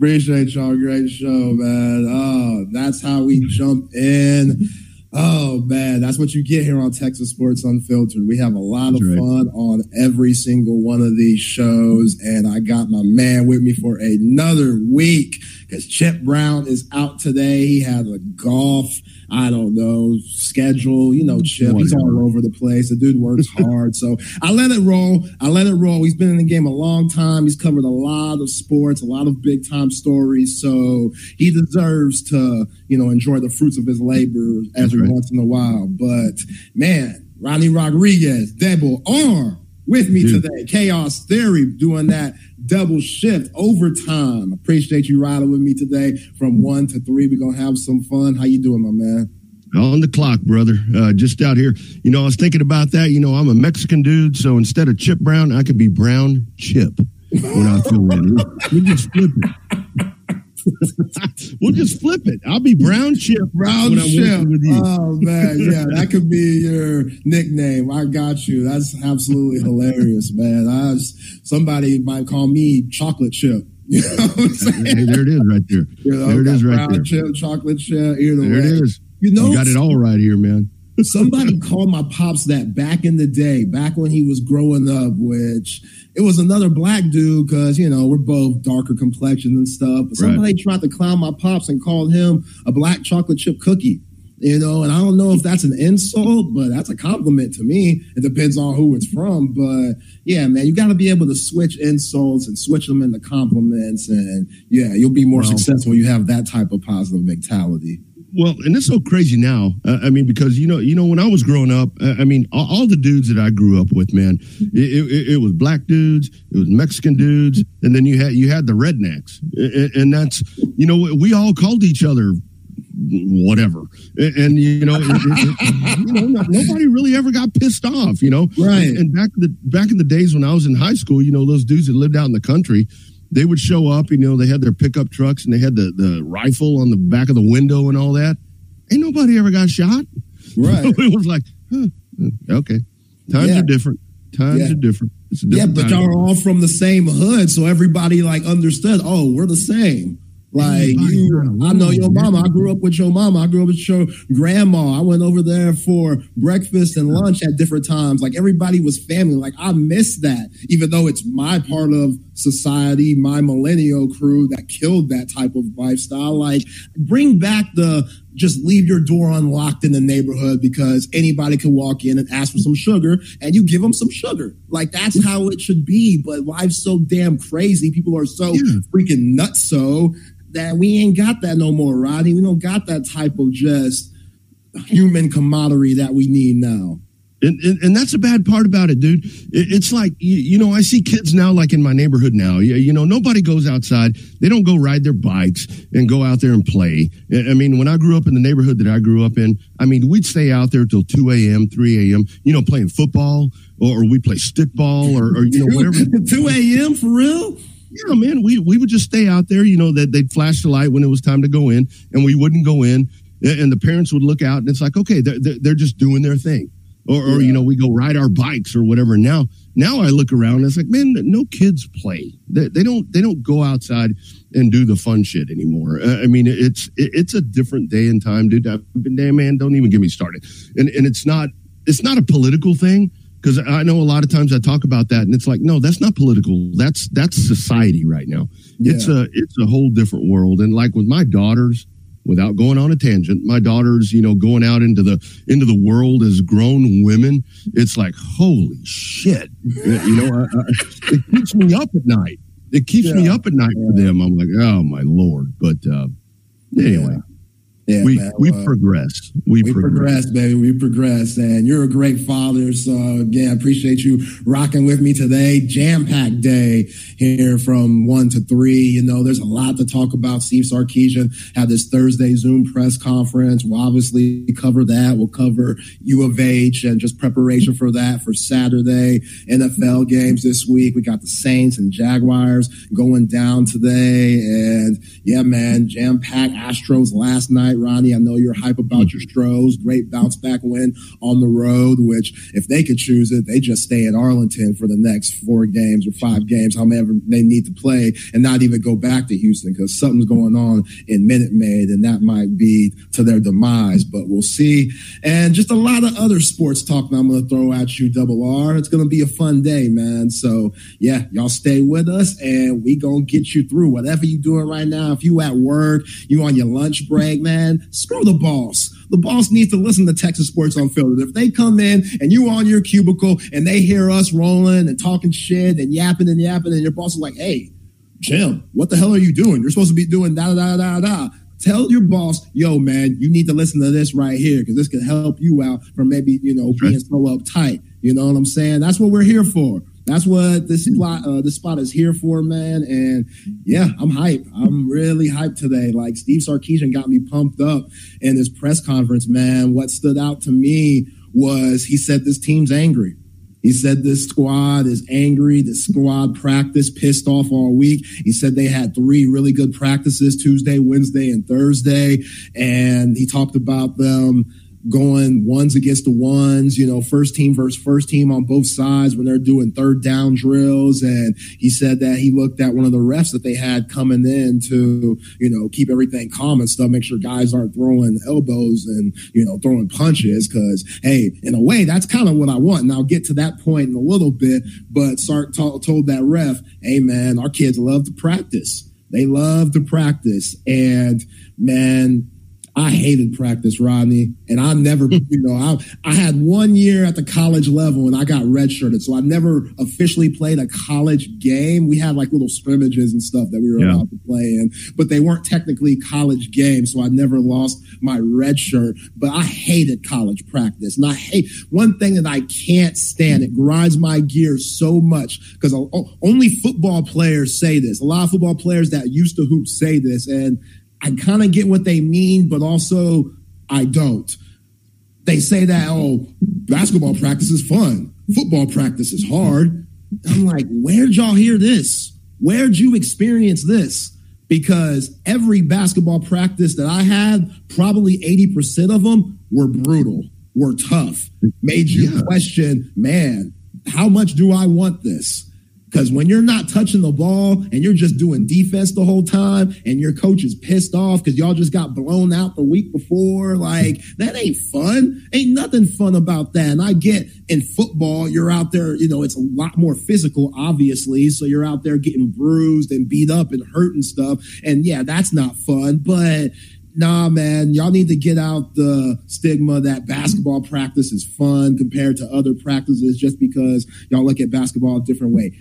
Appreciate y'all. Great show, man. Oh, that's how we jump in. Oh man, that's what you get here on Texas Sports Unfiltered. We have a lot of fun on every single one of these shows, and I got my man with me for another week because Chip Brown is out today. He had a golf I don't know, schedule. You know, Chip, he's all over the place. The dude works hard. so I let it roll. I let it roll. He's been in the game a long time. He's covered a lot of sports, a lot of big time stories. So he deserves to, you know, enjoy the fruits of his labor every right. once in a while. But man, Rodney Rodriguez, Double R with me Dude. today. Chaos Theory doing that double shift overtime. Appreciate you riding with me today from one to three. We're gonna have some fun. How you doing, my man? On the clock, brother. Uh, just out here. You know, I was thinking about that. You know, I'm a Mexican dude, so instead of Chip Brown, I could be Brown Chip when I feel ready. We just flip it. We'll just flip it. I'll be Brown Chip. Brown Chip. Oh man, yeah, that could be your nickname. I got you. That's absolutely hilarious, man. I was, somebody might call me Chocolate Chip. You know hey, there it is right there. You know, there it is right brown there. Chip, chocolate chip. Either there way. it is. You know, you got it all right here, man. Somebody called my pops that back in the day, back when he was growing up, which it was another black dude because you know we're both darker complexions and stuff. But somebody right. tried to clown my pops and called him a black chocolate chip cookie. You know, and I don't know if that's an insult, but that's a compliment to me. It depends on who it's from. But yeah, man, you got to be able to switch insults and switch them into compliments. And yeah, you'll be more well, successful you have that type of positive mentality. Well, and it's so crazy now. Uh, I mean, because you know, you know, when I was growing up, uh, I mean, all, all, the dudes that I grew up with, man, it, it, it, was black dudes, it was Mexican dudes, and then you had you had the rednecks, and, and that's you know, we all called each other whatever, and, and you know, it, you know, nobody really ever got pissed off, you know, right? And, and back the back in the days when I was in high school, you know, those dudes that lived out in the country they would show up, you know, they had their pickup trucks and they had the, the rifle on the back of the window and all that. Ain't nobody ever got shot. Right. it was like, huh, hmm, okay. Times yeah. are different. Times yeah. are different. yeah, but y'all are all from the same hood, so everybody like understood, oh, we're the same. Like you, I know your mama. I grew up with your mama. I grew up with your grandma. I went over there for breakfast and lunch at different times. Like everybody was family. Like I miss that, even though it's my part of society, my millennial crew that killed that type of lifestyle. Like bring back the just leave your door unlocked in the neighborhood because anybody can walk in and ask for some sugar and you give them some sugar. Like that's how it should be. But life's so damn crazy. People are so yeah. freaking nuts so that we ain't got that no more, Roddy. We don't got that type of just human camaraderie that we need now. And, and, and, that's a bad part about it, dude. it's like, you, you, know, I see kids now, like in my neighborhood now, you, you, know, nobody goes outside. They don't go ride their bikes and go out there and play. I mean, when I grew up in the neighborhood that I grew up in, I mean, we'd stay out there till 2 a.m., 3 a.m., you know, playing football or, or we play stickball or, or, you know, whatever. 2 a.m. for real? Yeah, man, we, we would just stay out there, you know, that they'd flash the light when it was time to go in and we wouldn't go in and the parents would look out and it's like, okay, they're, they're just doing their thing. Or, or yeah. you know, we go ride our bikes or whatever. Now, now I look around and it's like, man, no kids play. They, they don't, they don't go outside and do the fun shit anymore. Uh, I mean, it's, it's a different day and time, dude. I've been, damn man, don't even get me started. And, and it's not, it's not a political thing because I know a lot of times I talk about that, and it's like, no, that's not political. That's that's society right now. Yeah. It's a it's a whole different world. And like with my daughters, without going on a tangent, my daughters, you know, going out into the into the world as grown women, it's like, holy shit, you know, I, I, it keeps me up at night. It keeps yeah. me up at night yeah. for them. I'm like, oh my lord. But uh, anyway. Yeah, we man, we progress. We, we progress. progress. baby. We progress, and you're a great father. So again, appreciate you rocking with me today. Jam packed day here from one to three. You know, there's a lot to talk about. Steve Sarkisian had this Thursday Zoom press conference. We'll obviously cover that. We'll cover U of H and just preparation for that for Saturday. NFL games this week. We got the Saints and Jaguars going down today, and yeah, man, jam packed Astros last night Ronnie. I know you're hype about your mm-hmm. Stros. Great bounce back win on the road, which if they could choose it, they just stay in Arlington for the next four games or five games, however they need to play, and not even go back to Houston because something's going on in Minute Maid, and that might be to their demise. But we'll see. And just a lot of other sports talk that I'm going to throw at you, Double R. It's going to be a fun day, man. So yeah, y'all stay with us, and we gonna get you through whatever you're doing right now. If you at work, you on your lunch break, man, screw the boss. The boss needs to listen to Texas Sports Unfiltered. If they come in and you on your cubicle and they hear us rolling and talking shit and yapping and yapping, and your boss is like, "Hey, Jim, what the hell are you doing? You're supposed to be doing da da da da da." Tell your boss, yo, man, you need to listen to this right here because this can help you out from maybe, you know, being so uptight. You know what I'm saying? That's what we're here for. That's what this spot, uh, this spot is here for, man. And yeah, I'm hyped. I'm really hyped today. Like Steve Sarkisian got me pumped up in this press conference, man. What stood out to me was he said this team's angry. He said this squad is angry. The squad practice pissed off all week. He said they had three really good practices Tuesday, Wednesday, and Thursday. And he talked about them going ones against the ones, you know, first team versus first team on both sides when they're doing third down drills. And he said that he looked at one of the refs that they had coming in to, you know, keep everything calm and stuff, make sure guys aren't throwing elbows and, you know, throwing punches. Cause hey, in a way, that's kind of what I want. And I'll get to that point in a little bit. But Sark t- told that ref, hey man, our kids love to practice. They love to practice. And man, I hated practice, Rodney, and I never, you know, I I had one year at the college level and I got redshirted, so I never officially played a college game. We had like little scrimmages and stuff that we were yeah. allowed to play in, but they weren't technically college games, so I never lost my red shirt. But I hated college practice, and I hate one thing that I can't stand. It grinds my gears so much because only football players say this. A lot of football players that used to hoop say this, and I kind of get what they mean, but also I don't. They say that, oh, basketball practice is fun, football practice is hard. I'm like, where'd y'all hear this? Where'd you experience this? Because every basketball practice that I had, probably 80% of them were brutal, were tough, made you yeah. question, man, how much do I want this? Because when you're not touching the ball and you're just doing defense the whole time and your coach is pissed off because y'all just got blown out the week before, like that ain't fun. Ain't nothing fun about that. And I get in football, you're out there, you know, it's a lot more physical, obviously. So you're out there getting bruised and beat up and hurt and stuff. And yeah, that's not fun. But nah, man, y'all need to get out the stigma that basketball practice is fun compared to other practices just because y'all look at basketball a different way.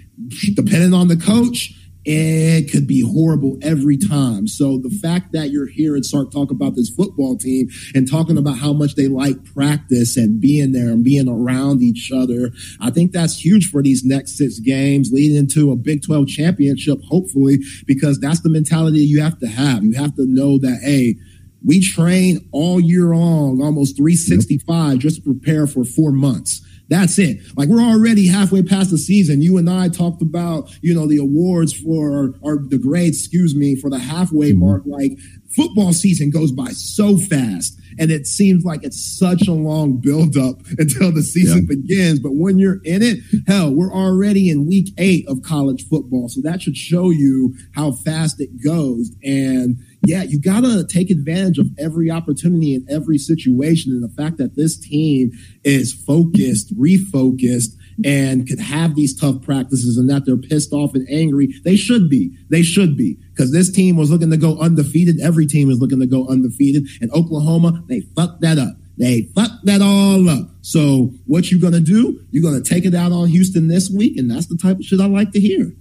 Depending on the coach, it could be horrible every time. So the fact that you're here and start talking about this football team and talking about how much they like practice and being there and being around each other, I think that's huge for these next six games leading into a Big 12 championship, hopefully, because that's the mentality you have to have. You have to know that, hey, we train all year long, almost 365 yep. just to prepare for four months. That's it. Like we're already halfway past the season. You and I talked about, you know, the awards for or the grades, excuse me, for the halfway mm-hmm. mark. Like football season goes by so fast and it seems like it's such a long buildup until the season yeah. begins. But when you're in it, hell, we're already in week eight of college football. So that should show you how fast it goes. And yeah, you got to take advantage of every opportunity in every situation. And the fact that this team is focused, refocused, and could have these tough practices and that they're pissed off and angry, they should be. They should be. Because this team was looking to go undefeated. Every team is looking to go undefeated. And Oklahoma, they fucked that up. They fucked that all up. So what you gonna do? You're gonna take it out on Houston this week, and that's the type of shit I like to hear.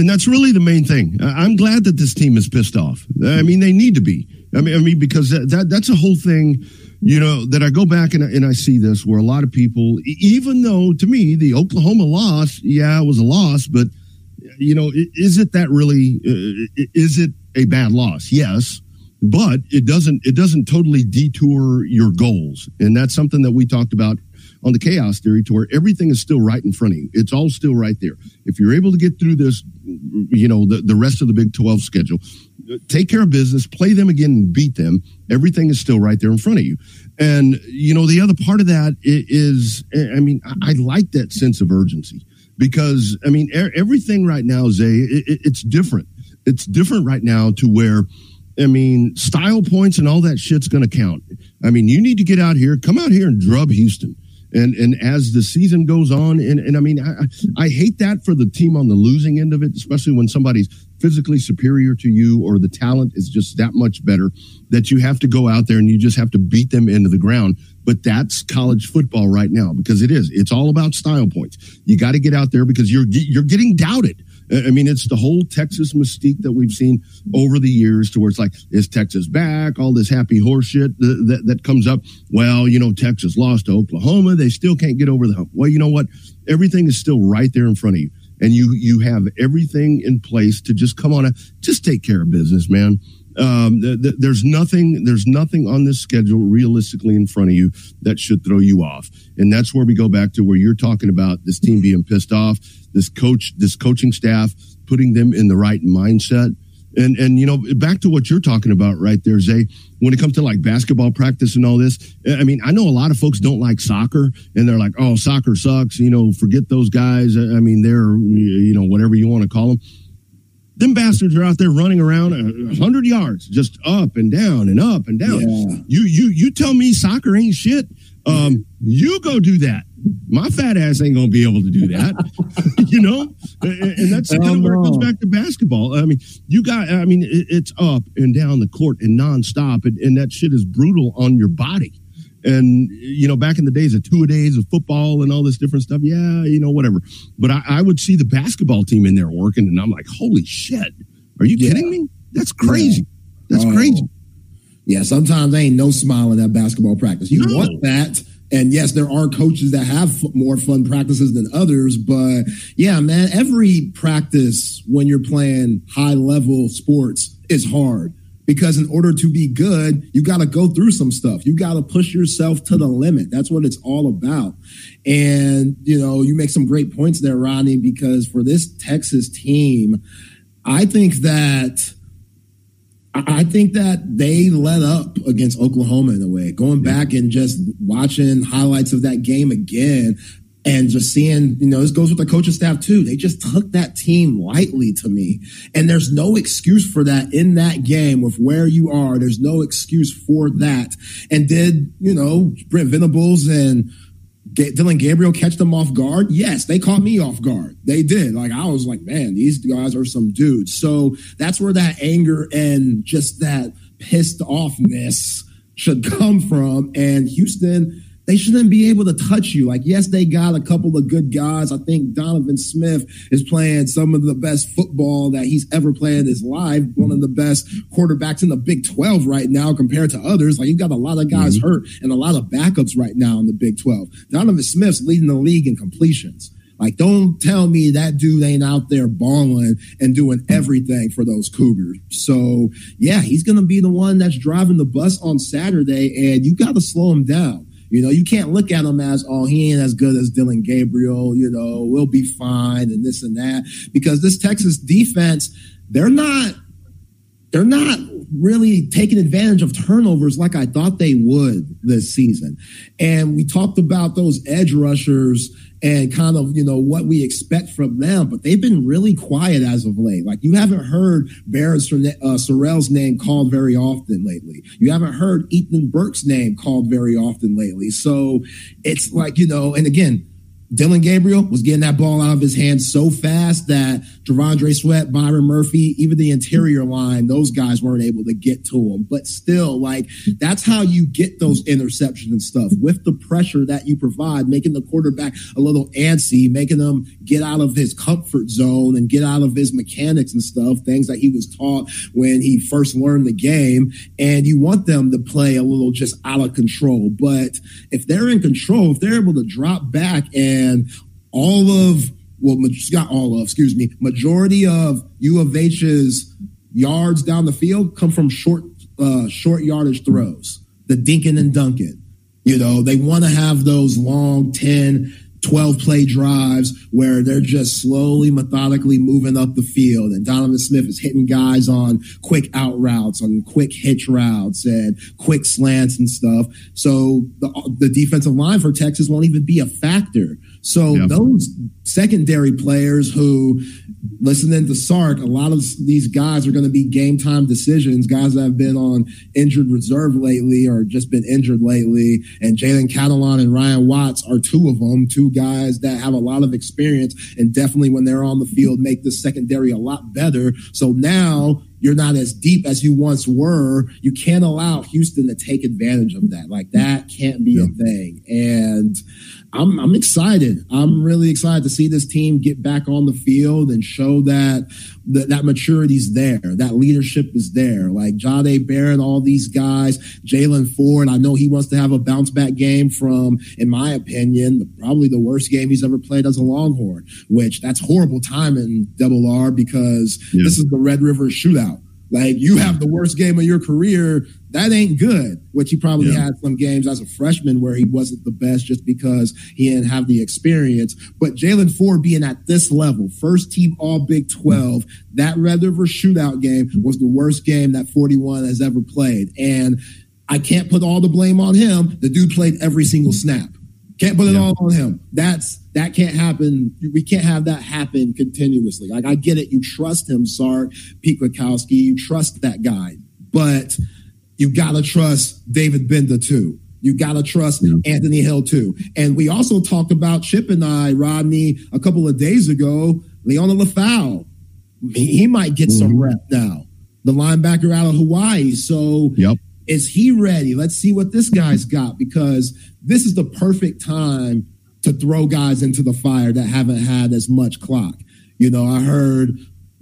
And that's really the main thing. I'm glad that this team is pissed off. I mean, they need to be. I mean, I mean, because that, that's a whole thing, you know, that I go back and I, and I see this where a lot of people, even though to me the Oklahoma loss, yeah, it was a loss, but you know, is it that really? Uh, is it a bad loss? Yes, but it doesn't. It doesn't totally detour your goals, and that's something that we talked about on the chaos theory to where everything is still right in front of you. It's all still right there. If you're able to get through this, you know, the, the rest of the Big 12 schedule, take care of business, play them again and beat them. Everything is still right there in front of you. And, you know, the other part of that is, I mean, I like that sense of urgency because, I mean, everything right now, Zay, it's different. It's different right now to where, I mean, style points and all that shit's going to count. I mean, you need to get out here, come out here and drub Houston. And and as the season goes on, and, and I mean, I, I hate that for the team on the losing end of it, especially when somebody's physically superior to you or the talent is just that much better that you have to go out there and you just have to beat them into the ground. But that's college football right now because it is. It's all about style points. You got to get out there because you're you're getting doubted. I mean, it's the whole Texas mystique that we've seen over the years to where it's like, is Texas back? All this happy horseshit that, that, that comes up. Well, you know, Texas lost to Oklahoma. They still can't get over the hump. Well, you know what? Everything is still right there in front of you. And you, you have everything in place to just come on a, just take care of business, man. Um, th- th- there's nothing, there's nothing on this schedule realistically in front of you that should throw you off. And that's where we go back to where you're talking about this team being pissed off, this coach, this coaching staff, putting them in the right mindset. And, and, you know, back to what you're talking about right there, Zay, when it comes to like basketball practice and all this, I mean, I know a lot of folks don't like soccer and they're like, oh, soccer sucks. You know, forget those guys. I mean, they're, you know, whatever you want to call them them bastards are out there running around a hundred yards, just up and down and up and down. Yeah. You you you tell me soccer ain't shit. Um, you go do that. My fat ass ain't gonna be able to do that, you know. And, and that's kind of where it goes back to basketball. I mean, you got. I mean, it, it's up and down the court and nonstop, and, and that shit is brutal on your body. And you know, back in the days of two a days of football and all this different stuff, yeah, you know, whatever. But I, I would see the basketball team in there working, and I'm like, holy shit, are you yeah. kidding me? That's crazy. That's oh. crazy. Yeah, sometimes there ain't no smile in that basketball practice. You no. want that. And yes, there are coaches that have f- more fun practices than others, but yeah, man, every practice when you're playing high level sports is hard because in order to be good, you got to go through some stuff. You got to push yourself to the limit. That's what it's all about. And, you know, you make some great points there, Ronnie, because for this Texas team, I think that. I think that they let up against Oklahoma in a way. Going back and just watching highlights of that game again, and just seeing, you know, this goes with the coaching staff too. They just took that team lightly to me. And there's no excuse for that in that game with where you are. There's no excuse for that. And did, you know, Brent Venables and Dillon Gabriel catch them off guard? Yes, they caught me off guard. They did. Like I was like, man, these guys are some dudes. So that's where that anger and just that pissed offness should come from. And Houston, they shouldn't be able to touch you. Like, yes, they got a couple of good guys. I think Donovan Smith is playing some of the best football that he's ever played in his life. One of the best quarterbacks in the Big 12 right now compared to others. Like, you got a lot of guys mm-hmm. hurt and a lot of backups right now in the Big 12. Donovan Smith's leading the league in completions. Like, don't tell me that dude ain't out there balling and doing everything for those Cougars. So, yeah, he's going to be the one that's driving the bus on Saturday, and you got to slow him down. You know, you can't look at him as, oh, he ain't as good as Dillon Gabriel, you know, we'll be fine and this and that. Because this Texas defense, they're not they're not really taking advantage of turnovers like I thought they would this season. And we talked about those edge rushers and kind of, you know, what we expect from them, but they've been really quiet as of late. Like you haven't heard Barryn uh, Sorrell's name called very often lately. You haven't heard Ethan Burke's name called very often lately. So it's like, you know, and again, Dillon Gabriel was getting that ball out of his hands so fast that T'Vondre Sweat, Byron Murphy, even the interior line, those guys weren't able to get to him. But still, like, that's how you get those interceptions and stuff with the pressure that you provide, making the quarterback a little antsy, making them get out of his comfort zone and get out of his mechanics and stuff, things that he was taught when he first learned the game. And you want them to play a little just out of control. But if they're in control, if they're able to drop back and and all of well, not all of, excuse me, majority of U of H's yards down the field come from short, uh, short yardage throws, the dinking and dunking. You know, they want to have those long 10, 12 play drives where they're just slowly, methodically moving up the field. And Donovan Smith is hitting guys on quick out routes, on quick hitch routes and quick slants and stuff. So the, the defensive line for Texas won't even be a factor. So those secondary players who listening to Sark, a lot of these guys are going to be game time decisions. Guys that have been on injured reserve lately or just been injured lately. And Jalen Catalon and Ryan Watts are two of them, two guys that have a lot of experience and definitely when they're on the field make the secondary a lot better. So now you're not as deep as you once were. You can't allow Houston to take advantage of that. Like that can't be yeah. a thing. And I'm, I'm excited. I'm really excited to see this team get back on the field and show that that, that maturity's there, that leadership is there. Like Jahdae Barron, all these guys, Jaylan Ford. I know he wants to have a bounce back game from, in my opinion, probably the worst game he's ever played as a Longhorn. Which that's horrible timing, Double R, because yeah. this is the Red River Shootout. Like you have the worst game of your career, that ain't good. Which he probably yeah. had some games as a freshman where he wasn't the best just because he didn't have the experience. But Jaylan Ford being at this level, first team All Big Twelve, that Red River shootout game was the worst game that 41 has ever played, and I can't put all the blame on him. The dude played every single snap. Can't put it yeah. all on him. That's that can't happen. We can't have that happen continuously. Like I get it. You trust him, Sark, Pete Kwiatkowski. You trust that guy, but you gotta trust David Gbenda too. You gotta trust yeah. Anthony Hill too. And we also talked about Chip and I, Rodney, a couple of days ago. Liona Lefau, he, might get mm-hmm. some rep now. The linebacker out of Hawaii. So yep. is he ready? Let's see what this guy's got because this is the perfect time to throw guys into the fire that haven't had as much clock. You know, I heard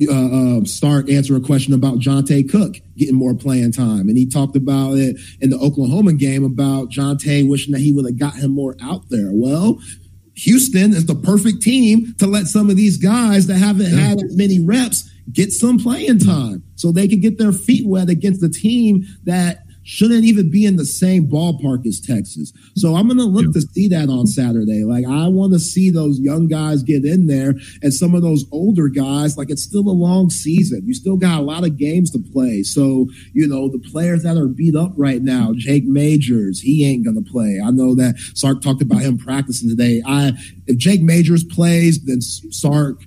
uh, uh, answer a question about Johntay Cook getting more playing time, and he talked about it in the Oklahoma game about Johntay wishing that he would have got him more out there. Well, Houston is the perfect team to let some of these guys that haven't had as many reps get some playing time so they can get their feet wet against the team that shouldn't even be in the same ballpark as Texas. So I'm going to look yeah. to see that on Saturday. Like I want to see those young guys get in there and some of those older guys, like it's still a long season. You still got a lot of games to play. So, you know, the players that are beat up right now, mm-hmm. Jake Majors, he ain't going to play. I know that Sark talked about him practicing today. I, if Jake Majors plays, then Sark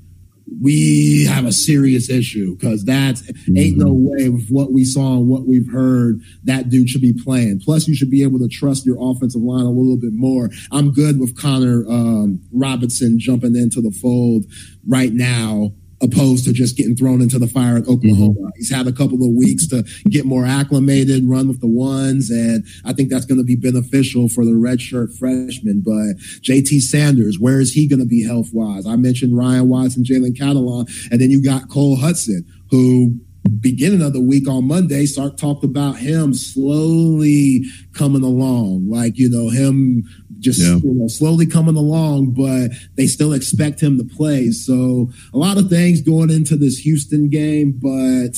we have a serious issue because that's mm-hmm. ain't no mm-hmm. way with what we saw and what we've heard that dude should be playing. Plus, you should be able to trust your offensive line a little bit more. I'm good with Connor um, Robertson jumping into the fold right now opposed to just getting thrown into the fire at Oklahoma. Mm-hmm. He's had a couple of weeks to get more acclimated, run with the ones, and I think that's going to be beneficial for the redshirt freshman. But JT Sanders, where is he going to be health wise? I mentioned Ryan Watson, Jalen Catalon, and then you got Cole Hutson, who beginning of the week on Monday, Sark talked about him slowly coming along, like, you know, him just yeah. you know, slowly coming along, but they still expect him to play. So a lot of things going into this Houston game, but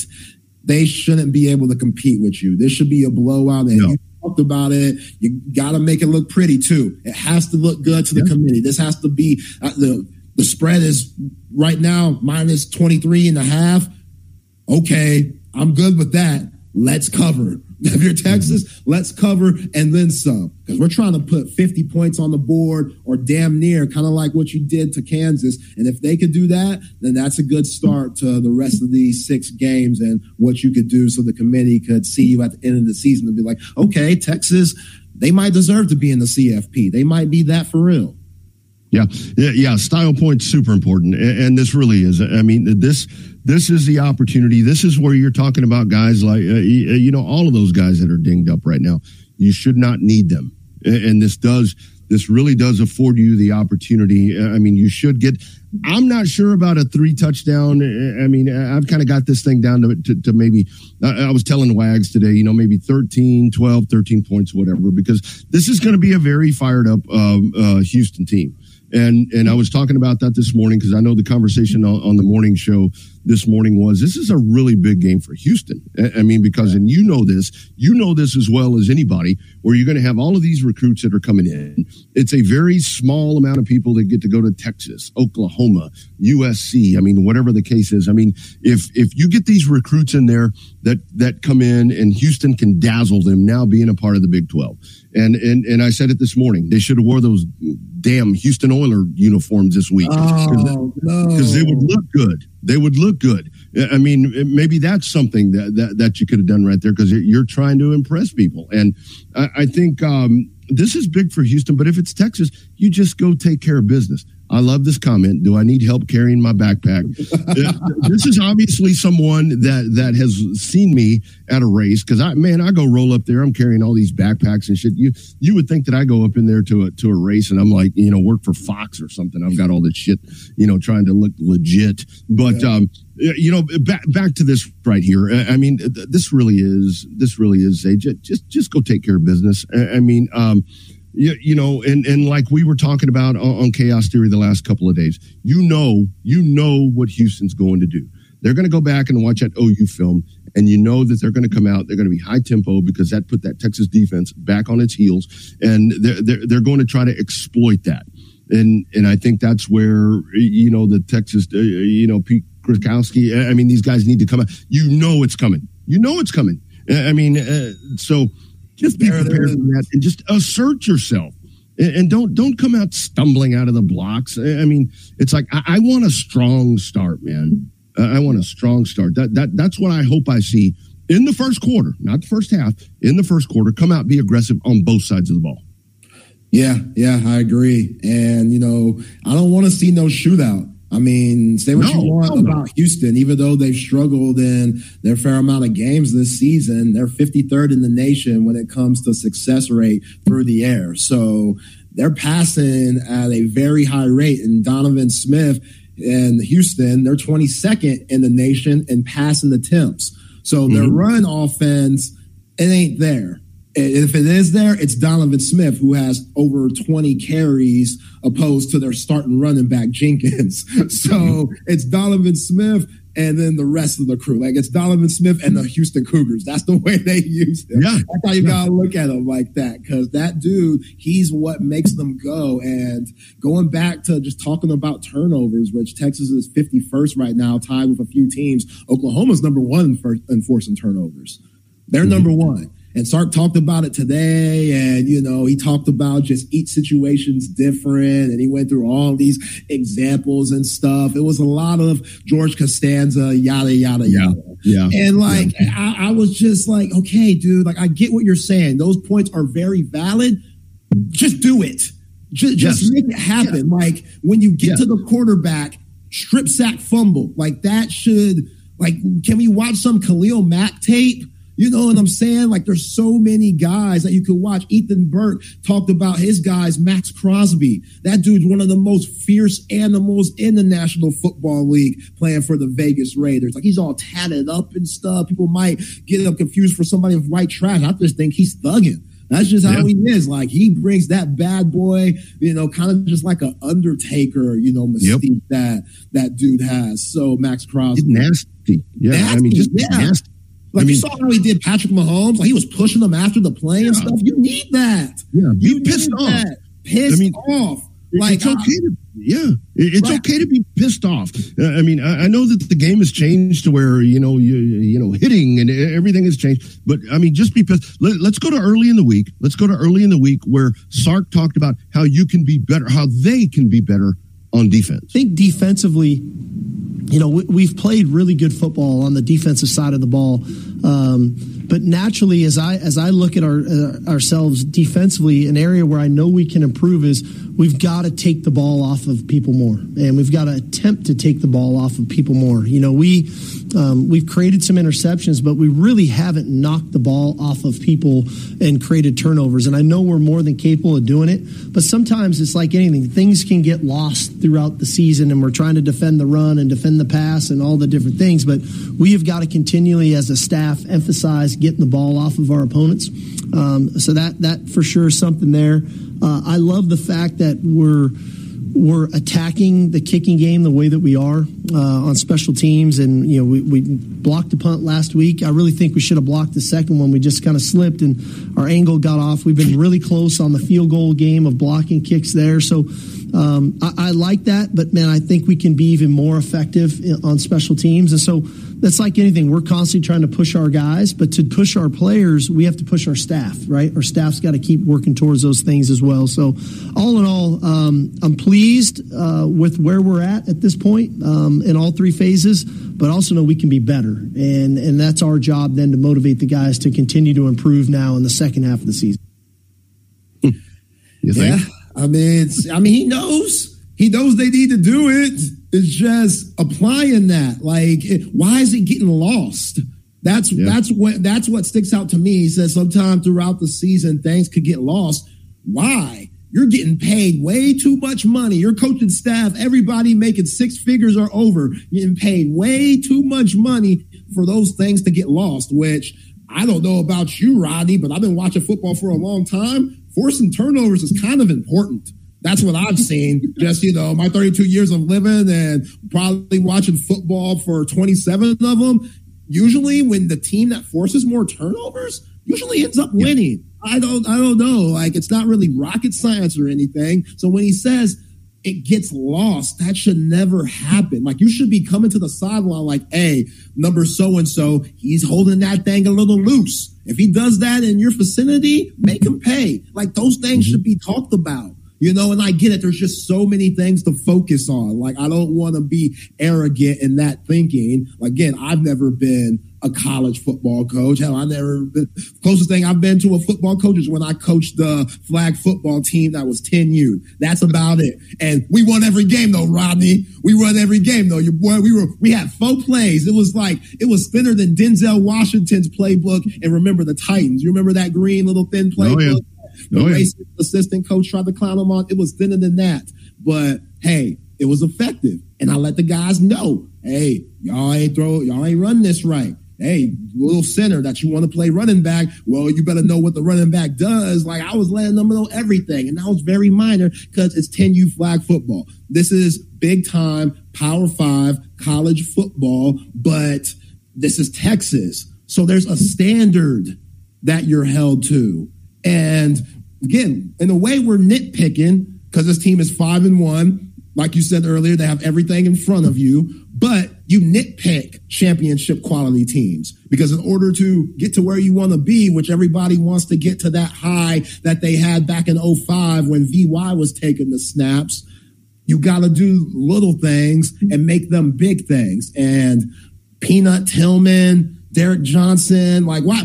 they shouldn't be able to compete with you. This should be a blowout. And no. you talked about it. You got to make it look pretty too. It has to look good to the yeah. committee. This has to be uh, the, the spread is right now minus 23 and a half okay, I'm good with that. Let's cover. If you're mm-hmm. Texas, let's cover and then some. Because we're trying to put 50 points on the board or damn near, kind of like what you did to Kansas. And if they could do that, then that's a good start to the rest of these six games and what you could do so the committee could see you at the end of the season and be like, okay, Texas, they might deserve to be in the CFP. They might be that for real. Yeah, yeah, yeah. Style points super important, and, and, this really is. I mean, this this is the opportunity. This is where you're talking about guys like uh, you know all of those guys that are dinged up right now. You should not need them, and this does this really does afford you the opportunity. I mean, you should get. I'm not sure about a three touchdown. I mean, I've kind of got this thing down to, to, to maybe, I was telling Wags today, you know, maybe 13, 12, 13 points, whatever, because this is going to be a very fired up um, uh, Houston team. And and I was talking about that this morning because I know the conversation on, on, the morning show this morning was this is a really big game for Houston. I mean, because, and you know this, you know this as well as anybody, where you're going to have all of these recruits that are coming in. It's a very small amount of people that get to go to Texas, Oklahoma, USC. I mean, whatever the case is. I mean, if, if you get these recruits in there that, that come in and Houston can dazzle them now being a part of the Big 12. And, and, and I said it this morning, they should have wore those damn Houston Oiler uniforms this week. Because oh, no. they would look good. They would look good. I mean, maybe that's something that, that, that you could have done right there because you're trying to impress people. And I, I think um, this is big for Houston, but if it's Texas, you just go take care of business. I love this comment. Do I need help carrying my backpack? this is obviously someone that that has seen me at a race because I man, I go roll up there. I'm carrying all these backpacks and shit. You you would think that I go up in there to a to a race and I'm like you know work for Fox or something. I've got all this shit you know trying to look legit. But yeah. um, you know back back to this right here. I mean this really is this really is a just just go take care of business. I mean um you, you know, and, and like we were talking about on, on Chaos Theory the last couple of days, you know, you know what Houston's going to do. They're going to go back and watch that OU film, and you know that they're going to come out. They're going to be high tempo because that put that Texas defense back on its heels, and they're they're, they're going to try to exploit that. And and I think that's where you know the Texas, uh, you know Pete Kwiatkowski. I mean, these guys need to come out. You know it's coming. You know it's coming. I mean, uh, so just be prepared for that and just assert yourself. And, and, don't don't come out stumbling out of the blocks. I mean, it's like I, I want a strong start, man. I want a strong start. That that that's what I hope I see in the first quarter, not the first half. In the first quarter, come out, be aggressive on both sides of the ball. Yeah, yeah, I agree. And you know, I don't want to see no shootout. I mean, say what no, you want no, about Houston, even though they've struggled in their fair amount of games this season, they're 53rd in the nation when it comes to success rate through the air. So they're passing at a very high rate. And Donovan Smith and Houston, they're 22nd in the nation in passing attempts. So mm-hmm. their run offense, it ain't there if it is there, it's Donovan Smith who has over 20 carries opposed to their starting running back Jenkins. So it's Donovan Smith and then the rest of the crew. Like it's Donovan Smith and the Houston Cougars. That's the way they use him. Yeah. That's how you yeah. gotta look at him like that. Cause that dude, he's what makes them go. And going back to just talking about turnovers, which Texas is 51st right now, tied with a few teams. Oklahoma's number one for enforcing turnovers. They're mm-hmm. number one. And Sark talked about it today. And, you know, he talked about just each situation's different. And he went through all these examples and stuff. It was a lot of George Costanza, yada, yada, yeah. yada. Yeah. And like, yeah. I, I was just like, okay, dude, like, I get what you're saying. Those points are very valid. Just do it. Just, just yes. make it happen. Yeah. Like, when you get yeah. to the quarterback, strip sack fumble, like, that should, like, can we watch some Khalil Mack tape? You know what I'm saying? Like there's so many guys that you could watch. Ethan Burke talked about his guys, Maxx Crosby. That dude's one of the most fierce animals in the National Football League playing for the Vegas Raiders. Like he's all tatted up and stuff. People might get him confused for somebody of white trash. I just think he's thugging. That's just how he is. Like he brings that bad boy, you know, kind of just like an Undertaker, you know, mystique yep. that that dude has. So Maxx Crosby, nasty. Yeah, nasty. I mean, just yeah. nasty. Like I mean, you saw how he did Patrick Mahomes. Like he was pushing them after the play yeah. and stuff. You need that. Yeah, you pissed off. That. Pissed I mean, off. Like it's okay to yeah, it's right. okay to be pissed off. Uh, I mean, I, I, know that the game has changed to where you know you you know hitting and everything has changed. But I mean, just be pissed. Let, let's go to early in the week. Let's go to early in the week where Sark talked about how you can be better, how they can be better on defense. I think defensively, you know, we, have played really good football on the defensive side of the ball. Um, but naturally, as I as I look at our uh, ourselves defensively, an area where I know we can improve is we've got to take the ball off of people more, and we've got to attempt to take the ball off of people more. You know, we um, we've created some interceptions, but we really haven't knocked the ball off of people and created turnovers. And I know we're more than capable of doing it, but sometimes it's like anything; things can get lost throughout the season, and we're trying to defend the run and defend the pass and all the different things. But we have got to continually, as a staff, emphasize getting the ball off of our opponents. Um, so that that for sure is something there. Uh, I love the fact that we're we're attacking the kicking game the way that we are uh, on special teams. And, you know, we, we blocked the punt last week. I really think we should have blocked the second one. We just kind of slipped and our angle got off. We've been really close on the field goal game of blocking kicks there. So um, I, I like that. But, man, I think we can be even more effective on special teams. And so that's like anything. We're constantly trying to push our guys, but to push our players, we have to push our staff, right? Our staff's got to keep working towards those things as well. So, all in all, um, I'm pleased uh, with where we're at at this point um, in all three phases, but also know we can be better, and and that's our job then to motivate the guys to continue to improve now in the second half of the season. You think? Yeah, I mean, I mean, he knows. He knows they need to do it. It's just applying that. Like, why is it getting lost? That's yeah. that's what that's what sticks out to me. He says sometimes throughout the season things could get lost. Why? You're getting paid way too much money. Your coaching staff, everybody making six figures or over, getting paid way too much money for those things to get lost. Which I don't know about you, Rodney, but I've been watching football for a long time. Forcing turnovers is kind of important. That's what I've seen. Just, you know, my 32 years of living and probably watching football for 27 of them. Usually when the team that forces more turnovers usually ends up winning. I don't, I don't know. Like it's not really rocket science or anything. So when he says it gets lost, that should never happen. Like you should be coming to the sideline like, hey, number so and so, he's holding that thing a little loose. If he does that in your vicinity, make him pay. Like those things mm-hmm. should be talked about. You know, and I get it. There's just so many things to focus on. Like, I don't want to be arrogant in that thinking. Again, I've never been a college football coach. Hell, I never been, closest thing I've been to a football coach is when I coached the flag football team that was 10U. That's about it. And we won every game though, Rodney. We won every game though. Your boy, we were, we had four plays. It was like, it was thinner than Denzel Washington's playbook. And remember the Titans. You remember that green little thin playbook? Oh, yeah. The oh, racist assistant coach tried to clown him on. It was thinner than that. But hey, it was effective. And I let the guys know, hey, y'all ain't throw, y'all ain't run this right. Hey, little center that you want to play running back. Well, you better know what the running back does. Like I was letting them know everything. And that was very minor because it's 10U flag football. This is big time power five college football, but this is Texas. So there's a standard that you're held to. And again, in a way, we're nitpicking because this team is five and one. Like you said earlier, they have everything in front of you, but you nitpick championship quality teams because in order to get to where you want to be, which everybody wants to get to that high that they had back in 05 when VY was taking the snaps, you got to do little things and make them big things. And Peanut Tillman, Derrick Johnson, like why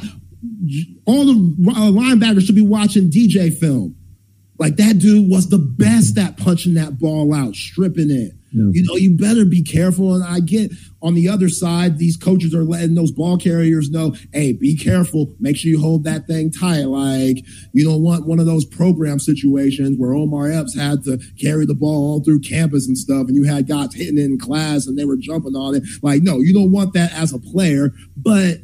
all the linebackers should be watching DJ film. Like that dude was the best at punching that ball out, stripping it. Yeah. You know, you better be careful. And I get on the other side, these coaches are letting those ball carriers know, hey, be careful. Make sure you hold that thing tight. Like, you don't want one of those program situations where Omar Epps had to carry the ball all through campus and stuff, and you had guys hitting it in class and they were jumping on it. Like, no, you don't want that as a player. But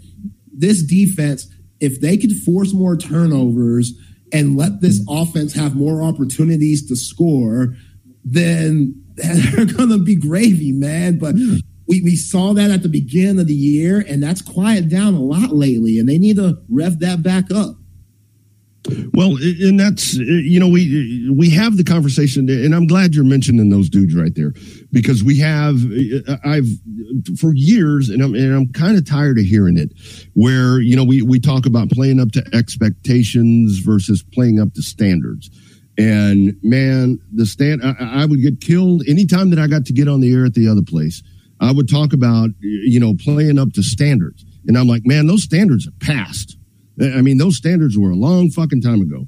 this defense, if they could force more turnovers and let this offense have more opportunities to score, then they're going to be gravy, man. But we, we saw that at the beginning of the year, and that's quieted down a lot lately, and they need to rev that back up. Well, and that's uh, you know we we have the conversation, and I'm glad you're mentioning those dudes right there because we have uh, uh, I've for years, and I'm and I'm kind of tired of hearing it, where you know we we talk about playing up to expectations versus playing up to standards, and man, the stand I, I would get killed anytime that I got to get on the air at the other place. I would talk about you know playing up to standards, and I'm like, man, those standards are passed I mean, those standards were a long fucking time ago.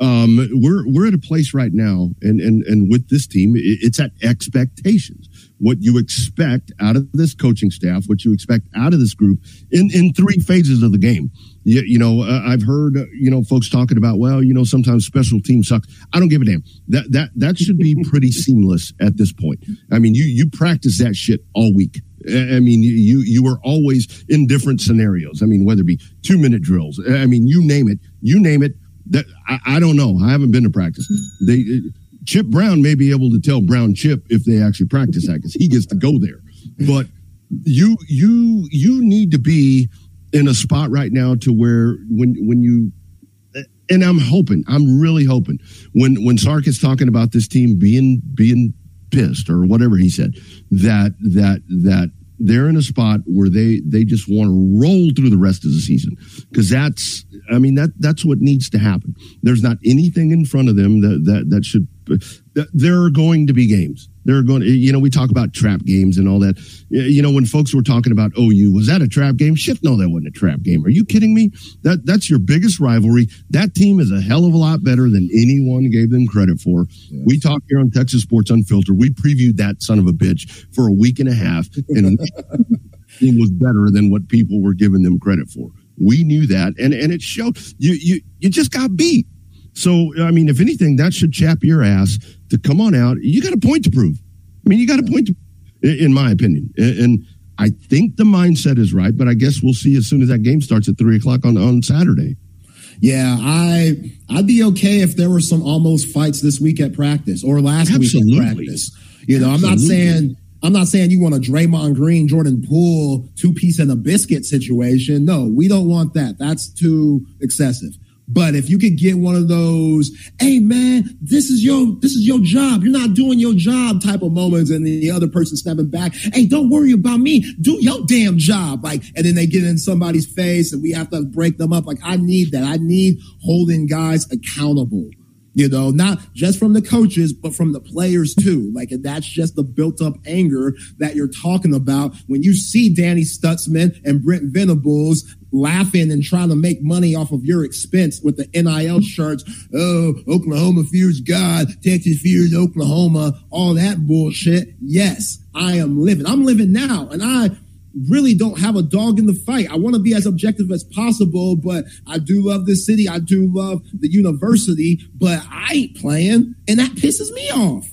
Um, we're we're at a place right now, and and and with this team, it's at expectations. What you expect out of this coaching staff, what you expect out of this group in in three phases of the game. You, you know, uh, I've heard uh, you know folks talking about, well, you know, sometimes special team sucks. I don't give a damn. That that that should be pretty seamless at this point. I mean, you you practice that shit all week. I mean, you you are always in different scenarios. I mean, whether it be two minute drills. I mean, you name it. You name it. That I, I don't know. I haven't been to practice. They uh, Chip Brown may be able to tell Brown Chip if they actually practice that because he gets to go there. But you you you need to be in a spot right now to where when when you and I'm hoping, I'm really hoping when when Sark is talking about this team being being pissed or whatever he said, that that that they're in a spot where they they just want to roll through the rest of the season because that's I mean that that's what needs to happen. There's not anything in front of them that that that should. There are going to be games. There are going to, you know, we talk about trap games and all that. You know, when folks were talking about OU, was that a trap game? Shit, no, that wasn't a trap game. Are you kidding me? That that's your biggest rivalry. That team is a hell of a lot better than anyone gave them credit for. We talked here on Texas Sports Unfiltered. We previewed that son of a bitch for a week and a half, and it was better than what people were giving them credit for. We knew that, and and it showed. You you you just got beat. So I mean, if anything, that should chap your ass to come on out. You got a point to prove. I mean, you got a point to, in my opinion, and. I think the mindset is right, but I guess we'll see as soon as that game starts at three o'clock on, on Saturday. Yeah, I I'd be okay if there were some almost fights this week at practice or last Absolutely. week at practice. You know, Absolutely. I'm not saying I'm not saying you want a Draymond Green, Jordan Poole, two piece and a biscuit situation. No, we don't want that. That's too excessive. But if you could get one of those, hey man, this is your this is your job. You're not doing your job type of moments, and the other person snapping back, hey, don't worry about me. Do your damn job. Like, and then they get in somebody's face and we have to break them up. Like, I need that. I need holding guys accountable you know, not just from the coaches, but from the players too. Like, and that's just the built up anger that you're talking about when you see Danny Stutsman and Brent Venables laughing and trying to make money off of your expense with the NIL shirts. Oh, Oklahoma fears God, Texas fears Oklahoma, all that bullshit. Yes, I am living. I'm living now. And I really don't have a dog in the fight. I want to be as objective as possible, but I do love this city. I do love the university, but I ain't playing. And that pisses me off.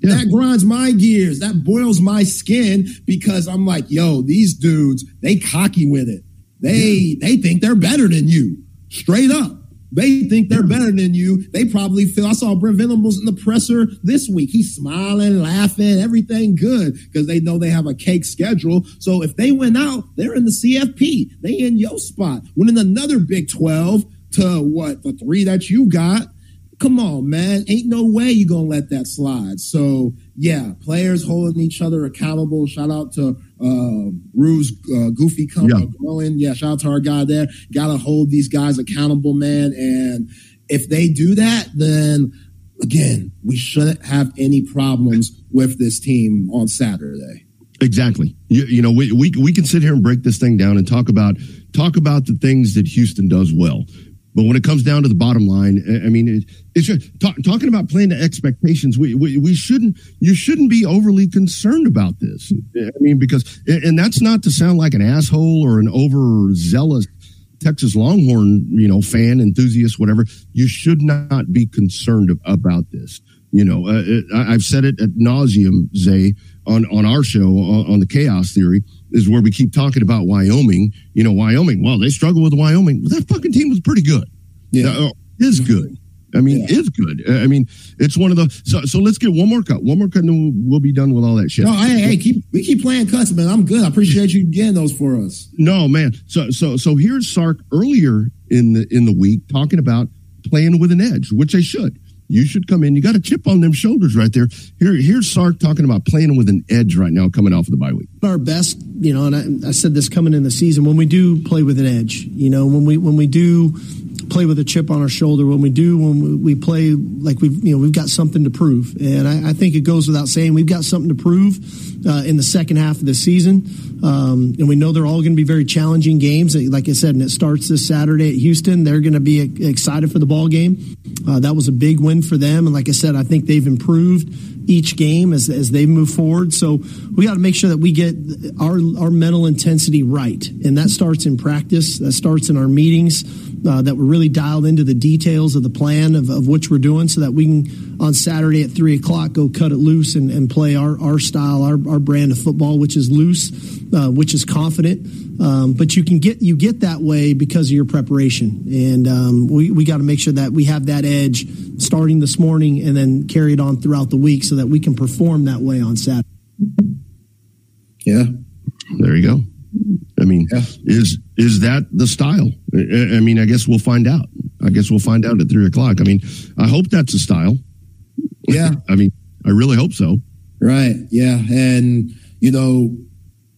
Yeah. That grinds my gears. That boils my skin because I'm like, yo, these dudes, they cocky with it. They they think they're better than you. Straight up. They think they're better than you. They probably feel. I saw Brent Venables in the presser this week. He's smiling, laughing, everything good because they know they have a cake schedule. So if they went out, they're in the CFP. They in your spot. Winning another Big 12 to what the three that you got. Come on, man. Ain't no way you're going to let that slide. So, yeah, players holding each other accountable. Shout out to uh, Rue's uh, Goofy company yeah. growing. Yeah, shout out to our guy there. Got to hold these guys accountable, man. And if they do that, then again, we shouldn't have any problems with this team on Saturday. Exactly. You, you know, we, we we can sit here and break this thing down and talk about talk about the things that Houston does well. But when it comes down to the bottom line, I mean, it, it's just, talk, talking about playing to expectations. We, we, we shouldn't, you shouldn't be overly concerned about this. I mean, because, and that's not to sound like an asshole or an overzealous Texas Longhorn, you know, fan, enthusiast, whatever. You should not be concerned about this. You know, uh, I've said it at nauseum, Zay, on, on our show on, on the chaos theory is where we keep talking about Wyoming. You know, Wyoming. Well, they struggle with Wyoming. Well, that fucking team was pretty good. Yeah, uh, is good. I mean, yeah. is good. I mean, it's one of the. So, so let's get one more cut. One more cut, and then we'll be done with all that shit. No, hey, hey, keep we keep playing cuts, man. I'm good. I appreciate you getting those for us. No, man. So, so, so here's Sark earlier in the in the week talking about playing with an edge, which they should. You should come in. You got a chip on them shoulders right there. Here, here's Sark talking about playing with an edge right now, coming off of the bye week. Our best, you know, and I, I said this coming in the season when we do play with an edge, you know, when we when we do play with a chip on our shoulder when we do when we play like we've you know we've got something to prove. And I, I think it goes without saying we've got something to prove uh, in the second half of the season. Um, and we know they're all going to be very challenging games. Like I said and it starts this Saturday at Houston. They're going to be excited for the ball game. Uh, that was a big win for them. And like I said I think they've improved each game as, as they move forward. So we got to make sure that we get our, our mental intensity right. And that starts in practice. That starts in our meetings, uh, that we're really dialed into the details of the plan of, of which we're doing so that we can on Saturday at three o'clock go cut it loose and, and play our, our style, our, our brand of football, which is loose, uh, which is confident. Um, but you can get you get that way because of your preparation, and um, we we got to make sure that we have that edge starting this morning and then carry it on throughout the week so that we can perform that way on Saturday. Yeah, there you go. I mean, yeah. is is that the style? I mean, I guess we'll find out. I guess we'll find out at three o'clock. I mean, I hope that's the style. Yeah, I mean, I really hope so. Right. Yeah, and you know,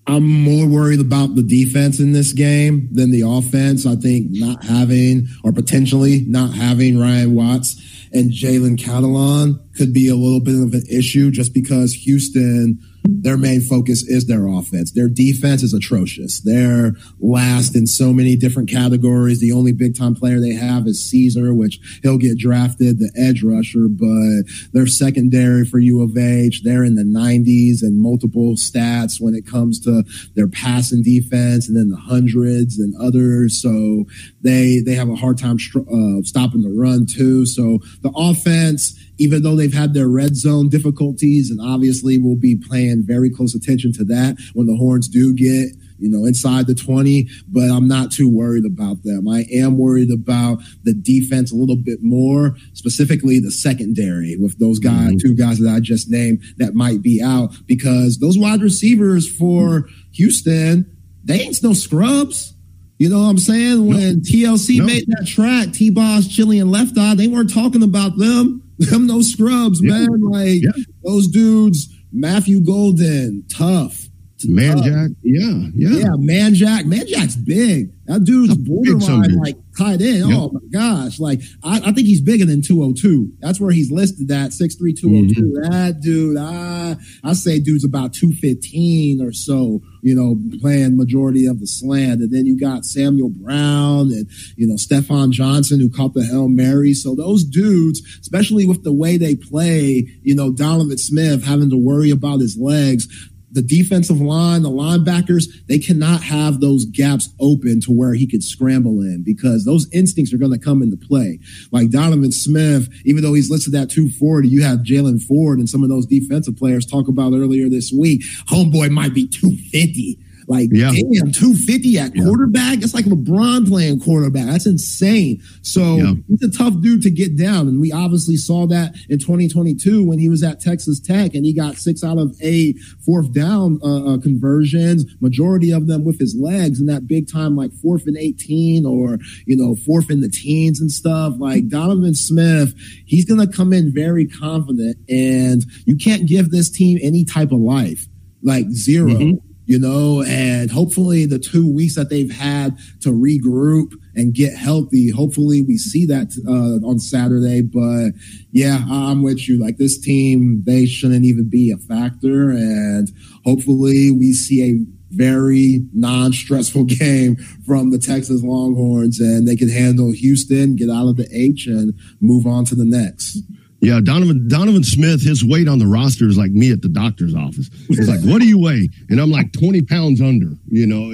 I'm more worried about the defense in this game than the offense. I think not having or potentially not having Ryan Watts and Jalen Catalon could be a little bit of an issue just because Houston their main focus is their offense. Their defense is atrocious. They're last in so many different categories. The only big time player they have is Ceaser, which he'll get drafted, the edge rusher, but they're secondary for U of H. They're in the 90s and multiple stats when it comes to their passing defense and then the hundreds and others. So they, they have a hard time uh, stopping the run too. So the offense, even though they've had their red zone difficulties and obviously we'll be paying very close attention to that when the horns do get you know, inside the 20, but I'm not too worried about them. I am worried about the defense a little bit more, specifically the secondary with those guys, mm-hmm. two guys that I just named that might be out because those wide receivers for Houston, they ain't no scrubs. You know what I'm saying? When TLC made that track, T-Boz, Chili, and Left Eye, they weren't talking about them. Them no scrubs, yeah. man. Like yeah. those dudes, Matthew Golden, tough. Manjack, yeah, yeah, yeah. Manjack, Man Jack's big. That dude's borderline like tight end. Yep. Oh my gosh, like I, I, think he's bigger than 202. That's where he's listed at 6'3", 202. Mm-hmm. That dude, I I say dude's about 215 or so. You know, playing majority of the slant, and then you got Samuel Brown and you know Stephon Johnson who caught the hail mary. So those dudes, especially with the way they play, you know Donovan Smith having to worry about his legs the defensive line, the linebackers, they cannot have those gaps open to where he could scramble in because those instincts are going to come into play. Like Donovan Smith, even though he's listed at 240, you have Jaylan Ford and some of those defensive players talk about earlier this week. Homeboy might be 250. Like, yeah. damn, 250 at quarterback. It's like LeBron playing quarterback. That's insane. So yeah. he's a tough dude to get down. And we obviously saw that in 2022 when he was at Texas Tech and he got six out of eight fourth down uh, uh, conversions, majority of them with his legs and that big time, like fourth and 18 or, you know, fourth in the teens and stuff. Like Donovan Smith, he's going to come in very confident and you can't give this team any type of life like 0 mm-hmm you know, and hopefully the two weeks that they've had to regroup and get healthy, hopefully we see that uh, on Saturday. But yeah, I'm with you. Like this team, they shouldn't even be a factor. And hopefully we see a very non-stressful game from the Texas Longhorns and they can handle Houston, get out of the H and move on to the next. Yeah, Donovan Donovan Smith, his weight on the roster is like me at the doctor's office. He's like, "What do you weigh?" And I'm like twenty pounds under. You know,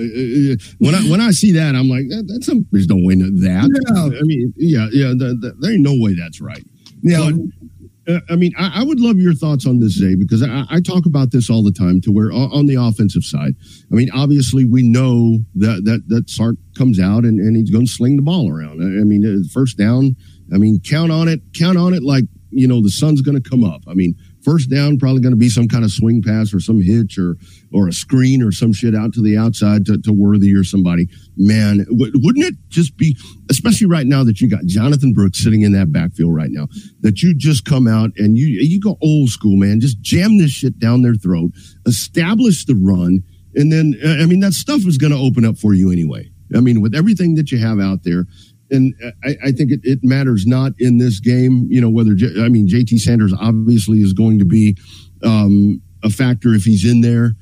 when I when I see that, I'm like, that, "That's some there's no way that." Yeah. I mean, yeah, yeah, the, the, there ain't no way that's right. Yeah. But, uh, I mean, I, I, would love your thoughts on this, Zay, because I, I, talk about this all the time. To where on the offensive side, I mean, obviously we know that that that Sark comes out and, and he's going to sling the ball around. I mean, uh, first down. I mean, count on it. Count on it like you know the sun's going to come up. I mean, first down probably going to be some kind of swing pass or some hitch or or a screen or some shit out to the outside to, to Worthy or somebody. Man, w- wouldn't it just be, especially right now that you got Jonathan Brooks sitting in that backfield right now, that you just come out and you you go old school, man, just jam this shit down their throat, establish the run, and then uh, I mean that stuff is going to open up for you anyway. I mean, with everything that you have out there, and I, I think it, it, matters not in this game. You know whether J- I mean JT Sanders obviously is going to be um, a factor if he's in there.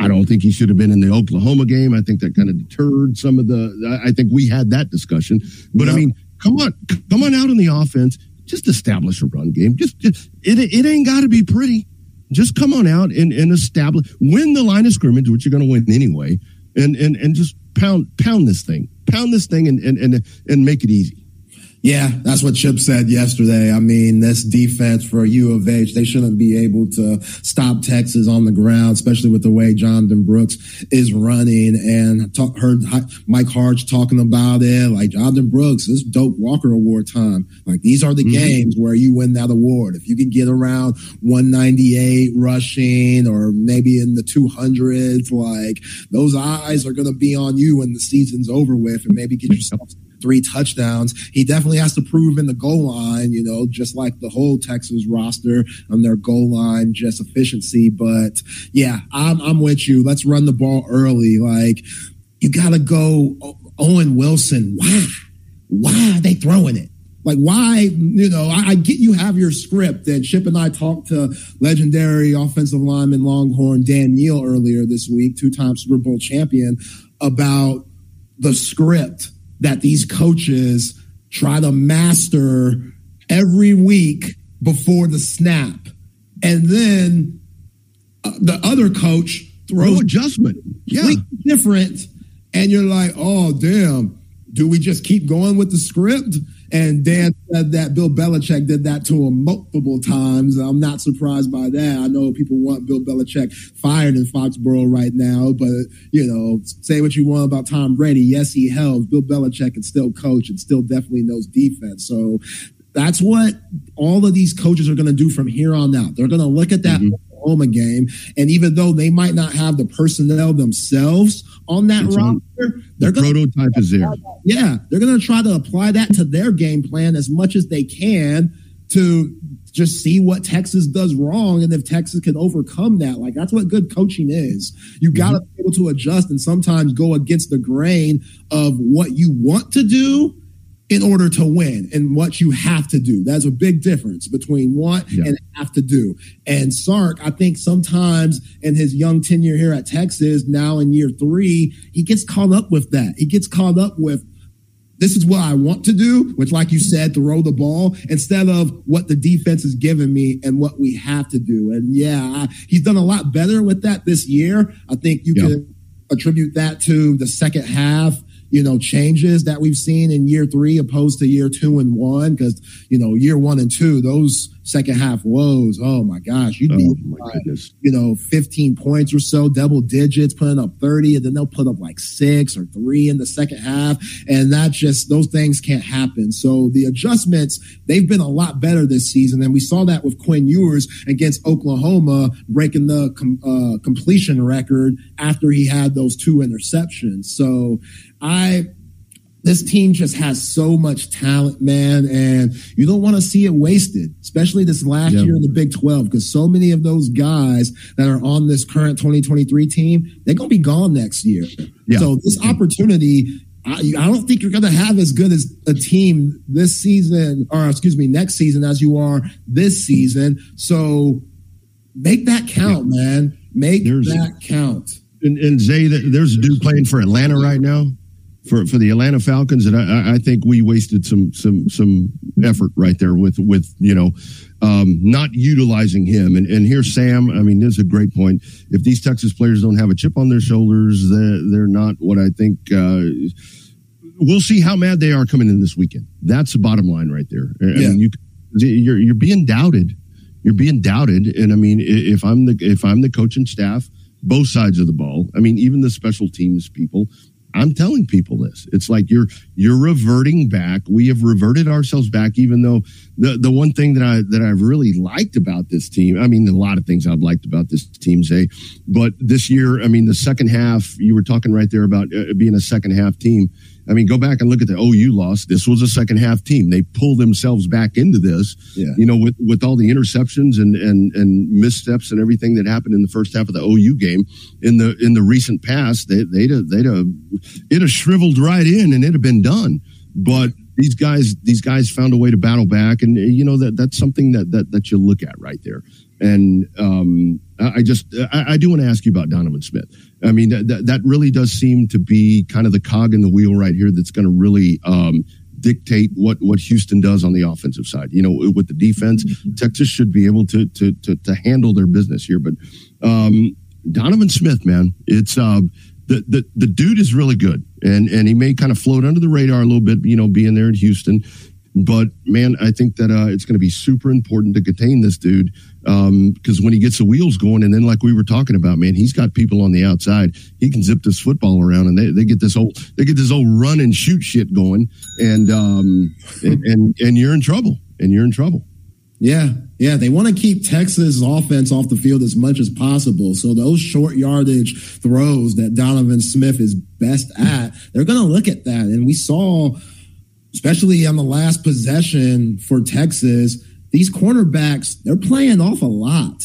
I don't think he should have been in the Oklahoma game. I think that kind of deterred some of the. I think we had that discussion, but yeah. I mean, come on, come on out in the offense. Just establish a run game. Just, just it, it ain't got to be pretty. Just come on out and, and establish, win the line of scrimmage, which you're going to win anyway, and and and just pound pound this thing pound this thing and and and, and make it easy. Yeah, that's what Chip said yesterday. I mean, this defense for U of H, they shouldn't be able to stop Texas on the ground, especially with the way Jonathan Brooks is running. And talk, heard Mike Harge talking about it, like Jonathan Brooks, this Doak Walker Award time. Like these are the mm-hmm. games where you win that award. If you can get around 198 rushing or maybe in the 200s, like those eyes are going to be on you when the season's over with, and maybe get yourself three touchdowns. He definitely has to prove in the goal line, you know, just like the whole Texas roster on their goal line, just efficiency. But yeah, I'm, I'm with you. Let's run the ball early. Like you got to go Owen Wilson. Why? Why are they throwing it? Like why, you know, I, I, get you have your script and Chip and I talked to legendary offensive lineman Longhorn Dan Neil earlier this week, two-time Super Bowl champion, about the script that these coaches try to master every week before the snap. And then uh, the other coach throws no adjustment. Yeah. Different. And you're like, oh, damn, do we just keep going with the script? And Dan said that Bill Belichick did that to him multiple times. I'm not surprised by that. I know people want Bill Belichick fired in Foxborough right now, but you know, say what you want about Tom Brady. Yes, he helps. Bill Belichick can still coach and still definitely knows defense. So that's what all of these coaches are going to do from here on out. They're going to look at that mm-hmm. Oklahoma game. And even though they might not have the personnel themselves on that it's roster, on, they're the prototype is there. Yeah, they're going to try to apply that to their game plan as much as they can to just see what Texas does wrong and if Texas can overcome that. Like that's what good coaching is. You got to mm-hmm. be able to adjust and sometimes go against the grain of what you want to do in order to win and what you have to do. That's a big difference between want yeah. and have to do. And Sark, I think sometimes in his young tenure here at Texas, now in year three, he gets caught up with that. He gets caught up with this is what I want to do, which, like you said, throw the ball instead of what the defense is giving me and what we have to do. And yeah, I, he's done a lot better with that this year. I think you yeah. can attribute that to the second half you know, changes that we've seen in year three opposed to year two and one. Cause, you know, year one and two, those second half woes. Oh my gosh, you'd be, oh you know, 15 points or so, double digits, putting up 30, and then they'll put up like six or three in the second half. And that just, those things can't happen. So the adjustments, they've been a lot better this season. And we saw that with Quinn Ewers against Oklahoma, breaking the com- uh, completion record after he had those two interceptions. So I, this team just has so much talent, man, and you don't want to see it wasted, especially this last yep. year in the Big 12, because so many of those guys that are on this current 2023 team, they're going to be gone next year. Yeah. So this opportunity, I, I don't think you're going to have as good as a team this season, or excuse me, next season as you are this season. So make that count, yeah. man. Make there's, that count. And, and Zay, there's a dude playing for Atlanta right now for, for the Atlanta Falcons, and I, I think we wasted some some some effort right there with with you know um, not utilizing him. And and here's Sam. I mean, this is a great point. If these Texas players don't have a chip on their shoulders, they're, they're not what I think. Uh, we'll see how mad they are coming in this weekend. That's the bottom line right there. I yeah. mean, you you're you're being doubted. You're being doubted, and I mean, if I'm the if I'm the coaching staff, both sides of the ball. I mean, even the special teams people I'm telling people this. It's like you're you're reverting back. We have reverted ourselves back, even though the the one thing that I that I've really liked about this team, I mean, a lot of things I've liked about this team, say, but this year, I mean, the second half, you were talking right there about uh, being a second half team. I mean, go back and look at the OU loss. This was a second half team. They pulled themselves back into this. Yeah. You know, with with all the interceptions and and and missteps and everything that happened in the first half of the OU game in the in the recent past, they they'd have, they'd have it have shriveled right in and it'd have been done. But these guys these guys found a way to battle back, and you know that that's something that that that you look at right there. And um, I just I, I do want to ask you about Donovan Smith. I mean that, that, that really does seem to be kind of the cog in the wheel right here. That's going to really um, dictate what what Houston does on the offensive side. You know, with the defense, mm-hmm. Texas should be able to to to, to handle their business here. But um, Donovan Smith, man, it's uh, the the the dude is really good, and and he may kind of float under the radar a little bit. You know, being there in Houston But man, I think that uh, it's going to be super important to contain this dude because um, when he gets the wheels going, and then like we were talking about, man, he's got people on the outside. He can zip this football around, and they, they get this old they get this old run and shoot shit going, and um, and, and and you're in trouble, and you're in trouble. Yeah, yeah, they want to keep Texas offense off the field as much as possible. So those short yardage throws that Donovan Smith is best at, they're going to look at that. And we saw, especially on the last possession for Texas, these cornerbacks, they're playing off a lot.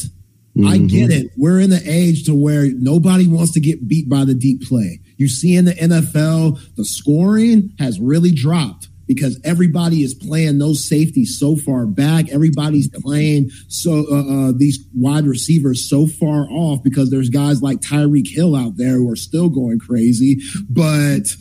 Mm-hmm. I get it. We're in the age to where nobody wants to get beat by the deep play. You see in the NFL, the scoring has really dropped because everybody is playing those safeties so far back. Everybody's playing so uh, uh, these wide receivers so far off because there's guys like Tyreek Hill out there who are still going crazy, but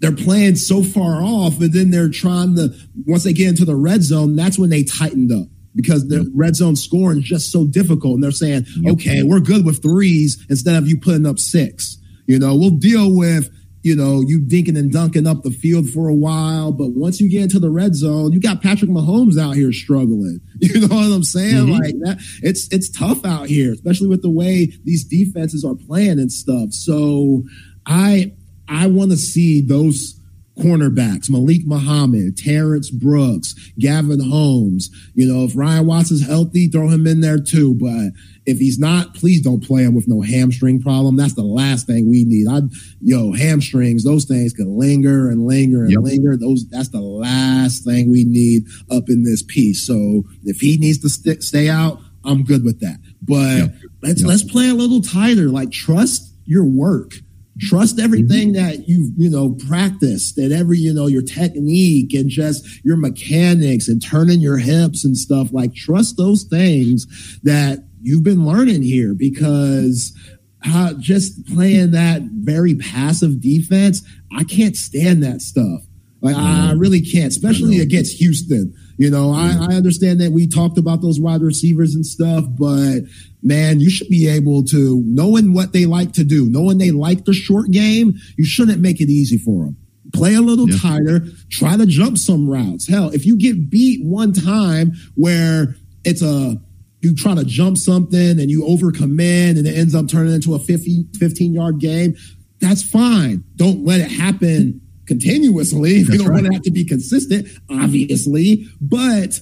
they're playing so far off, and then they're trying to once they get into the red zone, that's when they tightened up because the yep. red zone scoring is just so difficult. And they're saying, yep. okay, we're good with threes instead of you putting up six. You know, we'll deal with you know, you dinking and dunking up the field for a while, but once you get into the red zone, you got Patrick Mahomes out here struggling. You know what I'm saying? Mm-hmm. Like that, it's it's tough out here, especially with the way these defenses are playing and stuff. So I I want to see those cornerbacks, Malik Muhammad, Terrence Brooks, Gavin Holmes. You know, if Ryan Watts is healthy, throw him in there too. But if he's not, please don't play him with no hamstring problem. That's the last thing we need. I, yo, hamstrings, those things can linger and linger and yep. linger. Those, that's the last thing we need up in this piece. So if he needs to st- stay out, I'm good with that. But yep. let's, yep. let's play a little tighter. Like trust your work Trust everything mm-hmm. that you've, you know, practiced and every, you know, your technique and just your mechanics and turning your hips and stuff. Like trust those things that you've been learning here because uh, just playing that very passive defense, I can't stand that stuff. Like I really can't, especially against Houston. You know, I, mm-hmm. I understand that we talked about those wide receivers and stuff, but man, you should be able to, knowing what they like to do, knowing they like the short game, you shouldn't make it easy for them. Play a little yeah. tighter, try to jump some routes. Hell, if you get beat one time where it's a, you try to jump something and you overcommit and it ends up turning into a 50, 15 yard game, that's fine. Don't let it happen continuously. That's you don't right. want to have to be consistent, obviously, but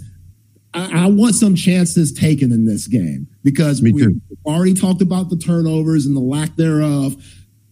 I, I, want some chances taken in this game because we already talked about the turnovers and the lack thereof.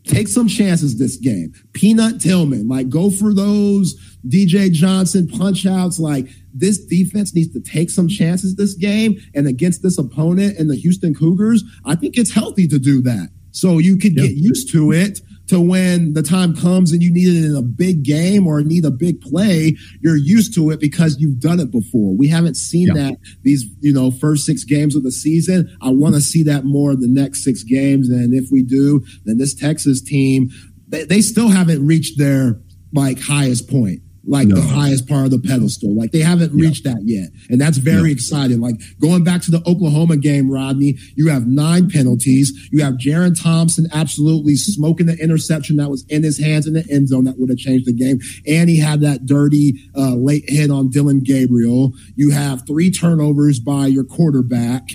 Take some chances this game. Peanut Tillman, like go for those DJ Johnson punch outs. Like this defense needs to take some chances this game and against this opponent and the Houston Cougars. I think it's healthy to do that. So you could yep. get used to it to when the time comes and you need it in a big game or need a big play, you're used to it because you've done it before. We haven't seen yeah. that these, you know, first six games of the season. I want to see that more in the next six games. And if we do, then this Texas team, they, they still haven't reached their like highest point like no. the highest part of the pedestal. Like they haven't reached that yet. And that's very exciting. Like going back to the Oklahoma game, Rodney, you have nine penalties. You have Jerrin Thompson absolutely smoking the interception that was in his hands in the end zone that would have changed the game. And he had that dirty uh, late hit on Dillon Gabriel. You have three turnovers by your quarterback.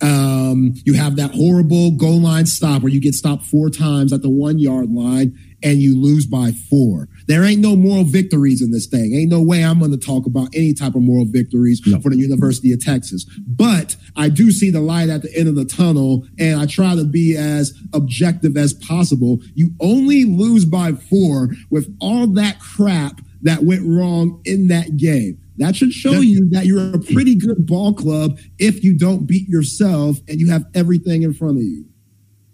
Um, you have that horrible goal line stop where you get stopped four times at the one yard line and you lose by four. There ain't no moral victories in this thing. Ain't no way I'm going to talk about any type of moral victories no. for the University of Texas. But I do see the light at the end of the tunnel and I try to be as objective as possible. You only lose by four with all that crap that went wrong in that game. That should show you that you're a pretty good ball club if you don't beat yourself and you have everything in front of you.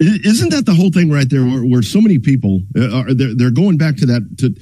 Isn't that the whole thing right there? Where, where so many people uh, are they're, they're going back to that to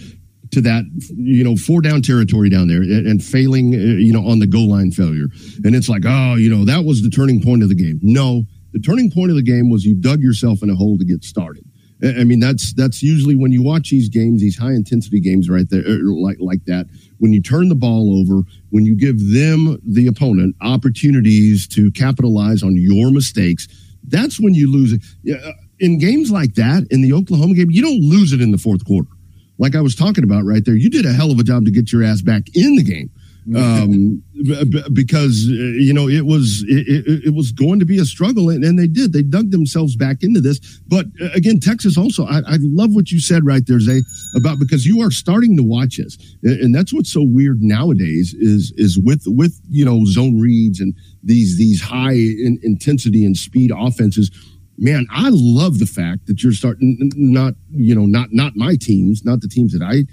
to that you know four down territory down there and, failing uh, you know on the goal line failure, and it's like oh you know that was the turning point of the game. No, the turning point of the game was you dug yourself in a hole to get started. I mean that's that's usually when you watch these games, these high intensity games right there, er, like like that. When you turn the ball over, when you give them the opponent opportunities to capitalize on your mistakes that's when you lose it. Uh, in games like that, in the Oklahoma game, you don't lose it in the fourth quarter. Like I was talking about right there, you did a hell of a job to get your ass back in the game. Um, because uh, you know it was it, it, it, was going to be a struggle, and, and, they did. They dug themselves back into this. But uh, again, Texas also. I, I, love what you said right there, Zay, about because you are starting to watch this, and that's what's so weird nowadays is is with with you know zone reads and these these high in, intensity and speed offenses man, I love the fact that you're starting not, you know, not not my teams, not the teams that I,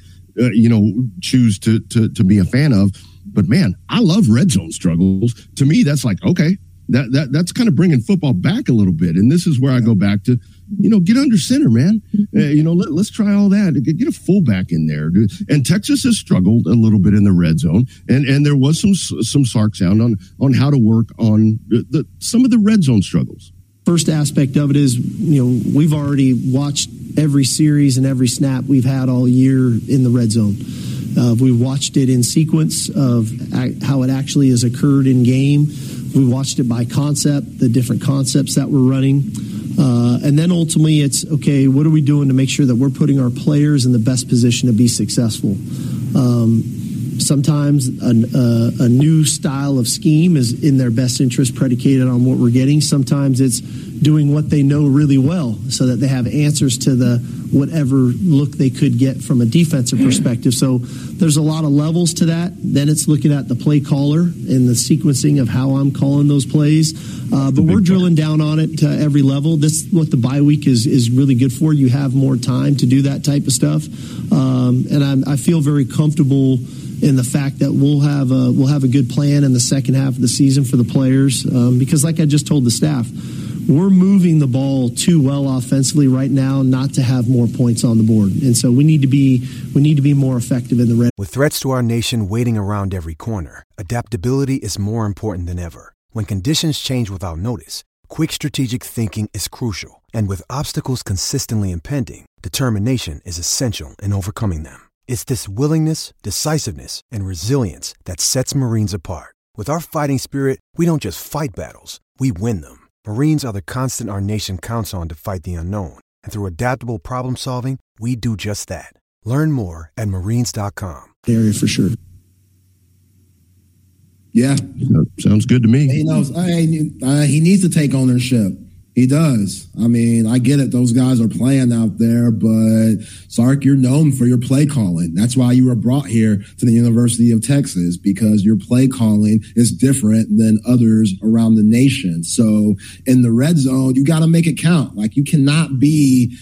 uh, you know, choose to to to be a fan of. But man, I love red zone struggles. To me, that's like okay, that that that's kind of bringing football back a little bit. And this is where I go back to, you know, get under center, man. Uh, you know, let, us try all that. Get, get a fullback in there. And Texas has struggled a little bit in the red zone, and and there was some some Sark sound on on how to work on the some of the red zone struggles first aspect of it is, you know, we've already watched every series and every snap we've had all year in the red zone. We watched it in sequence of how it actually has occurred in game. We watched it by concept, the different concepts that we're running. Uh, and then ultimately, it's okay, what are we doing to make sure that we're putting our players in the best position to be successful? Um, sometimes a, new style of scheme is in their best interest predicated on what we're getting. Sometimes it's doing what they know really well so that they have answers to the whatever look they could get from a defensive perspective. So there's a lot of levels to that. Then it's looking at the play caller and the sequencing of how I'm calling those plays. Uh, but we're drilling down on it to every level. This what the bye week is is really good for. You have more time to do that type of stuff, um, and I'm, I feel very comfortable in the fact that we'll have a we'll have a good plan in the second half of the season for the players um, because like I just told the staff we're moving the ball too well offensively right now not to have more points on the board. And so we need to be we need to be more effective in the red. With threats to our nation waiting around every corner adaptability is more important than ever. When conditions change without notice quick strategic thinking is crucial. And with obstacles consistently impending determination is essential in overcoming them. It's this willingness, decisiveness, and resilience that sets Marines apart. With our fighting spirit, we don't just fight battles, we win them. Marines are the constant our nation counts on to fight the unknown. And through adaptable problem solving, we do just that. Learn more at marines.com. Area for sure. Yeah. Sounds good to me. He knows. Uh, he needs to take ownership. He does. I mean, I get it. Those guys are playing out there, but Sark, you're known for your play calling. That's why you were brought here to the University of Texas because your play calling is different than others around the nation. So in the red zone, you got to make it count. Like you cannot be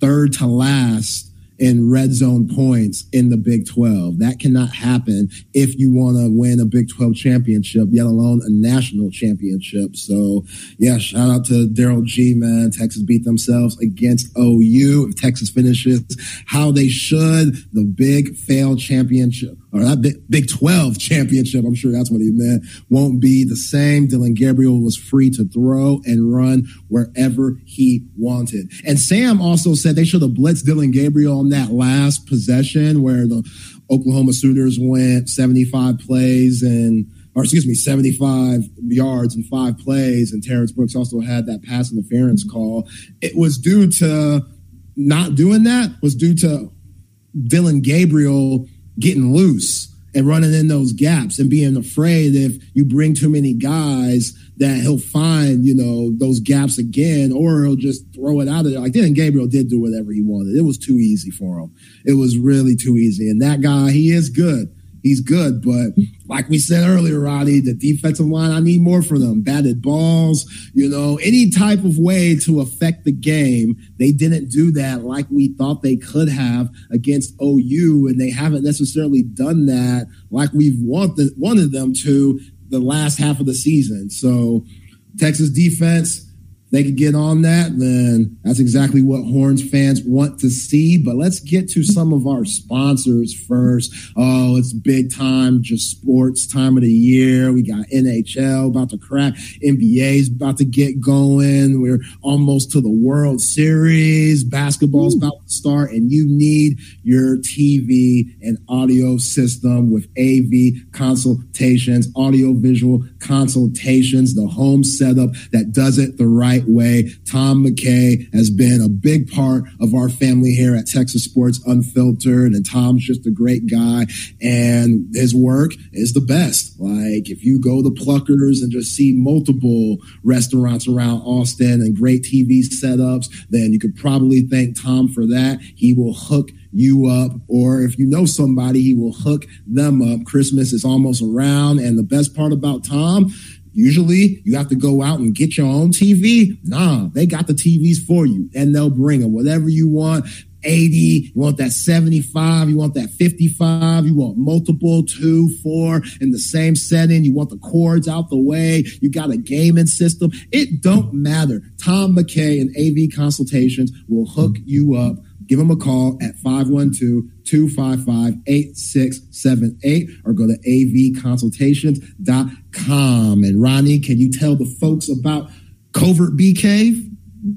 third to last in red zone points in the Big 12. That cannot happen if you want to win a Big 12 championship, yet alone a national championship. So, yeah, shout out to Daryl G, man. Texas beat themselves against OU. If Texas finishes how they should, the big fail championship or that big, big 12 championship, I'm sure that's what he meant, won't be the same. Dillon Gabriel was free to throw and run wherever he wanted. And Sam also said they should have blitzed Dillon Gabriel on that last possession where the Oklahoma Sooners went 75 plays and or excuse me, 75 yards and five plays, and Terrence Brooks also had that pass interference call. It was due to not doing that, was due to Dillon Gabriel getting loose and running in those gaps and being afraid if you bring too many guys that he'll find, you know, those gaps again, or he'll just throw it out of there. Like then Gabriel did do whatever he wanted. It was too easy for him. It was really too easy. And that guy, he is good he's good. But like we said earlier, Roddy, the defensive line, I need more for them. Batted balls, you know, any type of way to affect the game. They didn't do that like we thought they could have against OU, and they haven't necessarily done that like we've wanted wanted them to the last half of the season. So Texas defense they could get on that, then that's exactly what Horns fans want to see. But let's get to some of our sponsors first. Oh, it's big time, just sports time of the year. We got NHL about to crack, NBA's about to get going. We're almost to the World Series. Basketball's about to start and you need your TV and audio system with AV consultations, audio visual consultations, the home setup that does it the right way. Tom McKay has been a big part of our family here at Texas Sports Unfiltered, and Tom's just a great guy, and his work is the best. Like if you go to Pluckers and just see multiple restaurants around Austin and great TV setups, then you could probably thank Tom for that. He will hook you up, or if you know somebody, he will hook them up. Christmas is almost around, and the best part about Tom, Usually you have to go out and get your own TV. Nah, they got the TVs for you and they'll bring them whatever you want. 80, you want that 75, you want that 55, you want multiple, two, four in the same setting, you want the cords out the way, you got a gaming system. It don't matter. Tom McKay and AV Consultations will hook you up. Give them a call at 512-255-8678 or go to avconsultations.com. And Ronnie, can you tell the folks about Covert Bee Cave?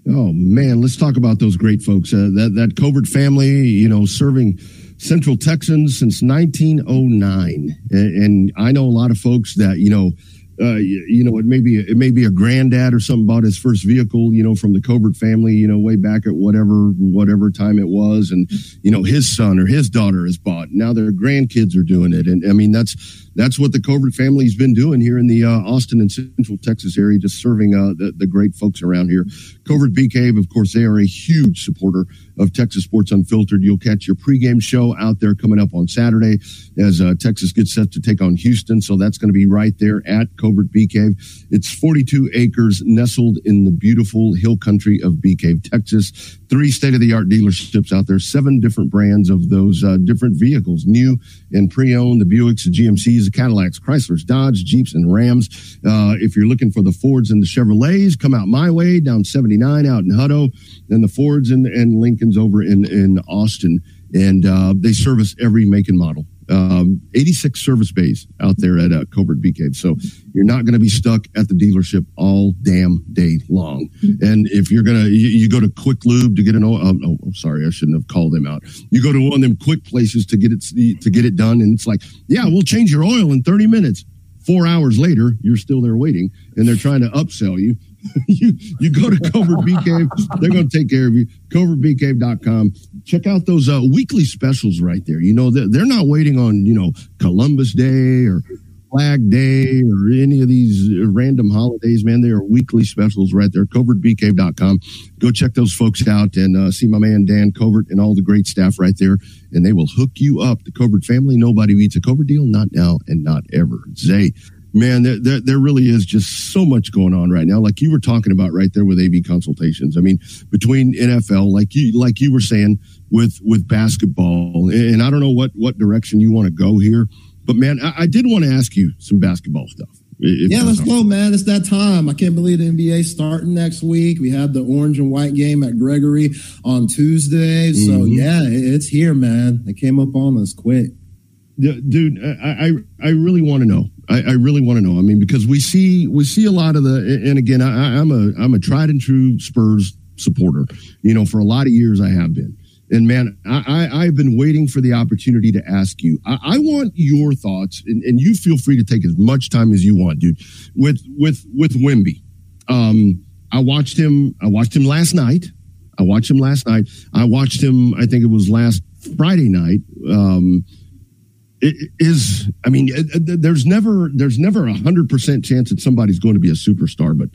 Oh man, let's talk about those great folks. Uh, that that Covert family, you know, serving Central Texans since 1909, and, and I know a lot of folks that you know uh, you, you, know, it may be it may be a granddad or something bought his first vehicle, you know, from the Covert family, you know, way back at whatever whatever time it was, and you know, his son or his daughter has bought. Now their grandkids are doing it, and I mean that's that's what the Covert family's been doing here in the uh, Austin and Central Texas area, just serving uh, the, the great folks around here. Covert Bee Cave, of course, they are a huge supporter of Texas Sports Unfiltered. You'll catch your pregame show out there coming up on Saturday as uh, Texas gets set to take on Houston. So that's going to be right there at Covert Bee Cave. It's 42 acres nestled in the beautiful hill country of Bee Cave, Texas. Three state of the art dealerships out there, seven different brands of those uh, different vehicles, new and pre owned, the Buicks, the GMCs, Cadillacs, Chryslers, Dodge, Jeeps, and Rams. Uh, if you're looking for the Fords and the Chevrolets, come out my way down 79 out in Hutto. Then the Fords and, and Lincolns over in, in Austin. And uh, they service every make and model um, 86 service bays out there at uh, Covert Bee Cave. So you're not going to be stuck at the dealership all damn day long. Mm-hmm. And if you're going to, you, go to Quick Lube to get an oil. Oh, oh, oh, sorry, I shouldn't have called them out. You go to one of them quick places to get it to get it done, and it's like, yeah, we'll change your oil in 30 minutes. Four hours later, you're still there waiting, and they're trying to upsell you. you you go to Covert Bee Cave, they're going to take care of you. CovertBeeCave.com. Check out those uh, weekly specials right there. You know, they're, they're not waiting on, you know, Columbus Day or Flag Day or any of these random holidays, man. They are weekly specials right there. CovertBeeCave.com. Go check those folks out and uh, see my man Dan Covert and all the great staff right there. And they will hook you up. The Covert family, nobody beats a Covert deal, not now and not ever. Zay man, there, there, there, really is just so much going on right now. Like you were talking about right there with AV consultations. I mean, between NFL, like you, like you were saying with, with basketball, and I don't know what, what direction you want to go here, but man, I, I did want to ask you some basketball stuff. Yeah, let's go, man. It's that time. I can't believe the NBA starting next week. We have the orange and white game at Gregory on Tuesday. So mm-hmm. yeah, it's here, man. It came up on us quick. Dude, I, I, I really want to know I, I really want to know. I mean, because we see we see a lot of the, and again, I, I'm a I'm a tried and true Spurs supporter. You know, for a lot of years I have been. And man, I, I, have been waiting for the opportunity to ask you. I, I want your thoughts, and, and, you feel free to take as much time as you want, dude. With with with Wemby, um, I watched him. I watched him last night. I watched him last night. I watched him. I think it was last Friday night. Um, is I mean, uh, uh, there's never there's never a hundred percent chance that somebody's going to be a superstar, but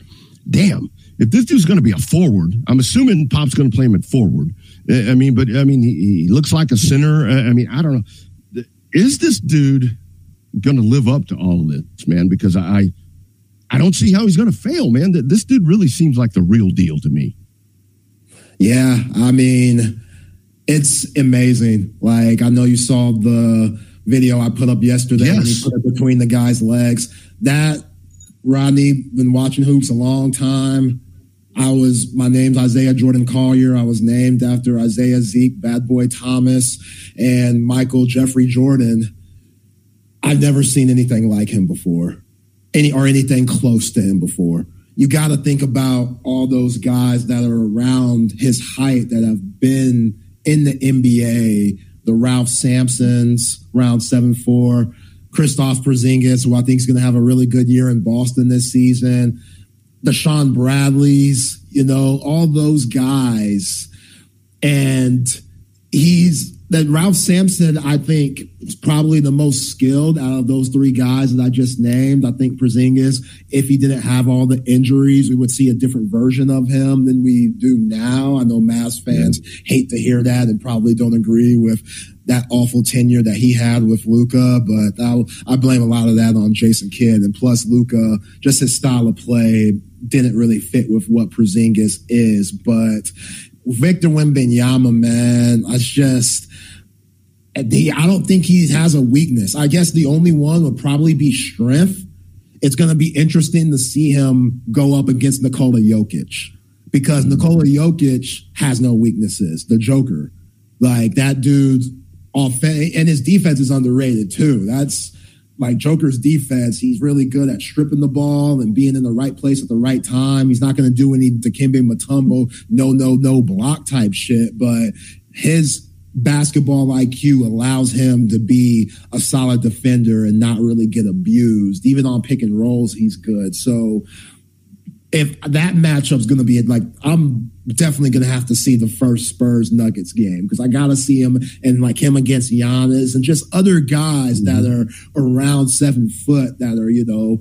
damn, if this dude's going to be a forward, I'm assuming Pop's going to play him at forward. Uh, I mean, but I mean, he, he looks like a center. I mean, I don't know. Is this dude going to live up to all of this, man? Because I, I don't see how he's going to fail, man. This dude really seems like the real deal to me. Yeah, I mean, it's amazing. Like I know you saw the video I put up yesterday yes. he put it between the guy's legs. That Rodney been watching hoops a long time. I was my name's Isaiah Jordan Collier. I was named after Isaiah Zeke, Bad Boy Thomas, and Michael Jeffrey Jordan. I've never seen anything like him before, any or anything close to him before. You got to think about all those guys that are around his height that have been in the NBA, the Ralph Sampsons, round 7 4, Kristaps Porzingis, who I think is going to have a really good year in Boston this season, the Shawn Bradleys, you know, all those guys. And he's that Ralph Sampson, I think, is probably the most skilled out of those three guys that I just named. I think Porzingis, if he didn't have all the injuries, we would see a different version of him than we do now. I know Mass fans yeah. hate to hear that and probably don't agree with that awful tenure that he had with Luka, but I, I blame a lot of that on Jason Kidd. And plus, Luka, just his style of play didn't really fit with what Porzingis is. But Victor Wembanyama, man, I just the, I don't think he has a weakness. I guess the only one would probably be strength. It's going to be interesting to see him go up against Nikola Jokic because Nikola Jokic has no weaknesses. The Joker, like that dude's offense, and his defense is underrated too. That's like Joker's defense, he's really good at stripping the ball and being in the right place at the right time. He's not going to do any Dikembe Mutombo, no, no, no block type shit, but his basketball IQ allows him to be a solid defender and not really get abused. Even on pick and rolls, he's good. So if that matchup's going to be like, I'm definitely going to have to see the first Spurs Nuggets game because I got to see him and like him against Giannis and just other guys mm-hmm. that are around seven foot that are, you know,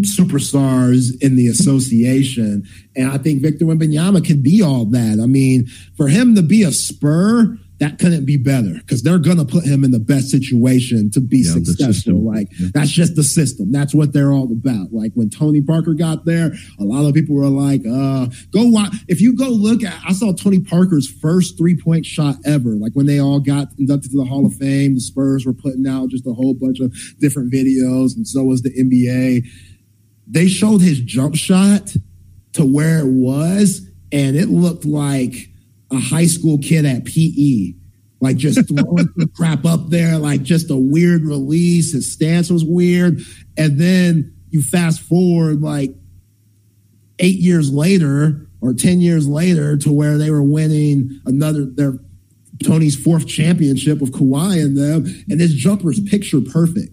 superstars in the association. And I think Victor Wembanyama can be all that. I mean, for him to be a Spur, that couldn't be better because they're going to put him in the best situation to be yeah, successful. Like yeah. that's just the system. That's what they're all about. Like when Tony Parker got there, a lot of people were like, uh, go watch. If you go look at, I saw Tony Parker's first three point shot ever. Like when they all got inducted to the Hall of Fame, the Spurs were putting out just a whole bunch of different videos and so was the NBA. They showed his jump shot to where it was and it looked like, a high school kid at PE, like just throwing some crap up there, like just a weird release. His stance was weird. And then you fast forward like eight years later or 10 years later to where they were winning another, their Tony's fourth championship with Kawhi in them. And this jumper's picture perfect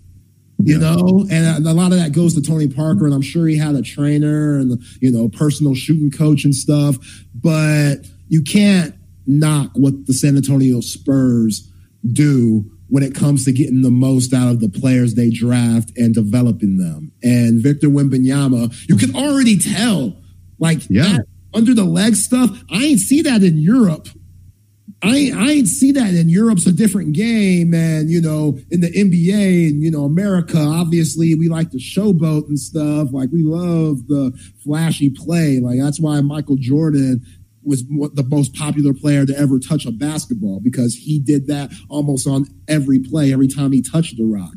you know and uh, a lot of that goes to tony parker and i'm sure he had a trainer and you know personal shooting coach and stuff but you can't knock what the San Antonio Spurs do when it comes to getting the most out of the players they draft and developing them. And Victor Wembanyama, you can already tell, like yeah. that under the leg stuff. I ain't see that in Europe. I ain't, I ain't see that in Europe's a different game, and you know, in the NBA and you know, America, obviously we like to showboat and stuff. Like we love the flashy play. Like that's why Michael Jordan was the most popular player to ever touch a basketball because he did that almost on every play every time he touched the rock.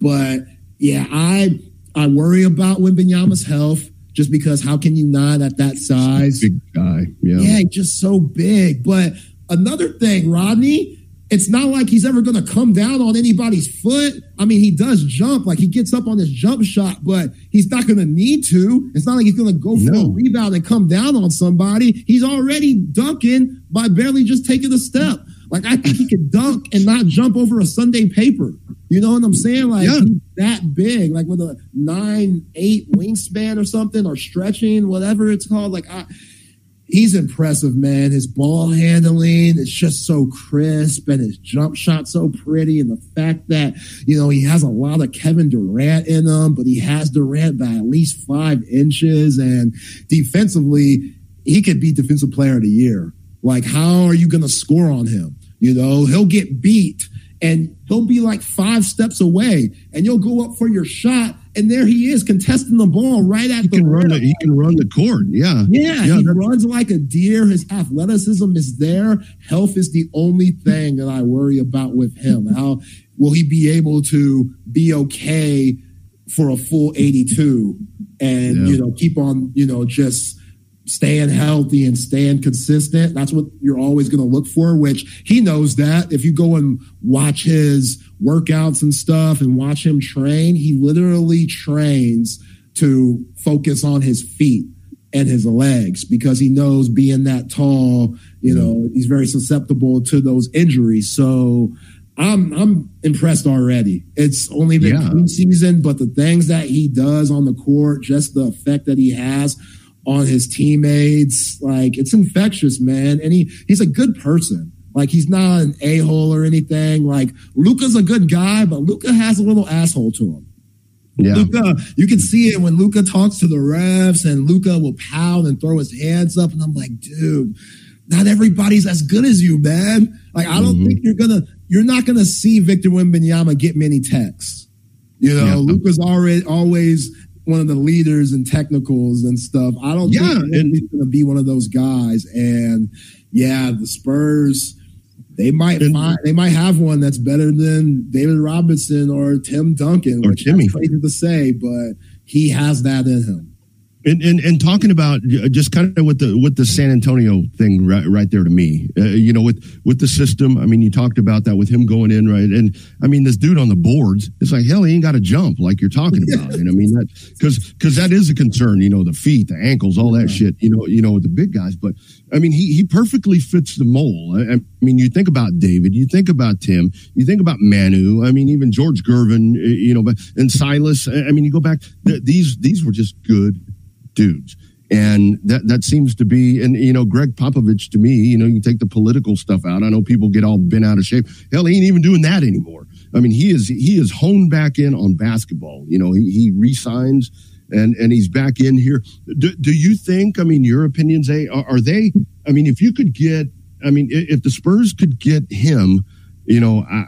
But yeah, I I worry about Wembanyama's health just because how can you not at that size? Big guy, yeah, yeah, just so big. But another thing, Rodney, it's not like he's ever going to come down on anybody's foot. I mean, he does jump, like he gets up on his jump shot, but he's not going to need to. It's not like he's going to go for no. a rebound and come down on somebody. He's already dunking by barely just taking a step. Like I think he could dunk and not jump over a Sunday paper. You know what I'm saying? Like yeah. that big, like with a nine, eight wingspan or something, or stretching, whatever it's called. Like I he's impressive, man. His ball handling is just so crisp and his jump shot so pretty. And the fact that, you know, he has a lot of Kevin Durant in him, but he has Durant by at least five inches. And defensively, he could be defensive player of the year. Like, how are you going to score on him? You know, he'll get beat and he'll be like five steps away and you'll go up for your shot and there he is contesting the ball right at he the can run the, he can run the court. Yeah. Yeah, yeah he runs like a deer. His athleticism is there. Health is the only thing that i worry about with him. How will he be able to be okay for a full 82 and yeah. you know keep on you know just staying healthy and staying consistent. That's what you're always going to look for, which he knows that. If you go and watch his workouts and stuff and watch him train, he literally trains to focus on his feet. and his legs because he knows being that tall, you know, mm-hmm. he's very susceptible to those injuries. So I'm I'm impressed already. It's only been yeah. preseason, but the things that he does on the court, just the effect that he has on his teammates, like it's infectious, man. And he he's a good person. Like he's not an a hole or anything. Like Luka's a good guy, but Luka has a little asshole to him. Yeah. Luka, you can see it when Luka talks to the refs and Luka will pound and throw his hands up. And I'm like, dude, not everybody's as good as you, man. Like, I don't mm-hmm. think you're gonna, you're not gonna see Victor Wembanyama get many texts. You know, yeah. Luka's already always one of the leaders and technicals and stuff. I don't yeah, think he's gonna be one of those guys. And yeah, the Spurs, they might and, find they might have one that's better than David Robinson or Tim Duncan, or Jimmy. crazy to say, but he has that in him. And, and, and talking about just kind of with the with the San Antonio thing right, right there to me, uh, you know, with with the system. I mean, you talked about that with him going in right, and I mean, this dude on the boards, it's like hell, he ain't got to jump like you're talking about. and I mean that because because that is a concern. You know, the feet, the ankles, all that shit. You know, you know, with the big guys. But I mean, he he perfectly fits the mold. I, I mean, you think about David, you think about Tim, you think about Manu. I mean, even George Gervin. You know, but and Silas. I mean, you go back. These these were just good dudes. And that, that seems to be, and you know, Gregg Popovich to me, you know, you take the political stuff out. I know people get all bent out of shape. Hell, he ain't even doing that anymore. I mean, he is, he is honed back in on basketball. You know, he, he resigns and, and he's back in here. Do, do you think, I mean, your opinions, eh, are, are they, I mean, if you could get, I mean, if the Spurs could get him, you know, I,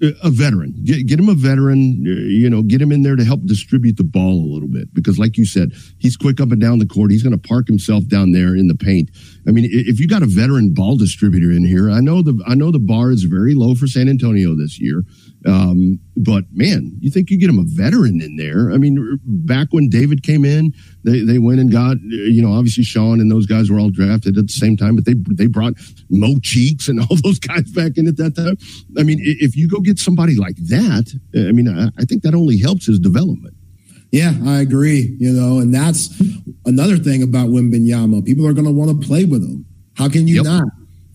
a veteran. Get, get him a veteran, uh, you know, get him in there to help distribute the ball a little bit. Because, like you said, he's quick up and down the court. He's going to park himself down there in the paint. I mean, if you got a veteran ball distributor in here, I know the I know the bar is very low for San Antonio this year. Um, but man, you think you get him a veteran in there? I mean, back when David came in, they, they went and got, you know, obviously Sean and those guys were all drafted at the same time, but they, they brought Mo Cheeks and all those guys back in at that time. I mean, if you go get somebody like that, I mean, I, I think that only helps his development. Yeah, I agree. You know, and that's another thing about Wembanyama. People are going to want to play with him. How can you yep. not?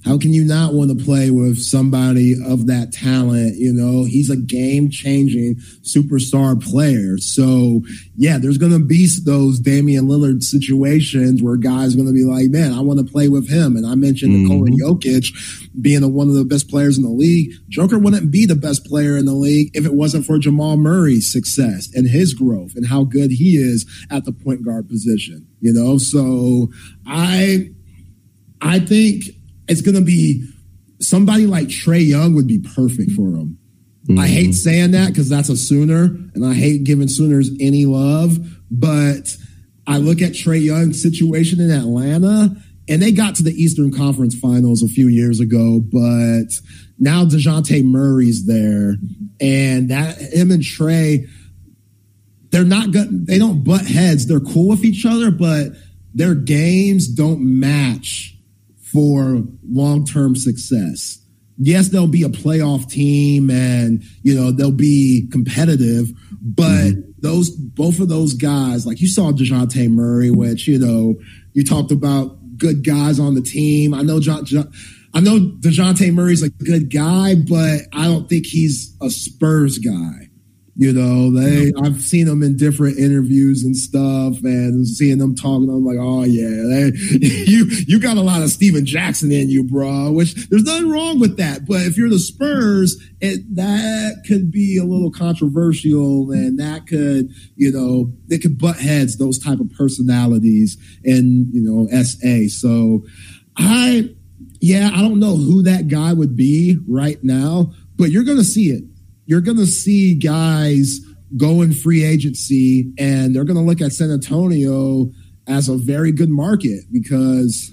How can you not want to play with somebody of that talent? You know, he's a game changing superstar player. So, yeah, there's going to be those Damian Lillard situations where guys are going to be like, man, I want to play with him. And I mentioned mm-hmm. Nikola Jokic being a, one of the best players in the league. Joker wouldn't be the best player in the league if it wasn't for Jamal Murray's success and his growth and how good he is at the point guard position. You know, so I, I think it's going to be somebody like Trae Young would be perfect for him. Mm-hmm. I hate saying that because that's a Sooner, and I hate giving Sooners any love. But I look at Trae Young's situation in Atlanta, and they got to the Eastern Conference Finals a few years ago, but now Dejounte Murray's there, and that him and Trae, they're not good. They don't butt heads. They're cool with each other, but their games don't match for long term success. Yes, they'll be a playoff team and, you know, they'll be competitive, but mm-hmm. those, both of those guys, like you saw DeJounte Murray, which, you know, you talked about good guys on the team. I know John, John I know DeJounte Murray's a good guy, but I don't think he's a Spurs guy. You know, they I've seen them in different interviews and stuff, and seeing them talking. I'm like, oh yeah, they, you you got a lot of Stephen Jackson in you, bro. Which there's nothing wrong with that. But if you're the Spurs, it that could be a little controversial, and that could you know they could butt heads those type of personalities and you know SA. So I yeah, I don't know who that guy would be right now, but you're gonna see it you're going to see guys go in free agency and they're going to look at San Antonio as a very good market because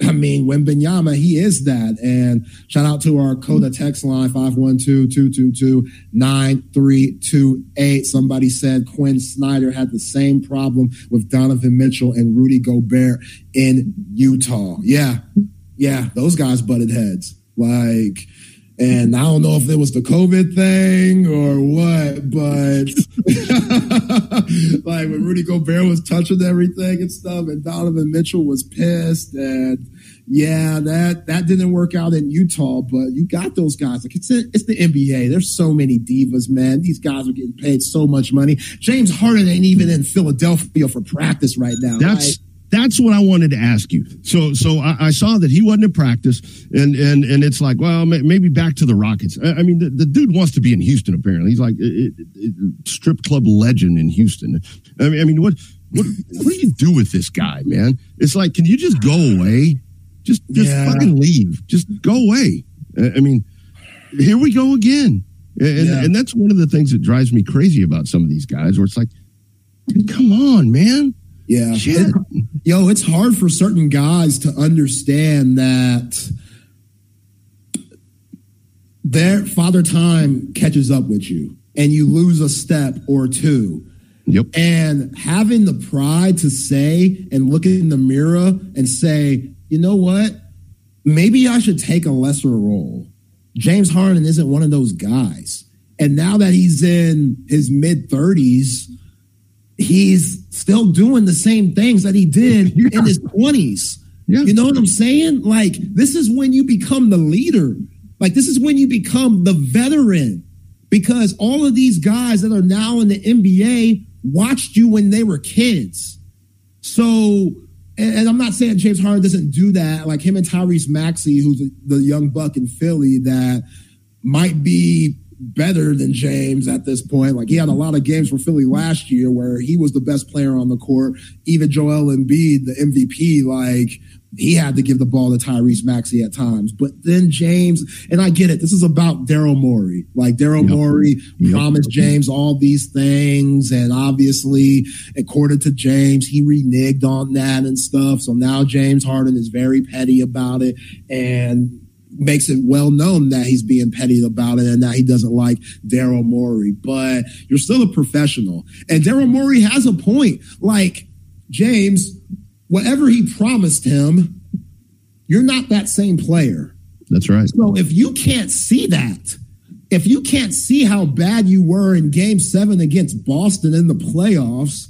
I mean, Wembanyama, he is that. And shout out to our Coda text line, 512-222-9328. Somebody said Quin Snyder had the same problem with Donovan Mitchell and Rudy Gobert in Utah. Yeah. Yeah. Those guys butted heads. Like, And I don't know if it was the COVID thing or what, but like when Rudy Gobert was touching everything and stuff, and Donovan Mitchell was pissed, and yeah, that that didn't work out in Utah. But you got those guys. Like it's it's the NBA. There's so many divas, man. These guys are getting paid so much money. James Harden ain't even in Philadelphia for practice right now. That's. Right? That's what I wanted to ask you. So, so I, I, saw that he wasn't in practice, and and and it's like, well, maybe back to the Rockets. I, I mean, the, the, dude wants to be in Houston. Apparently, he's like it, it, it, strip club legend in Houston. I mean, I mean, what what what do you do with this guy, man? It's like, can you just go away? Just just yeah. fucking leave. Just go away. I mean, here we go again. And, yeah. and that's one of the things that drives me crazy about some of these guys, where it's like, come on, man. Yeah. It, yo, it's hard for certain guys to understand that their father time catches up with you and you lose a step or two. Yep. And having the pride to say and look in the mirror and say, you know what? Maybe I should take a lesser role. James Harden isn't one of those guys. And now that he's in his mid 30s, he's still doing the same things that he did yeah. in his 20s. Yeah. You know what I'm saying? Like, this is when you become the leader. Like, this is when you become the veteran because all of these guys that are now in the NBA watched you when they were kids. So, and, and I'm not saying James Harden doesn't do that. Like him and Tyrese Maxey, who's the young buck in Philly that might be better than James at this point. Like he had a lot of games for Philly last year where he was the best player on the court. Even Joel Embiid, the MVP, like he had to give the ball to Tyrese Maxey at times. But then James, and I get it, this is about Daryl Morey. Like Daryl yep. Morey yep. promised James all these things. And obviously, according to James, he reneged on that and stuff. So now James Harden is very petty about it. And makes it well known that he's being petty about it and that he doesn't like Daryl Morey. But you're still a professional. And Daryl Morey has a point. Like, James, whatever he promised him, you're not that same player. That's right. So if you can't see that, if you can't see how bad you were in game seven against Boston in the playoffs,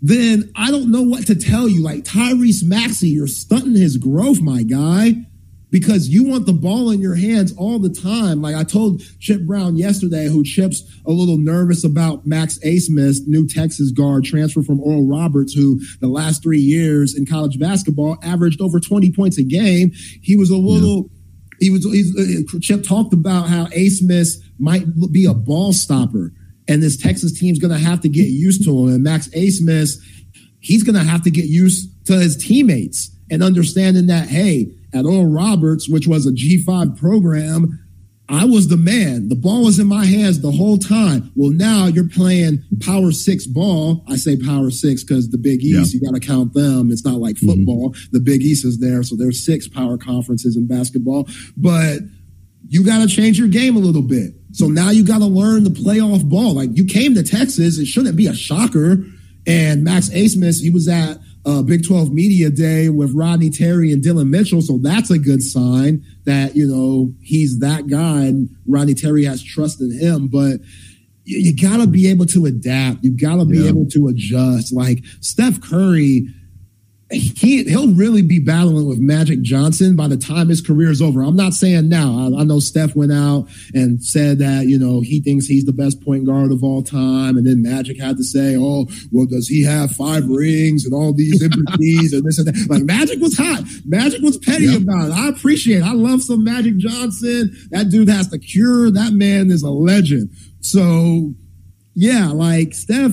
then I don't know what to tell you. Like Tyrese Maxey, you're stunting his growth, my guy because you want the ball in your hands all the time. Like I told Chip Brown yesterday, who Chip's a little nervous about Max Abmas, new Texas guard transfer from Oral Roberts, who the last three years in college basketball averaged over 20 points a game. He was a little. Yeah. He was. He's, uh, Chip talked about how Abmas might be a ball stopper, and this Texas team's going to have to get used to him. And Max Abmas, he's going to have to get used to his teammates and understanding that hey, at Oral Roberts, which was a G5 program, I was the man. The ball was in my hands the whole time. Well, now you're playing power six ball. I say power six because the Big East, yeah. you got to count them. It's not like mm-hmm. football. Mm-hmm. The Big East is there. So there's six power conferences in basketball. But you got to change your game a little bit. So now you got to learn the playoff ball. Like you came to Texas. It shouldn't be a shocker. And Max Abmas, he was at uh, Big 12 Media Day with Rodney Terry and Dylan Mitchell. So that's a good sign that, you know, he's that guy and Rodney Terry has trust in him. But you, you got to be able to adapt. You got to be yeah. able to adjust. Like Steph Curry he he'll really be battling with Magic Johnson by the time his career is over. I'm not saying now. I, I, know Steph went out and said that you know he thinks he's the best point guard of all time, and then Magic had to say, "Oh, well, does he have five rings and all these MVPs and this and that?" Like Magic was hot. Magic was petty yep. about it. I appreciate. it. I love some Magic Johnson. That dude has the cure. That man is a legend. So yeah, like Steph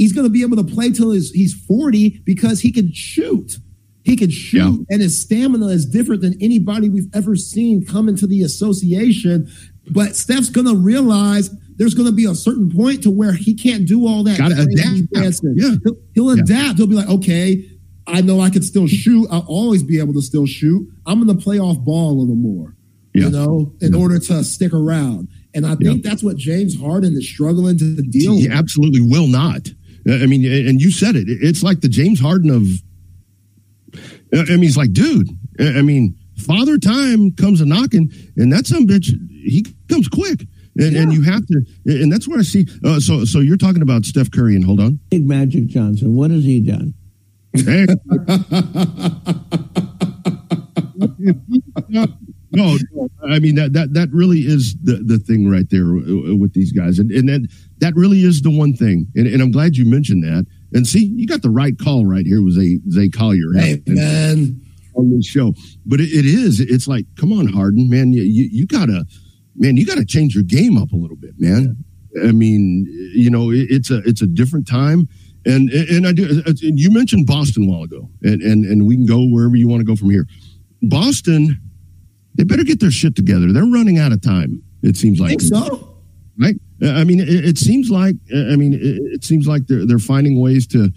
he's going to be able to play till he's, he's 40 because he can shoot. He can shoot, yeah. and his stamina is different than anybody we've ever seen come into the association. But Steph's going to realize there's going to be a certain point to where he can't do all that. Got to adapt. Yeah. He'll, he'll yeah. adapt. He'll be like, okay, I know I can still shoot. I'll always be able to still shoot. I'm going to play off ball a little more, yeah. you know, in yeah. order to stick around. And I think that's what James Harden is struggling to deal he with. absolutely will not. I mean, and you said it. It's like the James Harden of. I mean, he's like, dude. I mean, Father Time comes a knocking, and that some bitch he comes quick. And, yeah. and you have to, and that's where I see. Uh, so, so you're talking about Steph Curry, and hold on, Big Magic Johnson. What has he done? no, I mean that that that really is the the thing right there uh, uh, with these guys, and and that that really is the one thing. And, and I'm glad you mentioned that. And see, you got the right call right here with Zay, Zay Collier. Hey, man. On this show, but it, it is. It's like, come on, Harden, man. You, you, you gotta, man, you gotta change your game up a little bit, man. I mean, you know, it, it's a it's a different time. And and I do. And you mentioned Boston a while ago, and and and we can go wherever you want to go from here. Boston, they better get their shit together. They're running out of time. It seems like. I think so. Right. I mean, it, it seems like. I mean, it, it, seems like they're they're finding ways to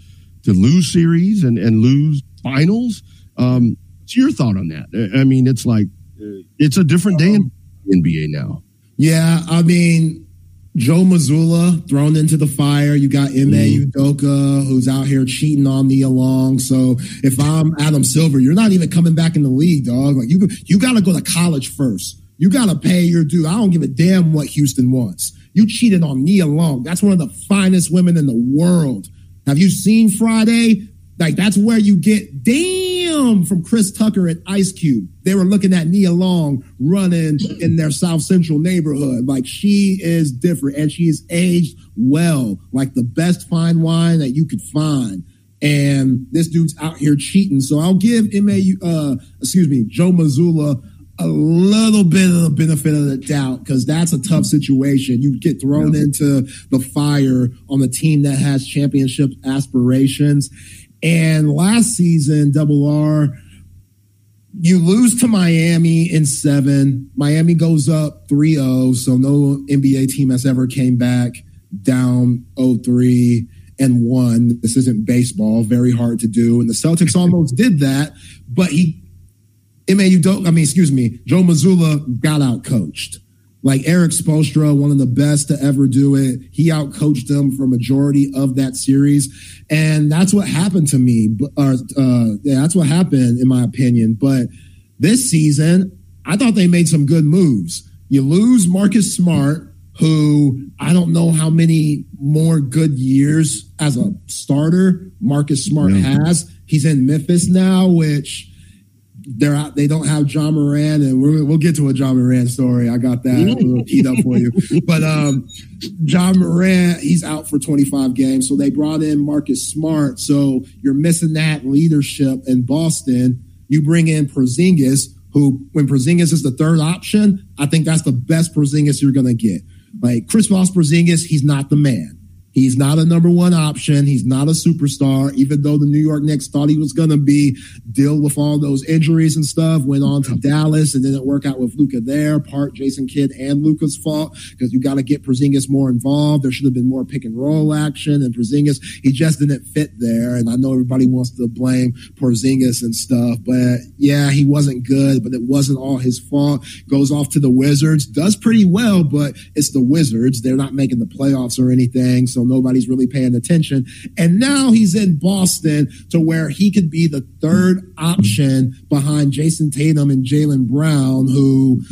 to lose series and and lose finals. Um, what's your thought on that? I mean, it's like it's a different day in NBA now. Yeah, I mean, Joe Mazzulla thrown into the fire. You got Ime mm. Udoka who's out here cheating on Nia Long. So if I'm Adam Silver, you're not even coming back in the league, dog. Like you, you got to go to college first. You got to pay your due. I don't give a damn what Houston wants. You cheated on Nia Long. That's one of the finest women in the world. Have you seen Friday? Like that's where you get damn from Chris Tucker and Ice Cube. They were looking at Nia Long running in their South Central neighborhood. Like she is different and she is aged well, like the best fine wine that you could find. And this dude's out here cheating. So I'll give MAU, uh, excuse me, Joe Mazzulla a little bit of the benefit of the doubt because that's a tough situation. You get thrown yeah. into the fire on the team that has championship aspirations and last season, Double R, you lose to Miami in seven. Miami goes up 3 0. So no NBA team has ever came back down 0 3 and won. This isn't baseball. Very hard to do. And the Celtics almost did that, but he, don't, I mean, excuse me, Joe Mazzulla got out coached. Like Erik Spoelstra, one of the best to ever do it. He outcoached them for majority of that series. And that's what happened to me. Or, uh, yeah, that's what happened in my opinion. But this season, I thought they made some good moves. You lose Marcus Smart, who I don't know how many more good years as a starter Marcus Smart yeah. has. He's in Memphis now, which they're out, they don't have Ja Morant, and we will get to a Ja Morant story. I got that a little keyed up for you. But um, Ja Morant, he's out for 25 games. So they brought in Marcus Smart. So you're missing that leadership in Boston. You bring in Porzingis, who, when Porzingis is the third option, I think that's the best Porzingis you're going to get. Like Kristaps Porzingis, he's not the man. He's not a number one option. He's not a superstar, even though the New York Knicks thought he was going to be, deal with all those injuries and stuff. Went on to Dallas and didn't work out with Luka there. Part Jason Kidd and Luka's fault because you got to get Porzingis more involved. There should have been more pick and roll action. And Porzingis, he just didn't fit there. And I know everybody wants to blame Porzingis and stuff, but yeah, he wasn't good, but it wasn't all his fault. Goes off to the Wizards, does pretty well, but it's the Wizards. They're not making the playoffs or anything. So nobody's really paying attention. And now he's in Boston to where he could be the third option behind Jayson Tatum and Jaylen Brown, who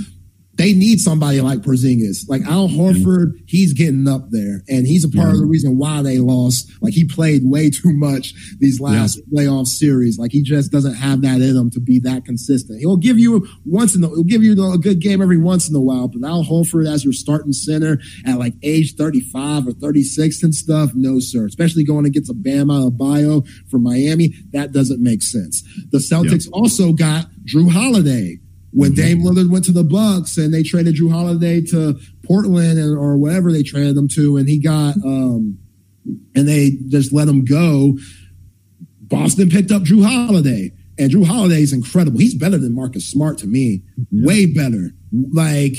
they need somebody like Porzingis. Like Al mm-hmm. Horford, he's getting up there, and he's a part yeah. of the mm-hmm. reason why they lost. Like he played way too much these last yeah. playoff series. Like he just doesn't have that in him to be that consistent. He'll give you once in the, he'll give you a good game every once in a while, but Al Horford as your starting center at like age 35 or 36 and stuff, no sir. Especially going against a Bam Adebayo from Miami, that doesn't make sense. The Celtics yeah. also got Jrue Holiday when Dame Lillard went to the Bucks and they traded Jrue Holiday to Portland or wherever they traded him to, and he got um, and they just let him go. Boston picked up Jrue Holiday, and Jrue Holiday is incredible. He's better than Marcus Smart to me, yeah. way better. Like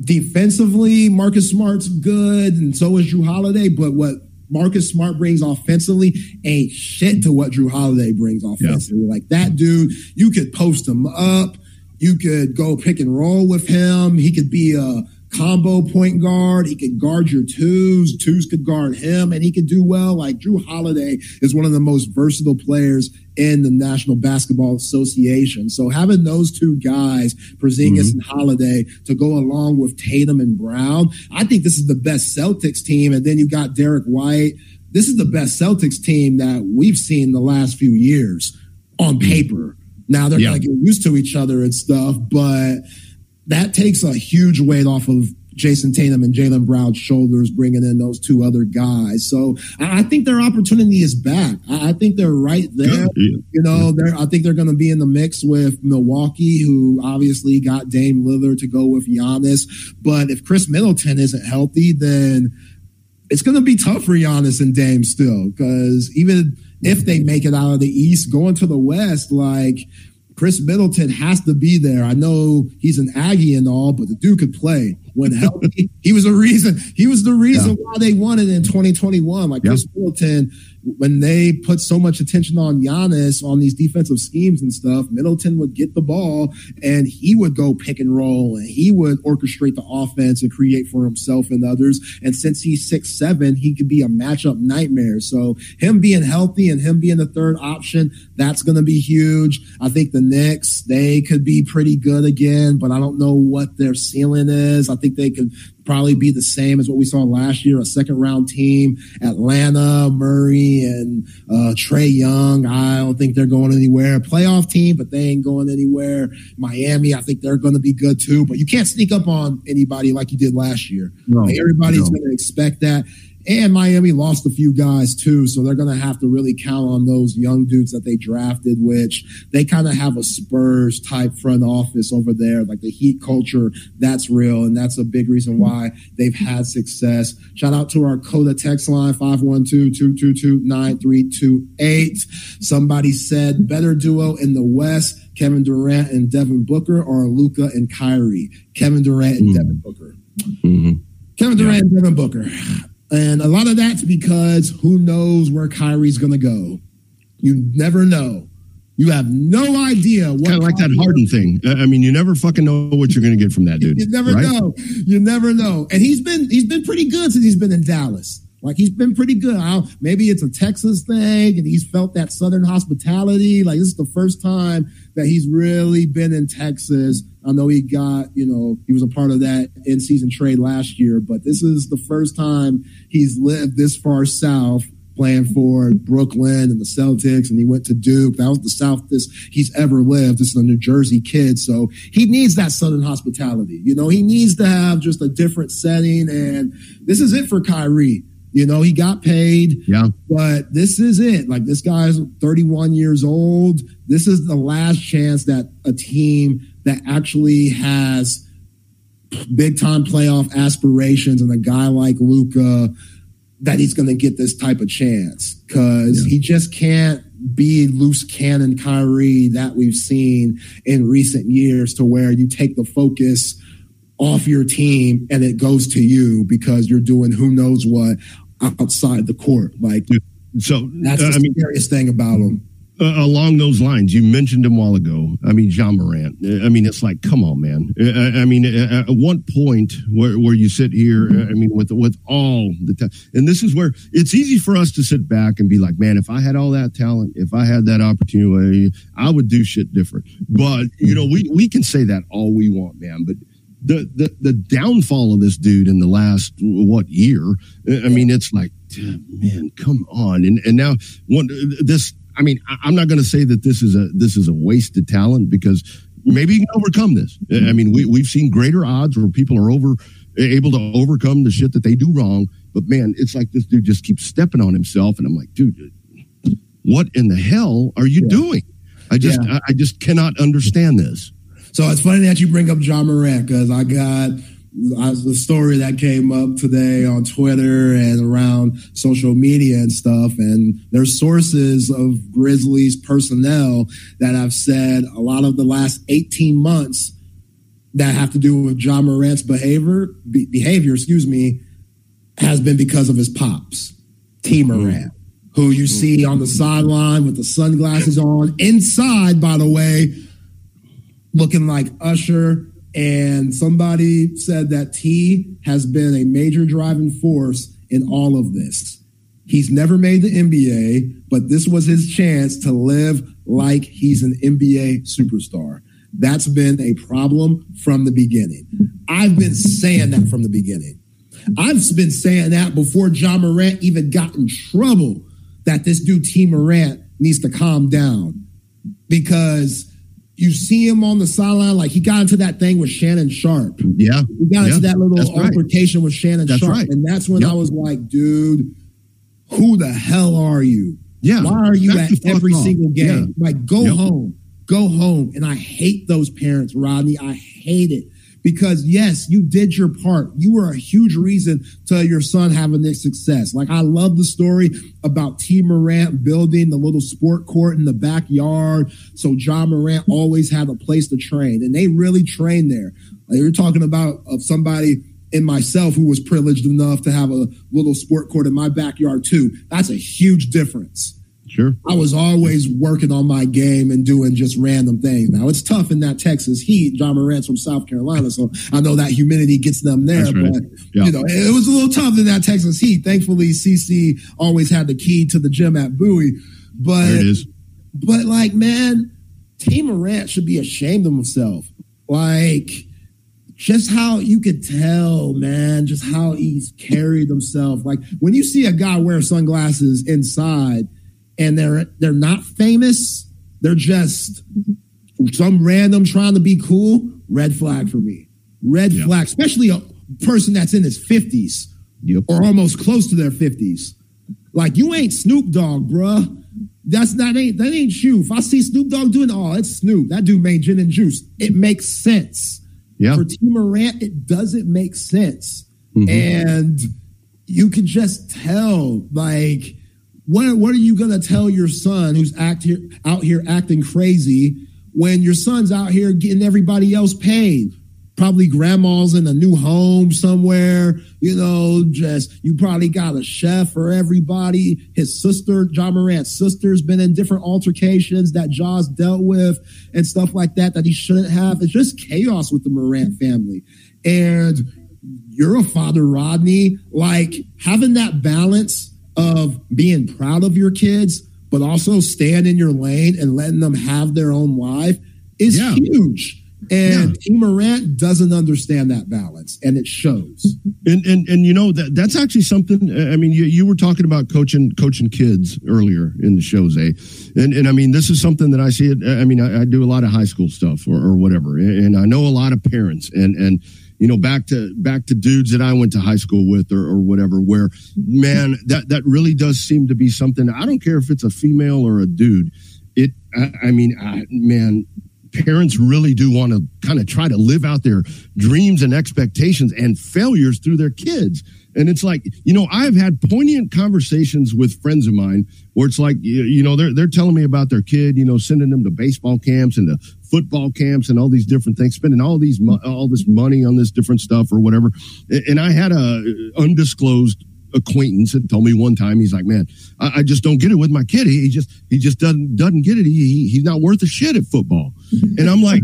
defensively, Marcus Smart's good, and so is Jrue Holiday. But what Marcus Smart brings offensively ain't shit to what Jrue Holiday brings offensively. Yeah. Like that dude, you could post him up you could go pick and roll with him. He could be a combo point guard. He could guard your twos. Twos could guard him, and he could do well. Like Jrue Holiday is one of the most versatile players in the National Basketball Association. So having those two guys, Porzingis mm-hmm. and Holiday, to go along with Tatum and Brown, I think this is the best Celtics team. And then you got Derrick White. This is the best Celtics team that we've seen the last few years on paper. Now they're yeah. going to get used to each other and stuff, but that takes a huge weight off of Jayson Tatum and Jaylen Brown's shoulders, bringing in those two other guys. So I think their opportunity is back. I think they're right there. Yeah. You know, they're, I think they're going to be in the mix with Milwaukee, who obviously got Dame Lillard to go with Giannis. But if Khris Middleton isn't healthy, then it's going to be tough for Giannis and Dame still. Because even if they make it out of the East, going to the West, like Khris Middleton has to be there. I know he's an Aggie and all, but the dude could play when healthy. he was a reason. He was the reason yeah. why they won it in 2021. Like yeah. Khris Middleton when they put so much attention on Giannis on these defensive schemes and stuff, Middleton would get the ball and he would go pick and roll and he would orchestrate the offense and create for himself and others. And since he's six seven, he could be a matchup nightmare. So him being healthy and him being the third option, that's going to be huge. I think the Knicks, they could be pretty good again, but I don't know what their ceiling is. I think they could probably be the same as what we saw last year, a second round team. Atlanta, Murray, and uh, Trae Young. I don't think they're going anywhere. Playoff team, but they ain't going anywhere. Miami, I think they're going to be good too. But you can't sneak up on anybody like you did last year. No, like everybody's no. going to expect that. And Miami lost a few guys too, so they're going to have to really count on those young dudes that they drafted, which they kind of have a Spurs type front office over there, like the Heat culture. That's real, and that's a big reason why they've had success. Shout out to our Coda text line 512-222-9328. Somebody said better duo in the West. Kevin Durant and Devin Booker or Luka and Kyrie? Kevin Durant and mm-hmm. Devin Booker. Mm-hmm. Kevin Durant yeah. and Devin Booker. And a lot of that's because who knows where Kyrie's going to go. You never know. You have no idea what. Kind of like that Harden thing. I mean, you never fucking know what you're going to get from that dude. you never right? know. You never know. And he's been he's been pretty good since he's been in Dallas. Like he's been pretty good. I'll, maybe it's a Texas thing, and he's felt that Southern hospitality. Like this is the first time that he's really been in Texas. I know he got, you know, he was a part of that in season trade last year, but this is the first time he's lived this far south playing for Brooklyn and the Celtics, and he went to Duke. That was the southest he's ever lived. This is a New Jersey kid, so he needs that Southern hospitality. You know, he needs to have just a different setting, and this is it for Kyrie. You know, he got paid. Yeah. But this is it. Like this guy's 31 years old. This is the last chance that a team that actually has big time playoff aspirations and a guy like Luka that he's going to get this type of chance because yeah. he just can't be loose cannon Kyrie that we've seen in recent years to where you take the focus off your team and it goes to you because you're doing who knows what outside the court. Like, so that's uh, the I mean, scariest thing about him. Uh, along those lines, you mentioned him a while ago. I mean, Ja Morant. Uh, I mean, it's like, come on, man. I, I mean, at one point where, where you sit here, I mean, with with all the time, and this is where it's easy for us to sit back and be like, man, if I had all that talent, if I had that opportunity, I would do shit different. But you know, we we can say that all we want, man. But the, the the downfall of this dude in the last what year? I mean, it's like, man, come on. And and now one this. I mean, I'm not going to say that this is a this is a wasted talent because maybe you can overcome this. I mean, we we've seen greater odds where people are over able to overcome the shit that they do wrong. But man, it's like this dude just keeps stepping on himself, and I'm like, dude, what in the hell are you yeah. doing? I just yeah. I, I just cannot understand this. So it's funny that you bring up Ja Morant because I got the story that came up today on Twitter and around social media and stuff. And there's sources of Grizzlies personnel that have said a lot of the last 18 months that have to do with Ja Morant's behavior, be, behavior, excuse me, has been because of his pops, T mm-hmm. Morant, who you see on the sideline with the sunglasses on. Inside, by the way, looking like Usher And somebody said that T has been a major driving force in all of this. He's never made the NBA, but this was his chance to live like he's an NBA superstar. That's been a problem from the beginning. I've been saying that from the beginning. I've been saying that before Ja Morant even got in trouble that this dude T Morant needs to calm down because you see him on the sideline like he got into that thing with Shannon Sharpe. Yeah, he got yeah, into that little that's right. altercation with Shannon That's Sharpe, right. and that's when Yep. I was like, dude, who the hell are you? Yeah. Why are you Back at every single game? Like, go Yep. home, go home. And I hate those parents, Rodney. I hate it because yes, you did your part. You were a huge reason to your son having this success. Like, I love the story about T. Morant building the little sport court in the backyard. So Ja Morant always had a place to train and they really trained there. Like, you're talking about of somebody and myself who was privileged enough to have a little sport court in my backyard too. That's a huge difference. Sure. I was always working on my game and doing just random things. Now it's tough in that Texas heat. Ja Morant's from South Carolina, so I know that humidity gets them there. Right. But Yeah. you know, it was a little tough in that Texas heat. Thankfully, CC always had the key to the gym at Bowie. But There it is. but like, man, Tee Morant should be ashamed of himself. Like, just how you could tell, man, just how he's carried himself. Like when you see a guy wear sunglasses inside and they're they're not famous, they're just some random trying to be cool, red flag for me. Red Yeah. flag, especially a person that's in his 50s Yep. or almost close to their 50s. Like you ain't Snoop Dogg, bruh. That's not ain't that ain't you. If I see Snoop Dogg doing oh, it's Snoop. That dude made gin and juice. It makes sense. Yeah. For Tee Morant, it doesn't make sense. Mhm. And you can just tell, like, what what are you gonna tell your son who's act here out here acting crazy when your son's out here getting everybody else paid? Probably grandma's in a new home somewhere, you know, just you probably got a chef for everybody. His sister, Ja Morant's sister's been in different altercations that Ja's dealt with and stuff like that that he shouldn't have. It's just chaos with the Morant family. And you're a father, Rodney. Like having that balance of being proud of your kids, but also staying in your lane and letting them have their own life is Yeah. huge. And Yeah. T. Morant doesn't understand that balance, and it shows. And and and you know that that's actually something. I mean, you, you were talking about coaching coaching kids earlier in the show, Zay, and and I mean this is something that I see it. I mean, I, I do a lot of high school stuff or, or whatever, and I know a lot of parents and and you know back to back to dudes that I went to high school with or, or whatever. Where man, that that really does seem to be something. I don't care if it's a female or a dude. It. I, I mean, I, man, parents really do want to kind of try to live out their dreams and expectations and failures through their kids. And it's like, you know, I've had poignant conversations with friends of mine where it's like, you, know, they're, they're telling me about their kid, you know, sending them to baseball camps and to football camps and all these different things, spending all these, all this money on this different stuff or whatever. And I had a uh, undisclosed acquaintance that told me one time he's like, man, I, I just don't get it with my kid. He, he just he just doesn't doesn't get it. He, he he's not worth a shit at football. And I'm like,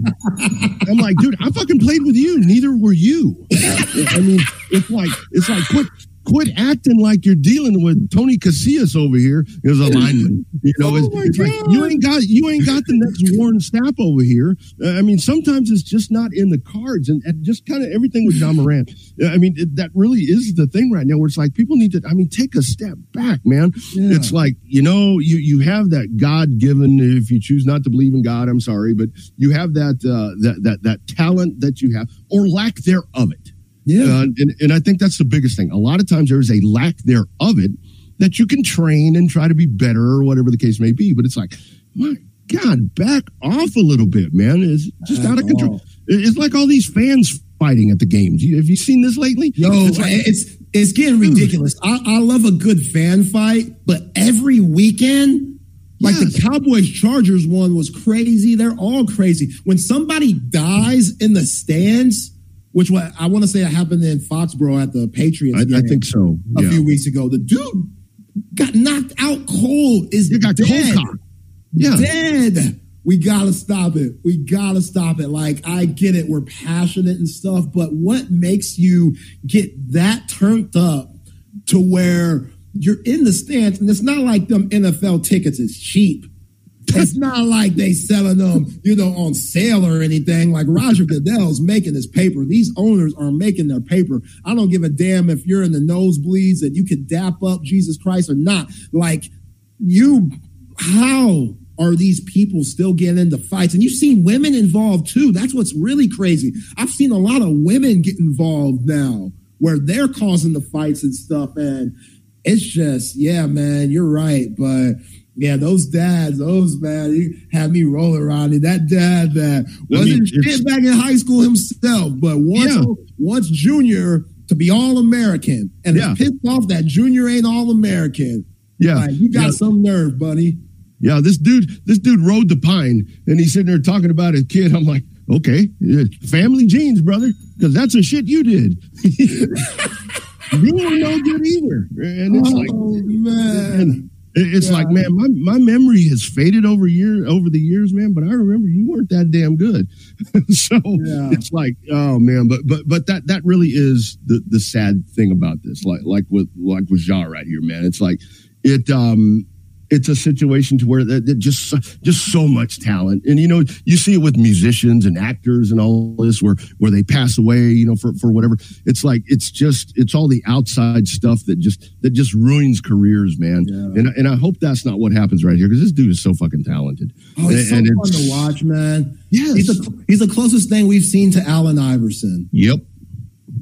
I'm like, dude, I fucking played with you. Neither were you. I mean, it's like it's like quit quit acting like you're dealing with Tony Casillas over here as a lineman. You know, Oh it's, it's like you ain't got you ain't got the next Warren Sapp over here. Uh, I mean, sometimes it's just not in the cards, and, and just kind of everything with Ja Morant. Uh, I mean, it, that really is the thing right now, where it's like people need to. I mean, take a step back, man. Yeah. It's like you know, you you have that God given. If you choose not to believe in God, I'm sorry, but you have that uh, that that that talent that you have, or lack thereof it. Yeah. Uh, and, and I think that's the biggest thing. A lot of times there is a lack there of it that you can train and try to be better or whatever the case may be. But it's like, my God, back off a little bit, man. It's just out of control. It's like all these fans fighting at the games. Have you seen this lately? Yo, it's like, it's it's getting ridiculous. I, I love a good fan fight, but every weekend, like Yes. the Cowboys Chargers one was crazy. They're all crazy. When somebody dies in the stands, which what I want to say it happened in Foxborough at the Patriots. I, I think so. a Yeah. few weeks ago. The dude got knocked out cold. Is You got dead. cold cock. Yeah. Dead. we gotta stop it. We gotta stop it. Like, I get it. We're passionate and stuff, but what makes you get that turned up to where you're in the stands? And it's not like them NFL tickets is cheap. It's not like they selling them, you know, on sale or anything. Like Roger Goodell's making his paper. These owners are making their paper. I don't give a damn if you're in the nosebleeds that you can dap up Jesus Christ or not. Like you, how are these people still getting into fights? And you've seen women involved too. That's what's really crazy. I've seen a lot of women get involved now where they're causing the fights and stuff. And it's just, yeah, man, you're right. But yeah, those dads, those man, he had me rolling around. And that dad that wasn't shit back in high school himself, but once yeah. once junior to be all American and yeah. pissed off that junior ain't all American. Yeah, like, you got yeah. some nerve, buddy. Yeah, this dude, this dude rode the pine, and he's sitting there talking about his kid. I'm like, okay, family genes, brother, because that's a shit you did. you were no good either, and it's oh, like, man. It's yeah. like, man, my, my memory has faded over year over the years, man. But I remember you weren't that damn good. so yeah. it's like, oh man, but but but that that really is the the sad thing about this. Like like with like with Ja right here, man. It's like it um it's a situation to where that, just just so much talent, and you know you see it with musicians and actors and all this where where they pass away, you know, for for whatever. It's like it's just it's all the outside stuff that just that just ruins careers, man. Yeah. And and I hope that's not what happens right here because this dude is so fucking talented. Oh, it's and, so and fun to watch, man. Yes, he's, a, he's the closest thing we've seen to Allen Iverson. Yep.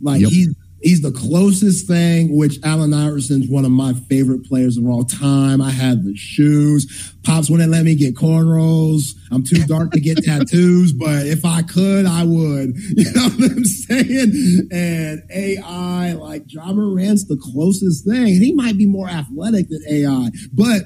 Like yep. he's He's the closest thing, which Allen Iverson's one of my favorite players of all time. I had the shoes. Pops wouldn't let me get cornrows. I'm too dark to get tattoos, but if I could, I would. You know what I'm saying? And AI, like Ja Morant's the closest thing. And he might be more athletic than AI, but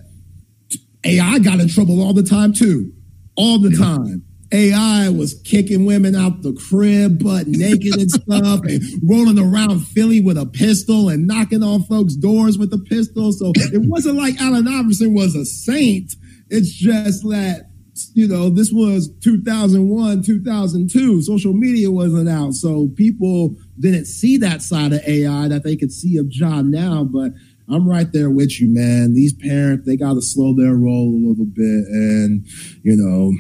AI got in trouble all the time too. All the yeah. time. AI was kicking women out the crib, butt naked and stuff, and rolling around Philly with a pistol and knocking on folks' doors with a pistol. So it wasn't like Allen Iverson was a saint. It's just that, you know, this was 2001, 2002. Social media wasn't out. So people didn't see that side of AI that they could see of John now. But I'm right there with you, man. These parents, they got to slow their roll a little bit. And, you know,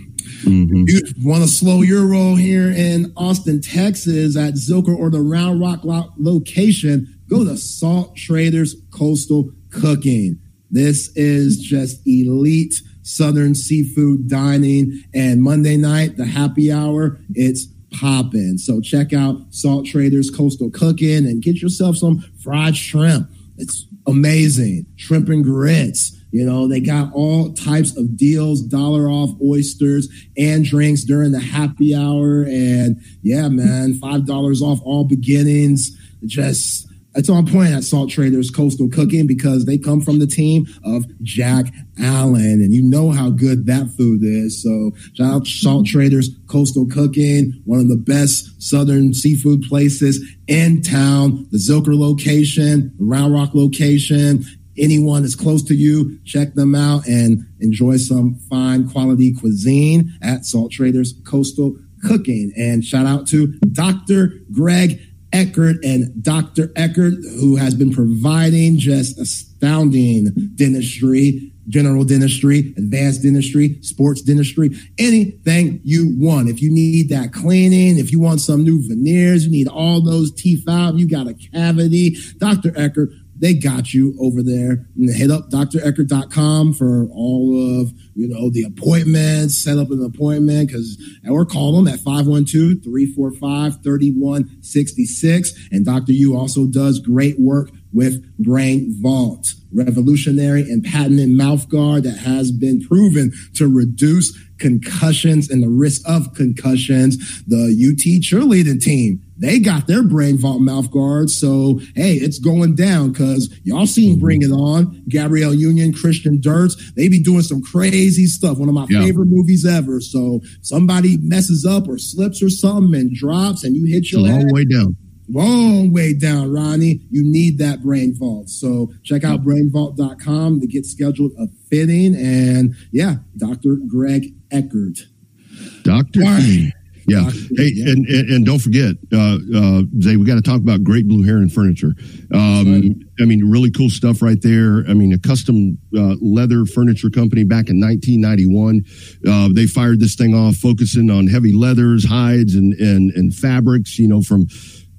Mm-hmm. You want to slow your roll here in Austin, Texas at Zilker or the Round Rock location, go to Salt Traders Coastal Cooking. This is just elite Southern seafood dining. And Monday night, the happy hour, it's popping. So check out Salt Traders Coastal Cooking and get yourself some fried shrimp. It's amazing. Shrimp and grits you know, they got all types of deals, dollar off oysters and drinks during the happy hour. And yeah, man, $5 off all beginnings. Just, it's on point at Salt Traders Coastal Cooking because they come from the team of Jack Allen, and you know how good that food is. So shout out Salt Traders Coastal Cooking, one of the best Southern seafood places in town. The Zilker location, the Round Rock location, anyone that's close to you, check them out and enjoy some fine quality cuisine at Salt Traders Coastal Cooking. And shout out to Dr. Greg Eckert and Dr. Eckert, who has been providing just astounding dentistry, general dentistry, advanced dentistry, sports dentistry, anything you want. If you need that cleaning, if you want some new veneers, you need all those teeth out, you got a cavity, Dr. Eckert they got you over there. Hit up dreckert.com for all of, you know, the appointments, set up an appointment because, or call them at 512-345-3166. And Dr. U also does great work with Brain Vault, revolutionary and patented mouth guard that has been proven to reduce concussions and the risk of concussions. The UT cheerleading team, they got their brain vault mouth guard. So, hey, it's going down because y'all seen mm-hmm. Bring It On, Gabrielle Union, Kirsten Dunst. They be doing some crazy stuff. One of my yeah. favorite movies ever. So somebody messes up or slips or something and drops and you hit your long way down. long way down, Ronnie. You need that brain vault. So check out brainvault.com to get scheduled a fitting. And yeah, Dr. Greg Eckert. Dr. Right. Yeah. Hey, yeah. And, and, and don't forget, uh, uh, Zay, we got to talk about Great Blue Heron Furniture. Um, right. I mean, really cool stuff right there. I mean, a custom uh, leather furniture company back in 1991. Uh, they fired this thing off, focusing on heavy leathers, hides, and and and fabrics. You know, from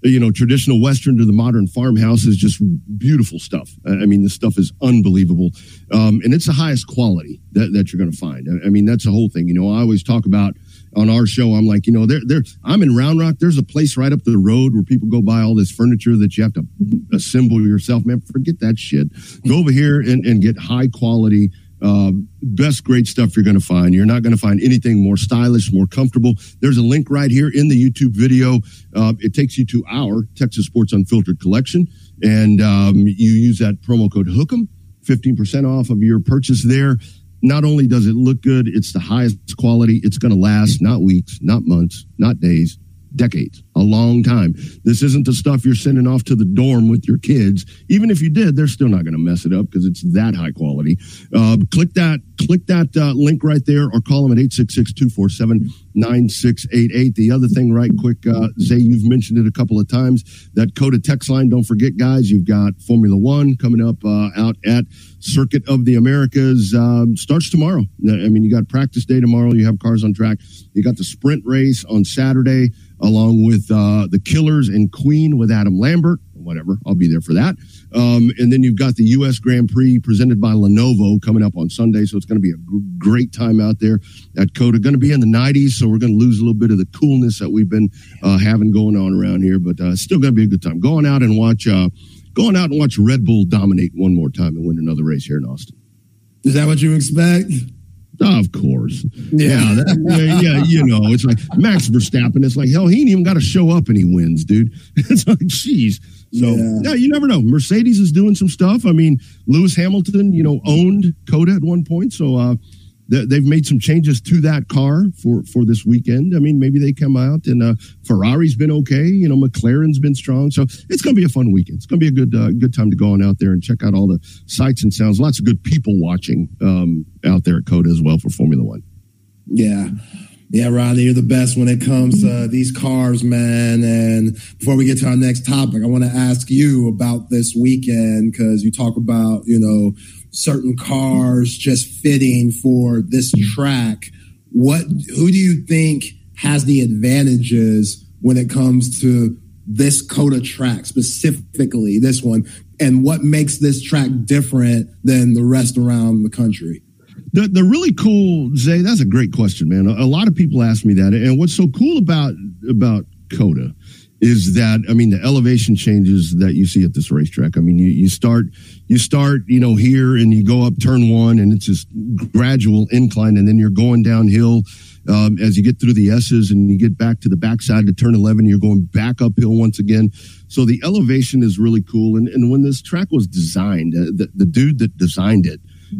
you know, traditional Western to the modern farmhouse is just beautiful stuff. I mean, this stuff is unbelievable. Um, and it's the highest quality that, that you're going to find. I mean, that's the whole thing. You know, I always talk about on our show, I'm like, you know, there, there, I'm in Round Rock. There's a place right up the road where people go buy all this furniture that you have to assemble yourself. Man, forget that shit. Go over here and, and get high quality uh, best great stuff you're going to find. You're not going to find anything more stylish, more comfortable. There's a link right here in the YouTube video. Uh, it takes you to our Texas Sports Unfiltered collection, and um, you use that promo code Hookem, 15% off of your purchase there. Not only does it look good, it's the highest quality. It's going to last not weeks, not months, not days, decades, a long time. This isn't the stuff you're sending off to the dorm with your kids. Even if you did, they're still not going to mess it up because it's that high quality. Uh, click that, click that uh, link right there or call them at 866-247-9688. The other thing right quick, uh, Zay, you've mentioned it a couple of times, that COTA text line. Don't forget, guys, you've got Formula One coming up uh, out at Circuit of the Americas um, starts tomorrow. I mean, you got practice day tomorrow. You have cars on track. You got the sprint race on Saturday along with uh, the Killers and Queen with Adam Lambert. Whatever, I'll be there for that. Um, and then you've got the U.S. Grand Prix presented by Lenovo coming up on Sunday, so it's going to be a great time out there at COTA. Going to be in the 90s, so we're going to lose a little bit of the coolness that we've been uh, having going on around here, but uh, still going to be a good time. Going out and watch, uh, going out and watch Red Bull dominate one more time and win another race here in Austin. Is that what you expect? Of course. Yeah. Yeah, that, yeah, you know, it's like Max Verstappen. It's like, hell, he ain't even got to show up and he wins, dude. It's like, jeez. So, yeah. yeah. you never know. Mercedes is doing some stuff. I mean, Lewis Hamilton, you know, owned COTA at one point. So, uh, they've made some changes to that car for for this weekend. I mean, maybe they come out and uh, Ferrari's been okay. You know, McLaren's been strong, so it's going to be a fun weekend. It's going to be a good uh, good time to go on out there and check out all the sights and sounds. Lots of good people watching um, out there at COTA as well for Formula One. Yeah. Yeah, Rodney, you're the best when it comes to these cars, man. And before we get to our next topic, I want to ask you about this weekend because you talk about, you know, certain cars just fitting for this track. What who do you think has the advantages when it comes to this COTA track specifically, this one, and what makes this track different than the rest around the country? The, the really cool Zay, that's a great question, man. A, a lot of people ask me that, and what's so cool about about COTA is that I mean the elevation changes that you see at this racetrack. I mean you, you start you start you know here and you go up turn one and it's this gradual incline and then you're going downhill um, as you get through the S's and you get back to the backside to turn 11 you're going back uphill once again. So the elevation is really cool. And, and when this track was designed, uh, the, the dude that designed it,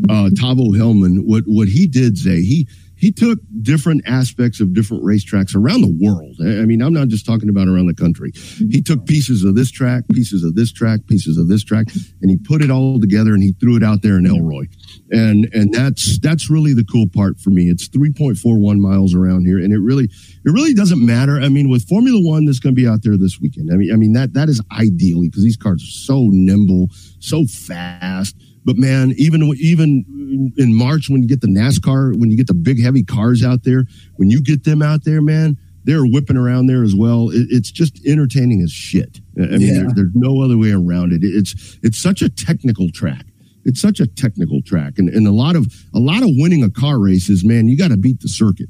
uh, Tavo Hellmund, what what he did say he he took different aspects of different racetracks around the world. I mean, I'm not just talking about around the country. He took pieces of this track, pieces of this track, pieces of this track, and he put it all together and he threw it out there in Elroy. And and that's that's really the cool part for me. It's 3.41 miles around here, and it really it really doesn't matter. I mean, with Formula One that's going to be out there this weekend. I mean, I mean that that is ideally because these cars are so nimble, so fast but man, even even in March when you get the NASCAR, when you get the big heavy cars out there, when you get them out there, man, they're whipping around there as well. It, it's just entertaining as shit. I mean, yeah. there, there's no other way around it. It's it's such a technical track. It's such a technical track, and and a lot of a lot of winning a car race is man, you got to beat the circuit.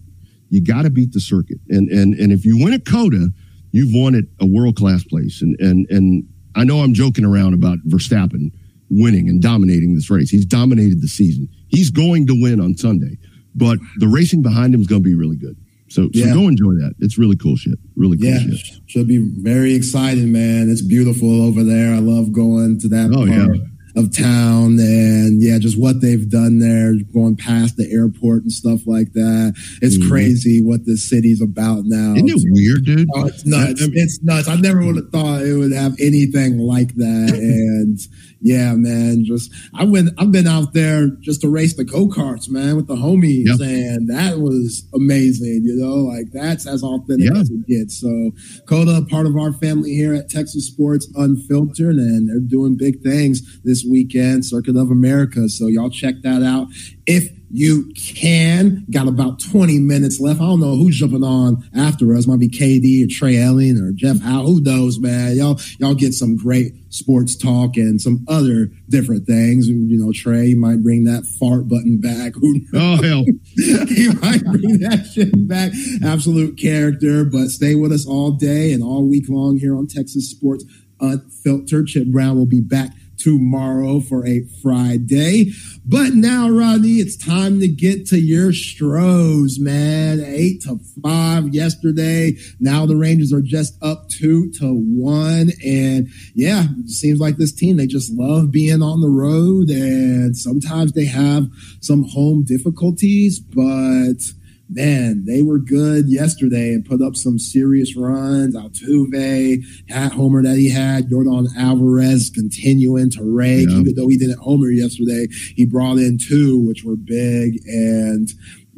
You got to beat the circuit, and and and if you win a COTA, you've won at a world class place. And and and I know I'm joking around about Verstappen winning and dominating this race. He's dominated the season. He's going to win on Sunday, but the racing behind him is going to be really good. So, yeah. so go enjoy that. It's really cool shit. Really cool yeah, shit. Should be very exciting, man. It's beautiful over there. I love going to that oh, part yeah. of town and yeah, just what they've done there, going past the airport and stuff like that. It's mm-hmm. crazy what the city's about now. Isn't it weird, dude? Oh, it's nuts. I mean, it's nuts. I never would have thought it would have anything like that. and yeah, man, just I went. I've been out there just to race the go karts, man, with the homies, yep. and that was amazing. You know, like that's as authentic yeah. as it gets. So, COTA, part of our family here at Texas Sports Unfiltered, and they're doing big things this weekend, Circuit of America. So, y'all check that out if you can. Got about 20 minutes left. I don't know who's jumping on after us. Might be KD or Trey Elling or Jeff Howe. Who knows, man? Y'all, y'all get some great sports talk and some other different things. You know, Trey might bring that fart button back. Who knows? Oh, hell. he might bring that shit back. Absolute character. But stay with us all day and all week long here on Texas Sports Unfiltered. Chip Brown will be back tomorrow for a Friday. But now, Rodney, it's time to get to your Stros, man. Eight to five yesterday. Now the Rangers are just up two to one. And yeah, it seems like this team, they just love being on the road. And sometimes they have some home difficulties, but man, they were good yesterday and put up some serious runs. Altuve, hat homer that he had, Yordan Alvarez continuing to rake, yeah. even though he didn't homer yesterday. He brought in two, which were big, and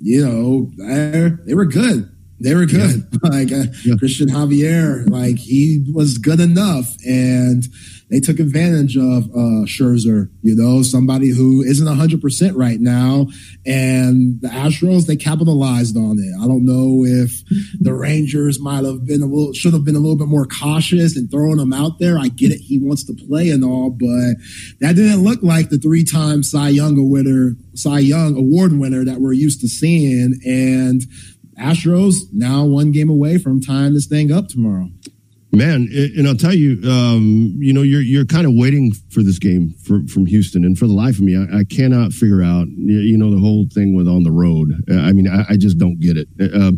you know they were good. They were good. Yeah. Like uh, yeah. Cristian Javier, like he was good enough, and they took advantage of uh, Scherzer, you know, somebody who isn't 100% right now. And the Astros, they capitalized on it. I don't know if the Rangers might have been a little, should have been a little bit more cautious and throwing him out there. I get it. He wants to play and all, but that didn't look like the three time Cy Young winner, Cy Young award winner that we're used to seeing. And Astros now one game away from tying this thing up tomorrow. Man, and I'll tell you, um, you know, you're you're kind of waiting for this game for, from Houston, and for the life of me, I, I, cannot figure out, you know, the whole thing with on the road. I mean, I, I just don't get it. Uh,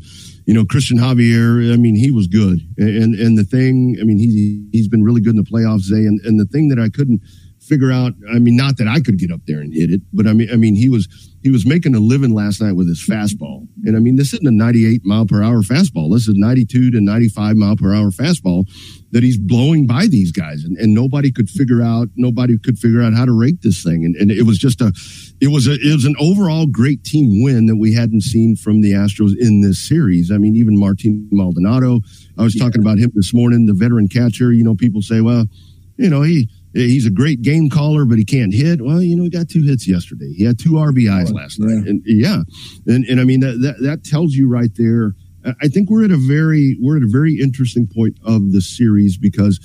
you know, Cristian Javier, I mean, he was good, and and the thing, I mean, he he's been really good in the playoffs, Zay, and and the thing that I couldn't figure out, I mean, not that I could get up there and hit it, but I mean, I mean, he was he was making a living last night with his fastball. And I mean, this isn't a 98 mile per hour fastball. This is 92 to 95 mile per hour fastball that he's blowing by these guys. And, and nobody could figure out, nobody could figure out how to rate this thing. And, and it was just a, it was a, it was an overall great team win that we hadn't seen from the Astros in this series. I mean, even Martin Maldonado, I was yeah. talking about him this morning, the veteran catcher. You know, people say, well, you know, he, he's a great game caller, but he can't hit. Well, you know, he got two hits yesterday. He had two RBIs oh, last night, and yeah, and and I mean that, that that tells you right there. I think we're at a very we're at a very interesting point of the series because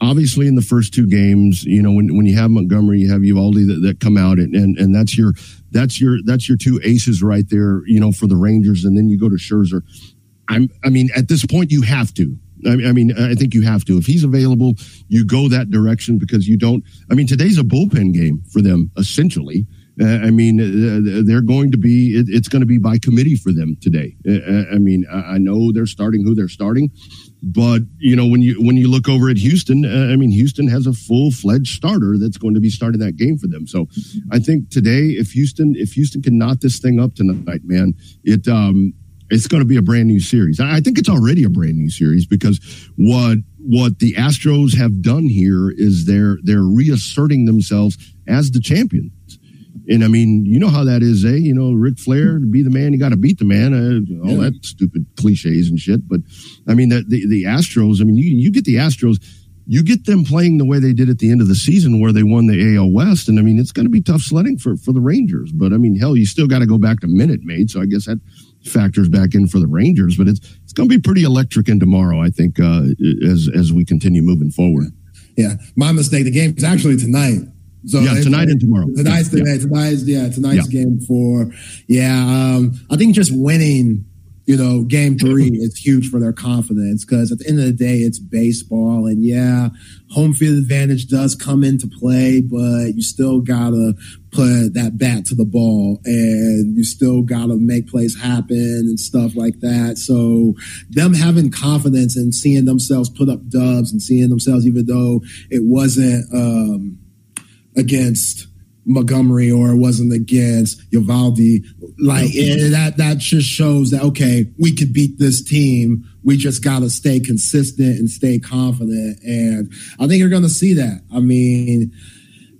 obviously in the first two games, you know, when, when you have Montgomery, you have Eovaldi that, that come out and, and, and that's your, that's your, that's your two aces right there, you know, for the Rangers. And then you go to Scherzer. I'm, I mean, at this point you have to, I mean, I think you have to. If he's available, you go that direction because you don't. I mean, today's a bullpen game for them, essentially. Uh, I mean, uh, they're going to be, it, it's going to be by committee for them today. Uh, I mean, I know they're starting who they're starting, but you know, when you, when you look over at Houston, uh, I mean, Houston has a full fledged starter that's going to be starting that game for them. So I think today, if Houston, if Houston can knot this thing up tonight, man, it, um, it's going to be a brand new series. I think it's already a brand new series because what what the Astros have done here is they're they're reasserting themselves as the champions. And I mean, you know how that is, eh? You know, Ric Flair to be the man, you got to beat the man. Uh, all yeah. that stupid cliches and shit. But I mean, the, the, the Astros. I mean, you you get the Astros you get them playing the way they did at the end of the season where they won the AL West. And I mean, it's going to be tough sledding for, for the Rangers. But I mean, hell, you still got to go back to Minute Maid. So I guess that factors back in for the Rangers. But it's it's going to be pretty electric in tomorrow, I think, uh, as as we continue moving forward. Yeah, my mistake. The game is actually tonight. So yeah, tonight and tomorrow. Tonight's yeah. today. Tonight's yeah. Tonight's yeah. game for yeah. Um, I think just winning you know, game three is huge for their confidence because at the end of the day, it's baseball. And yeah, home field advantage does come into play, but you still gotta put that bat to the ball and you still gotta make plays happen and stuff like that. So them having confidence and seeing themselves put up dubs and seeing themselves, even though it wasn't, um, against, Montgomery or it wasn't against Eovaldi. Like that, that just shows that, okay, we could beat this team. We just got to stay consistent and stay confident. And I think you're going to see that. I mean,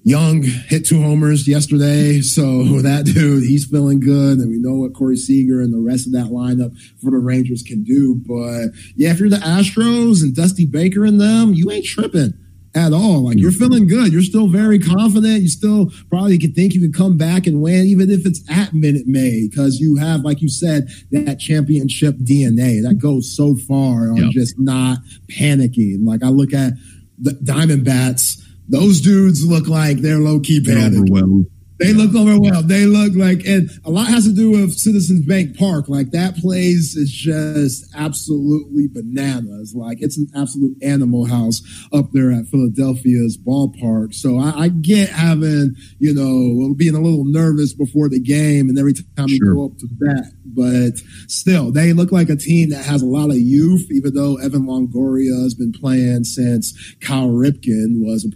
Young hit two homers yesterday. So that dude, he's feeling good. And we know what Corey Seager and the rest of that lineup for the Rangers can do. But yeah, if you're the Astros and Dusty Baker and them, you ain't tripping at all. Like you're feeling good. You're still very confident. You still probably could think you could come back and win, even if it's at Minute Maid, because you have, like you said, that championship DNA that goes so far on yep. just not panicking. Like I look at the Diamondbacks, those dudes look like they're low key panicking. They look overwhelmed. They look like, and a lot has to do with Citizens Bank Park. Like that place is just absolutely bananas. Like it's an absolute animal house up there at Philadelphia's ballpark. So I, I get having, you know, being a little nervous before the game and every time you go up to bat. But still, they look like a team that has a lot of youth, even though Evan Longoria has been playing since Cal Ripken was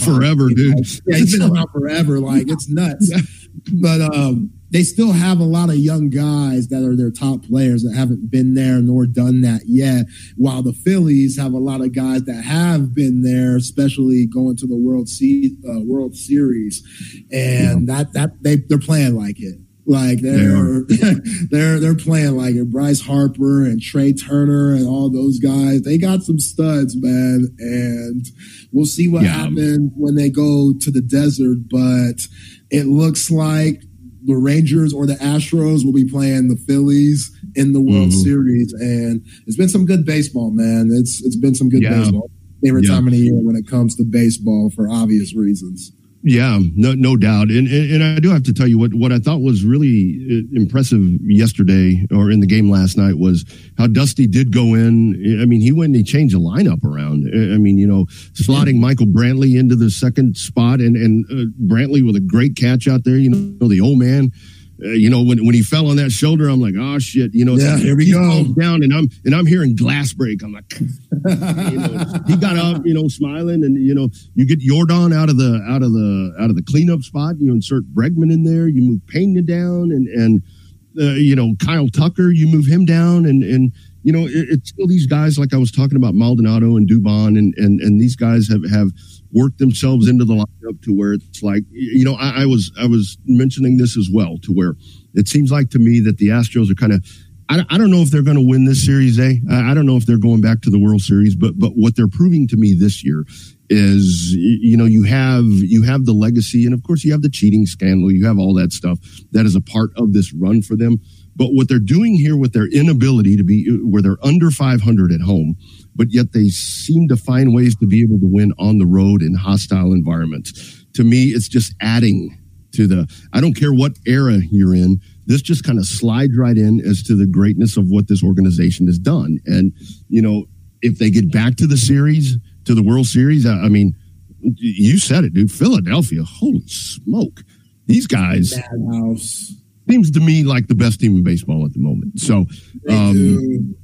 forever, dude. Yeah, he's been around forever. Like it's nuts nuts. but um, they still have a lot of young guys that are their top players that haven't been there nor done that yet. While the Phillies have a lot of guys that have been there, especially going to the World uh, World Series, and yeah. that that they they're playing like it. Like they're they they're they're playing like it. Bryce Harper and Trea Turner and all those guys, they got some studs, man. And we'll see what yeah. happens when they go to the desert. But it looks like the Rangers or the Astros will be playing the Phillies in the World mm-hmm. Series, and it's been some good baseball, man. It's it's been some good yeah. baseball. Favorite yeah. time of the year when it comes to baseball for obvious reasons. Yeah, no, no doubt, and, and, and I do have to tell you what what I thought was really uh, impressive yesterday or in the game last night was how Dusty did go in. I mean, he went and he changed the lineup around. I mean, you know, slotting Michael Brantley into the second spot, and and uh, Brantley with a great catch out there. You know, the old man uh, you know, when, when he fell on that shoulder, I'm like, oh shit, you know, yeah, here we go down, and I'm and I'm hearing glass break. I'm like, you know, he got up, you know, smiling, and you know, you get Yordan out of the out of the out of the cleanup spot. You insert Bregman in there, you move Pena down, and and uh, you know Kyle Tucker, you move him down, and and you know, it, it's still these guys like I was talking about Maldonado and Dubon, and and and these guys have have worked themselves into the lineup to where it's like you know I, I was I was mentioning this as well to where it seems like to me that the Astros are kind of I, I don't know if they're going to win this series A. I, I don't know if they're going back to the World Series, but but what they're proving to me this year is you know you have you have the legacy and of course you have the cheating scandal you have all that stuff that is a part of this run for them but what they're doing here with their inability to be uh, where they're under 500 at home but yet they seem to find ways to be able to win on the road in hostile environments. To me, it's just adding to the, I don't care what era you're in, this just kind of slides right in as to the greatness of what this organization has done. And, you know, if they get back to the series, to the World Series, I, I mean, you said it, dude. Philadelphia, holy smoke. These guys. Madhouse. Seems to me like the best team in baseball at the moment. So, um,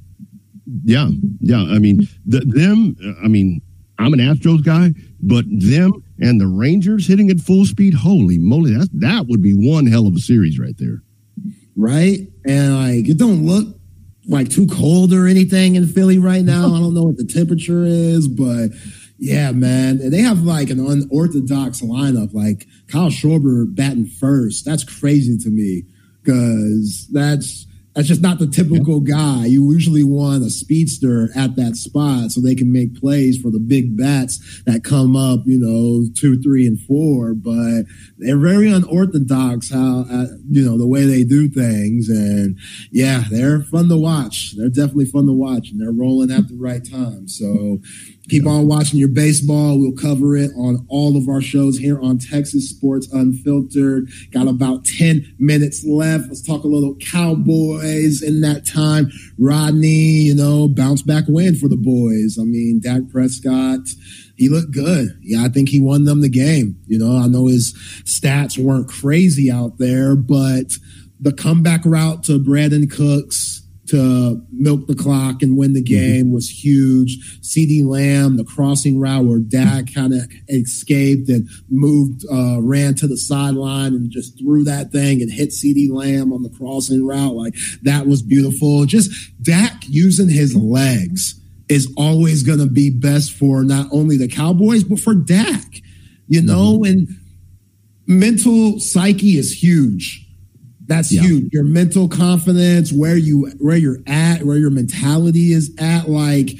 yeah, yeah. I mean, the, them. Uh, I mean, I'm an Astros guy, but them and the Rangers hitting at full speed. Holy moly, that that would be one hell of a series right there. Right, and like it don't look like too cold or anything in Philly right now. I don't know what the temperature is, but yeah, man, and they have like an unorthodox lineup. Like Kyle Schwarber batting first. That's crazy to me because that's that's just not the typical guy. You usually want a speedster at that spot so they can make plays for the big bats that come up, you know, two, three, and four. But they're very unorthodox how, uh, you know, the way they do things. And yeah, they're fun to watch. They're definitely fun to watch and they're rolling at the right time. So, Keep on watching your baseball. We'll cover it on all of our shows here on Texas Sports Unfiltered. Got about 10 minutes left. Let's talk a little Cowboys in that time. Rodney, you know, bounce back win for the boys. I mean, Dak Prescott, he looked good. Yeah, I think he won them the game. You know, I know his stats weren't crazy out there, but the comeback route to Brandin Cooks, to milk the clock and win the mm-hmm. game mm-hmm. was huge. CeeDee Lamb, the crossing route where Dak kind of escaped and moved, uh, ran to the sideline and just threw that thing and hit CeeDee Lamb on the crossing route. Like that was beautiful. Just Dak using his legs is always going to be best for not only the Cowboys, but for Dak, you know, mm-hmm. and mental psyche is huge that's yeah. huge. Your mental confidence, where you where you're at, where your mentality is at. Like,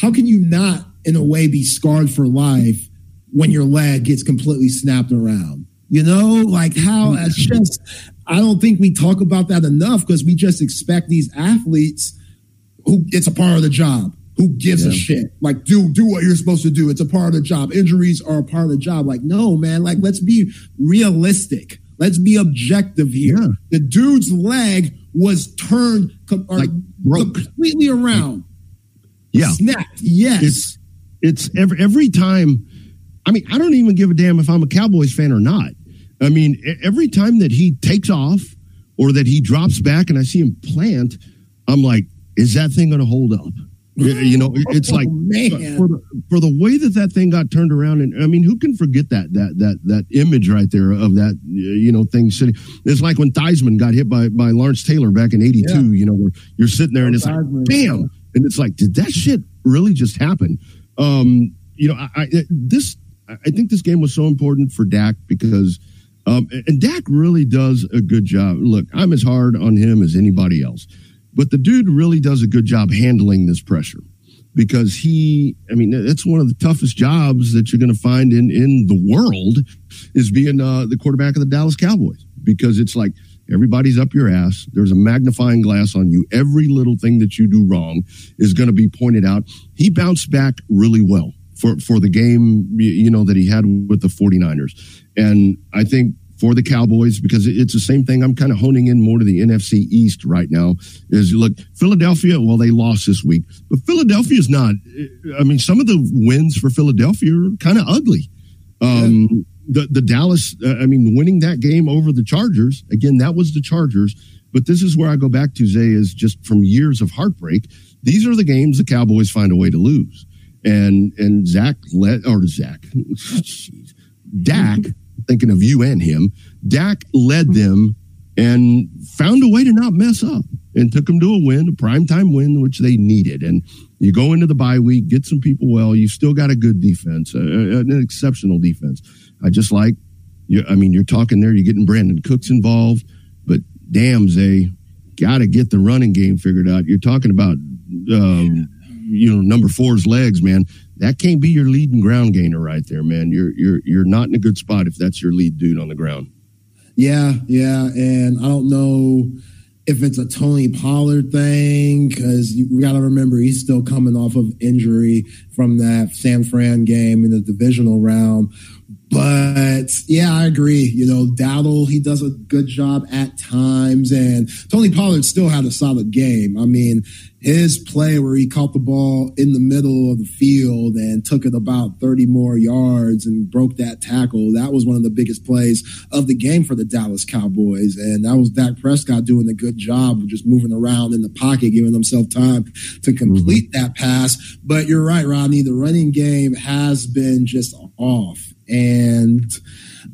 how can you not, in a way, be scarred for life when your leg gets completely snapped around? You know, like how mm-hmm. it's just. I don't think we talk about that enough because we just expect these athletes who it's a part of the job. Who gives yeah. a shit? Like, do do what you're supposed to do. It's a part of the job. Injuries are a part of the job. Like, no, man. Like, let's be realistic Let's be objective here. Yeah. The dude's leg was turned com- like completely around. Yeah. Snapped. Yes. It's, it's every, every time. I mean, I don't even give a damn if I'm a Cowboys fan or not. I mean, every time that he takes off or that he drops back and I see him plant, I'm like, is that thing going to hold up? You know, it's like oh, for the, for the way that that thing got turned around, and I mean, who can forget that that that that image right there of that you know thing sitting? It's like when Theismann got hit by by Lawrence Taylor back in '82. Yeah. You know, where you're sitting there and it's like, bam, and it's like, did that shit really just happen? Um, you know, I, I this I think this game was so important for Dak because. Um, and Dak really does a good job. Look, I'm as hard on him as anybody else. But the dude really does a good job handling this pressure because he, I mean, it's one of the toughest jobs that you're going to find in, in the world is being uh, the quarterback of the Dallas Cowboys because it's like everybody's up your ass. There's a magnifying glass on you. Every little thing that you do wrong is going to be pointed out. He bounced back really well for, for the game, you know, that he had with the 49ers. And I think for the Cowboys because it's the same thing. I'm kind of honing in more to the NFC East right now. Is look, Philadelphia, well, they lost this week, but Philadelphia is not. I mean, some of the wins for Philadelphia are kind of ugly. Um, yeah. The the Dallas, uh, I mean, winning that game over the Chargers again, that was the Chargers. But this is where I go back to Zay is just from years of heartbreak. These are the games the Cowboys find a way to lose, and and Zach let or Zach, Dak thinking of you and him. Dak led them and found a way to not mess up and took them to a win, a primetime win, which they needed. And you go into the bye week, get some people well. You still got a good defense, uh, an exceptional defense. I just like, you, I mean, you're talking there, you're getting Brandin Cooks involved, but damn, Zay, got to get the running game figured out. You're talking about, um, you know, number four's legs, man that can't be your leading ground gainer right there, man. You're you're you're not in a good spot if that's your lead dude on the ground. Yeah, yeah, and I don't know if it's a Tony Pollard thing because you got to remember he's still coming off of injury from that San Fran game in the divisional round. But yeah, I agree. You know, Dowdle, he does a good job at times. And Tony Pollard still had a solid game. I mean, his play where he caught the ball in the middle of the field and took it about 30 more yards and broke that tackle, that was one of the biggest plays of the game for the Dallas Cowboys. And that was Dak Prescott doing a good job of just moving around in the pocket, giving himself time to complete mm-hmm. that pass. But you're right, Rodney. The running game has been just off and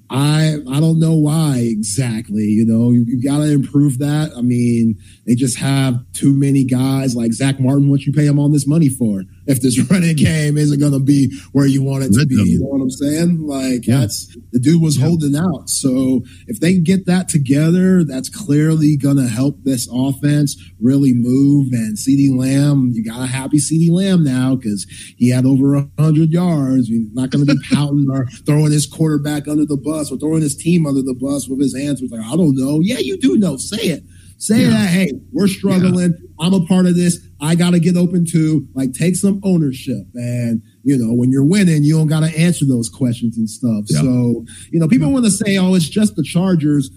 I I don't know why exactly. You know, you, you got to improve that. I mean, they just have too many guys like Zack Martin. What you pay him all this money for? If this running game isn't going to be where you want it to be, you know what I'm saying? Like yeah. that's the dude was yeah. holding out. So if they get that together, that's clearly going to help this offense really move. And CeeDee Lamb, you got a happy CeeDee Lamb now because he had over hundred yards. He's not going to be pouting or throwing his quarterback under the bus or throwing his team under the bus with his hands. Was like, I don't know. Yeah, you do know. Say it. Say yeah. that, hey, we're struggling. Yeah. I'm a part of this. I got to get open too. Like, take some ownership. And, you know, when you're winning, you don't got to answer those questions and stuff. Yeah. So, you know, people want to say, oh, it's just the Chargers.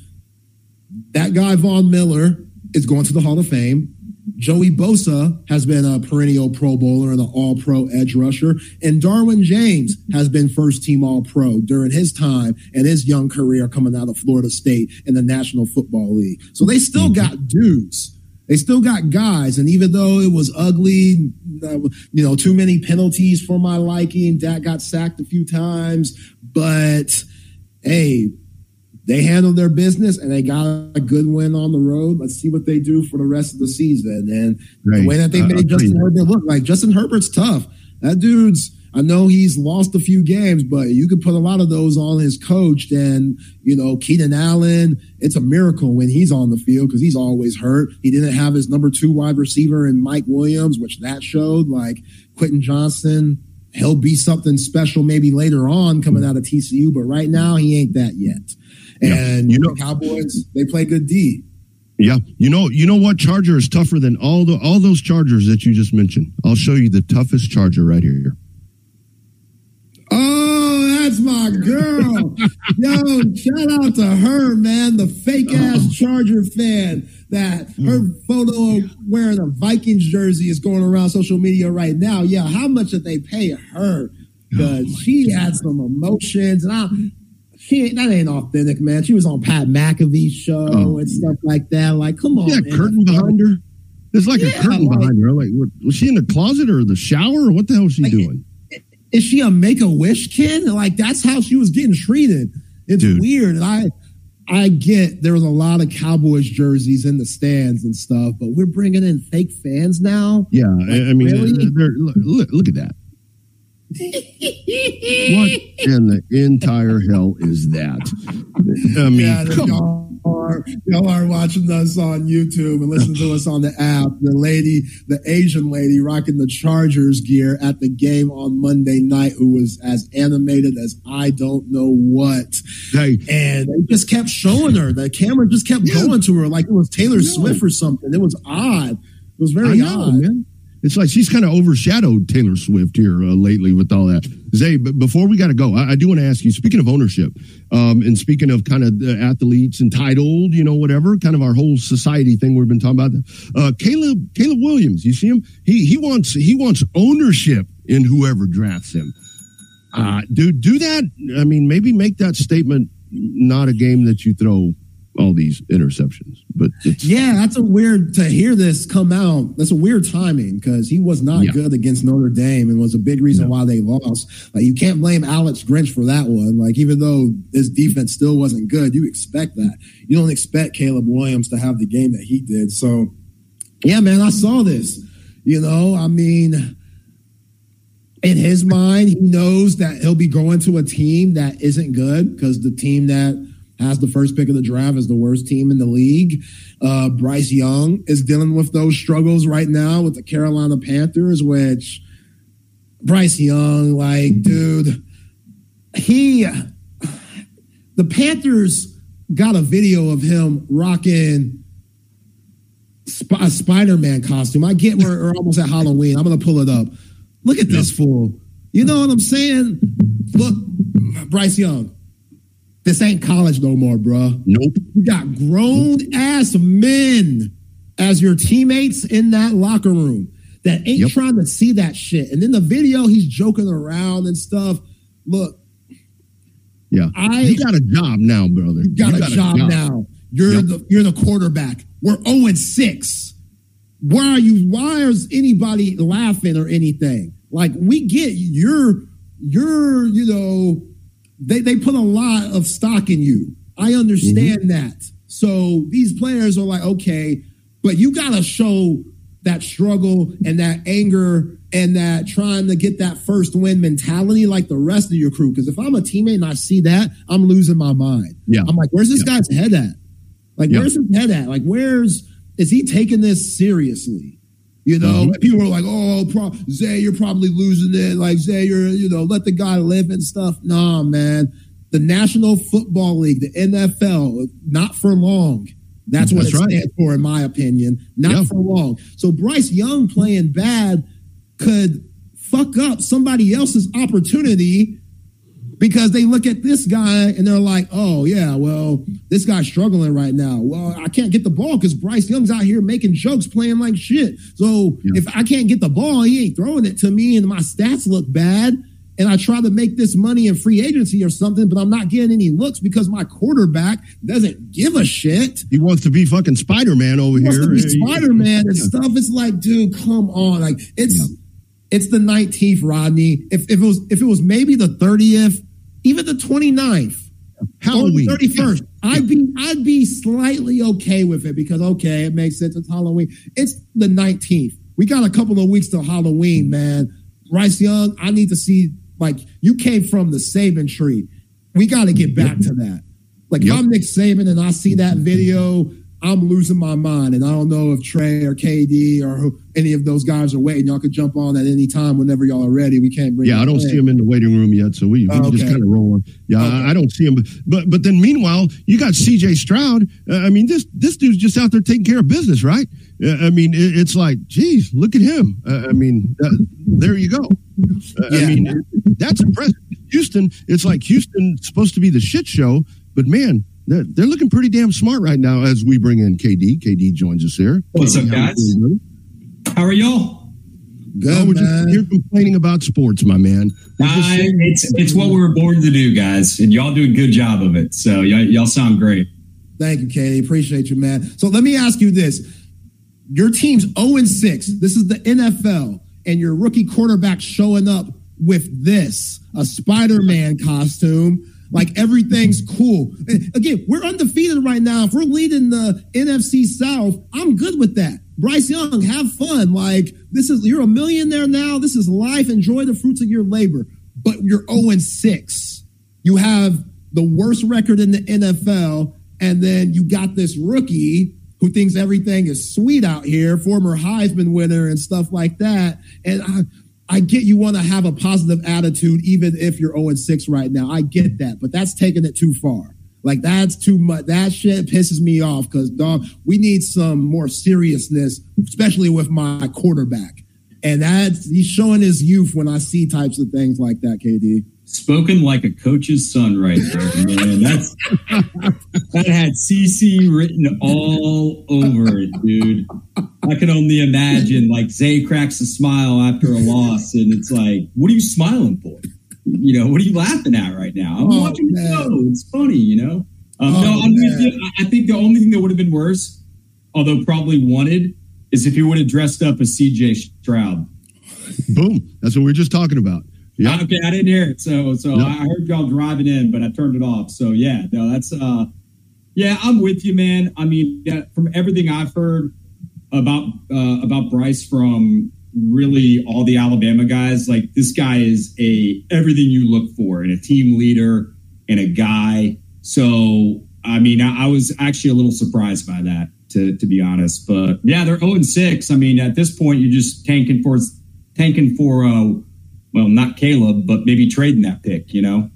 That guy, Von Miller, is going to the Hall of Fame. Joey Bosa has been a perennial Pro Bowler and an All Pro edge rusher, and Derwin James has been first team All Pro during his time and his young career coming out of Florida State in the National Football League. So they still mm-hmm. got dudes They still got guys, and even though it was ugly, uh, you know, too many penalties for my liking. Dak got sacked a few times, but hey, they handled their business and they got a good win on the road. Let's see what they do for the rest of the season. And right. the way that they uh, made Justin Herbert look like Justin Herbert's tough. That dude's I know he's lost a few games, but you could put a lot of those on his coach. And, you know, Keenan Allen, it's a miracle when he's on the field because he's always hurt. He didn't have his number two wide receiver in Mike Williams, which that showed. Like Quentin Johnston. he'll be something special maybe later on coming out of TCU, but right now he ain't that yet. And yeah. you know, Cowboys, they play good D. Yeah, you know, you know what Charger is tougher than all the all those Chargers that you just mentioned. I'll show you the toughest Charger right here. Oh, that's my girl. Yo, shout out to her, man, the fake ass oh. Charger fan that mm. her photo wearing a Vikings jersey is going around social media right now. Yeah, how much did they pay her? Because oh she God. had some emotions, and I, she ain't, that ain't authentic, man. She was on Pat McAfee's show oh, and stuff like that. Like, come on, yeah, man. curtain behind her. There's like yeah, a curtain like, behind her. Like, was she in the closet or the shower? Or what the hell was she like, doing? Is she a make a wish kid? Like that's how she was getting treated. It's Dude. weird. And I I get there was a lot of Cowboys jerseys in the stands and stuff, but we're bringing in fake fans now. Yeah, like, I mean, really? Uh, look, look at that. what in the entire hell is that? I mean, yeah, come on are y'all are watching us on YouTube and listening to us on the app. The lady, the Asian lady rocking the Chargers gear at the game on Monday night, who was as animated as I don't know what. Hey. And they just kept showing her. The camera just kept yeah. going to her like it was Taylor. Swift or something. It was odd. It was very know, odd. Man. It's like she's kind of overshadowed Taylor Swift here uh, lately with all that. Zay, but before we got to go, I, I do want to ask you. Speaking of ownership, um, and speaking of kind of athletes entitled, you know, whatever, kind of our whole society thing we've been talking about. Uh, Caleb, Caleb Williams, you see him? He he wants he wants ownership in whoever drafts him. Uh, do do that. I mean, maybe make that statement not a game that you throw all these interceptions. But yeah, that's a weird to hear this come out. That's a weird timing because he was not yeah. good against Notre Dame and was a big reason yeah. why they lost. Like you can't blame Alex Grinch for that one. Like even though his defense still wasn't good, you expect that. You don't expect Caleb Williams to have the game that he did. So yeah, man, I saw this. You know, I mean. In his mind, he knows that he'll be going to a team that isn't good because the team that has the first pick of the draft as the worst team in the league. Uh, Bryce Young is dealing with those struggles right now with the Carolina Panthers, which Bryce Young, like, dude, he, the Panthers got a video of him rocking a Spider Man costume. I get we're, we're almost at Halloween. I'm going to pull it up. Look at this fool. You know what I'm saying? Look, Bryce Young this ain't college no more, bro. Nope. You got grown ass men as your teammates in that locker room that ain't yep. trying to see that shit. And in the video, he's joking around and stuff. Look, yeah, I you got a job now, brother. You got, you a, got job a, job now. You're yep. the you're the quarterback. We're 0 and 6. Why are you why is anybody laughing or anything? Like we get you're you're, you know, they, they put a lot of stock in you. I understand mm-hmm. that. So these players are like, okay, but you got to show that struggle and that anger and that trying to get that first win mentality like the rest of your crew. Because if I'm a teammate and I see that, I'm losing my mind. Yeah. I'm like, where's this yeah. guy's head at? Like, yeah. where's his head at? Like, where's is he taking this seriously? You know, mm-hmm. people are like, "Oh, pro- Zay, you're probably losing it." Like Zay, you're, you know, let the guy live and stuff. Nah, man. The National Football League, the NFL, not for long. That's what That's it right. stands for, in my opinion. Not yeah. for long. So Bryce Young playing bad could fuck up somebody else's opportunity because they look at this guy and they're like, oh, yeah, well, this guy's struggling right now. Well, I can't get the ball because Bryce Young's out here making jokes, playing like shit. So yeah. if I can't get the ball, he ain't throwing it to me and my stats look bad. and I try to make this money in free agency or something, but I'm not getting any looks because my quarterback doesn't give a shit. He wants to be fucking Spider Man over He here. Spider Man and stuff. It's like, dude, come on. Like it's Yeah. it's the 19th, Rodney. If, if it was if it was maybe the 30th, even the 29th, Halloween. the 31st, I'd be I'd be slightly okay with it because okay, it makes sense. It's Halloween. It's the 19th. We got a couple of weeks till Halloween, man. Bryce Young, I need to see like you came from the Saban tree. We got to get back to that. Like Yep. I'm Nick Saban and I see that video, I'm losing my mind. And I don't know if Trey or KD or who, any of those guys are waiting. Y'all could jump on at any time whenever y'all are ready. We can't bring. Yeah, I don't see him in the waiting room yet, so we, we Oh, just kind of rolling. Yeah, I- Okay. I don't see him, but but, but then meanwhile, you got C.J. Stroud. Uh, I mean, this this dude's just out there taking care of business, right? Uh, I mean, it, it's like, geez, look at him. Uh, I mean, uh, there you go. Uh, I mean, that's impressive. Houston, it's like Houston's supposed to be the shit show, but man. They're, they're looking pretty damn smart right now as we bring in KD. KD joins us here. What's up, how guys? doing. How are y'all? Good, Oh, we're just man. here complaining about sports, my man. We're just I, saying- it's it's what we were born to do, guys, and y'all do a good job of it. So y'all, y'all sound great. Thank you, KD. Appreciate you, man. So let me ask you this. Your team's 0 and 6. This is the NFL, and your rookie quarterback showing up with this a Spider Man costume. Like everything's cool. Again, we're undefeated right now. If we're leading the NFC South, I'm good with that. Bryce Young, have fun. Like this is you're a millionaire now. This is life. Enjoy the fruits of your labor. But you're 0 and 6. You have the worst record in the NFL, and then you got this rookie who thinks everything is sweet out here, former Heisman winner and stuff like that. And I, I get you want to have a positive attitude, even if you're 0 6 right now. I get that, but that's taking it too far. Like that's too much. That shit pisses me off because dog, we need some more seriousness, especially with my quarterback. And that's he's showing his youth when I see types of things like that, KD. Spoken like a coach's son, right there, man. That's that had CC written all over it, dude. I can only imagine. Like Zay cracks a smile after a loss, and it's like, what are you smiling for? You know, what are you laughing at right now? I'm Oh, watching the show. It's funny, you know. Um, Oh, no, I'm with you. I- I think the only thing that would have been worse, although probably wanted, is if he would have dressed up as CJ Stroud. Boom. That's what we are just talking about. Yeah. Okay, I didn't hear it. So so No. I heard y'all driving in, but I turned it off. So yeah, no, that's uh yeah, I'm with you, man. I mean, yeah, from everything I've heard about uh about Bryce from really all the Alabama guys, like this guy is a everything you look for in a team leader and a guy. So I mean, I, I was actually a little surprised by that, to to be honest. But yeah, they're 0 and 6. I mean, at this point, you're just tanking for tanking for uh well, not Caleb, but maybe trading that pick, you know?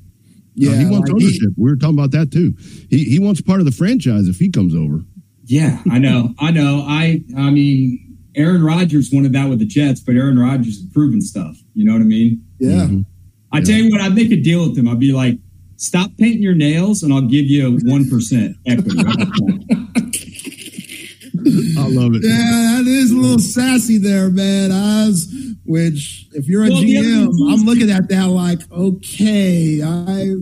Uh, he wants like, he- ownership. we were talking about that too. He he wants part of the franchise if he comes over. Yeah, I know. I know. I I mean, Aaron Rodgers wanted that with the Jets, but Aaron Rodgers is proven stuff. You know what I mean? yeah. Mhm. I tell you what, I'd make a deal with him. I'd be like, stop painting your nails and I'll give you 1% equity. I love it. Yeah, that is a little sassy there, man. Oz, which if you're a Well, GM, other thing is- I'm looking at that like, okay, I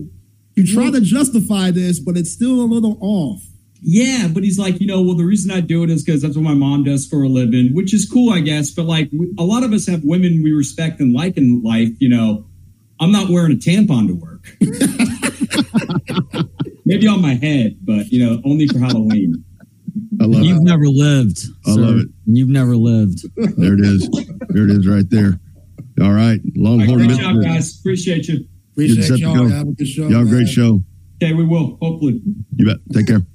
you try to justify this, but it's still a little off. yeah, but he's like, you know, well, the reason I do it is because that's what my mom does for a living, which is cool, I guess. But like, a lot of us have women we respect and like in life. You know, I'm not wearing a tampon to work. Maybe on my head, but you know, only for Halloween. I love You've it. never lived. I sir. love it. You've never lived. There it is. There it is right there. All right. All right, Longhorn great Myth- job, guys. Appreciate you. Appreciate set to y'all. Have a good show. Y'all man. great show. Okay, we will hopefully. You bet. Take care.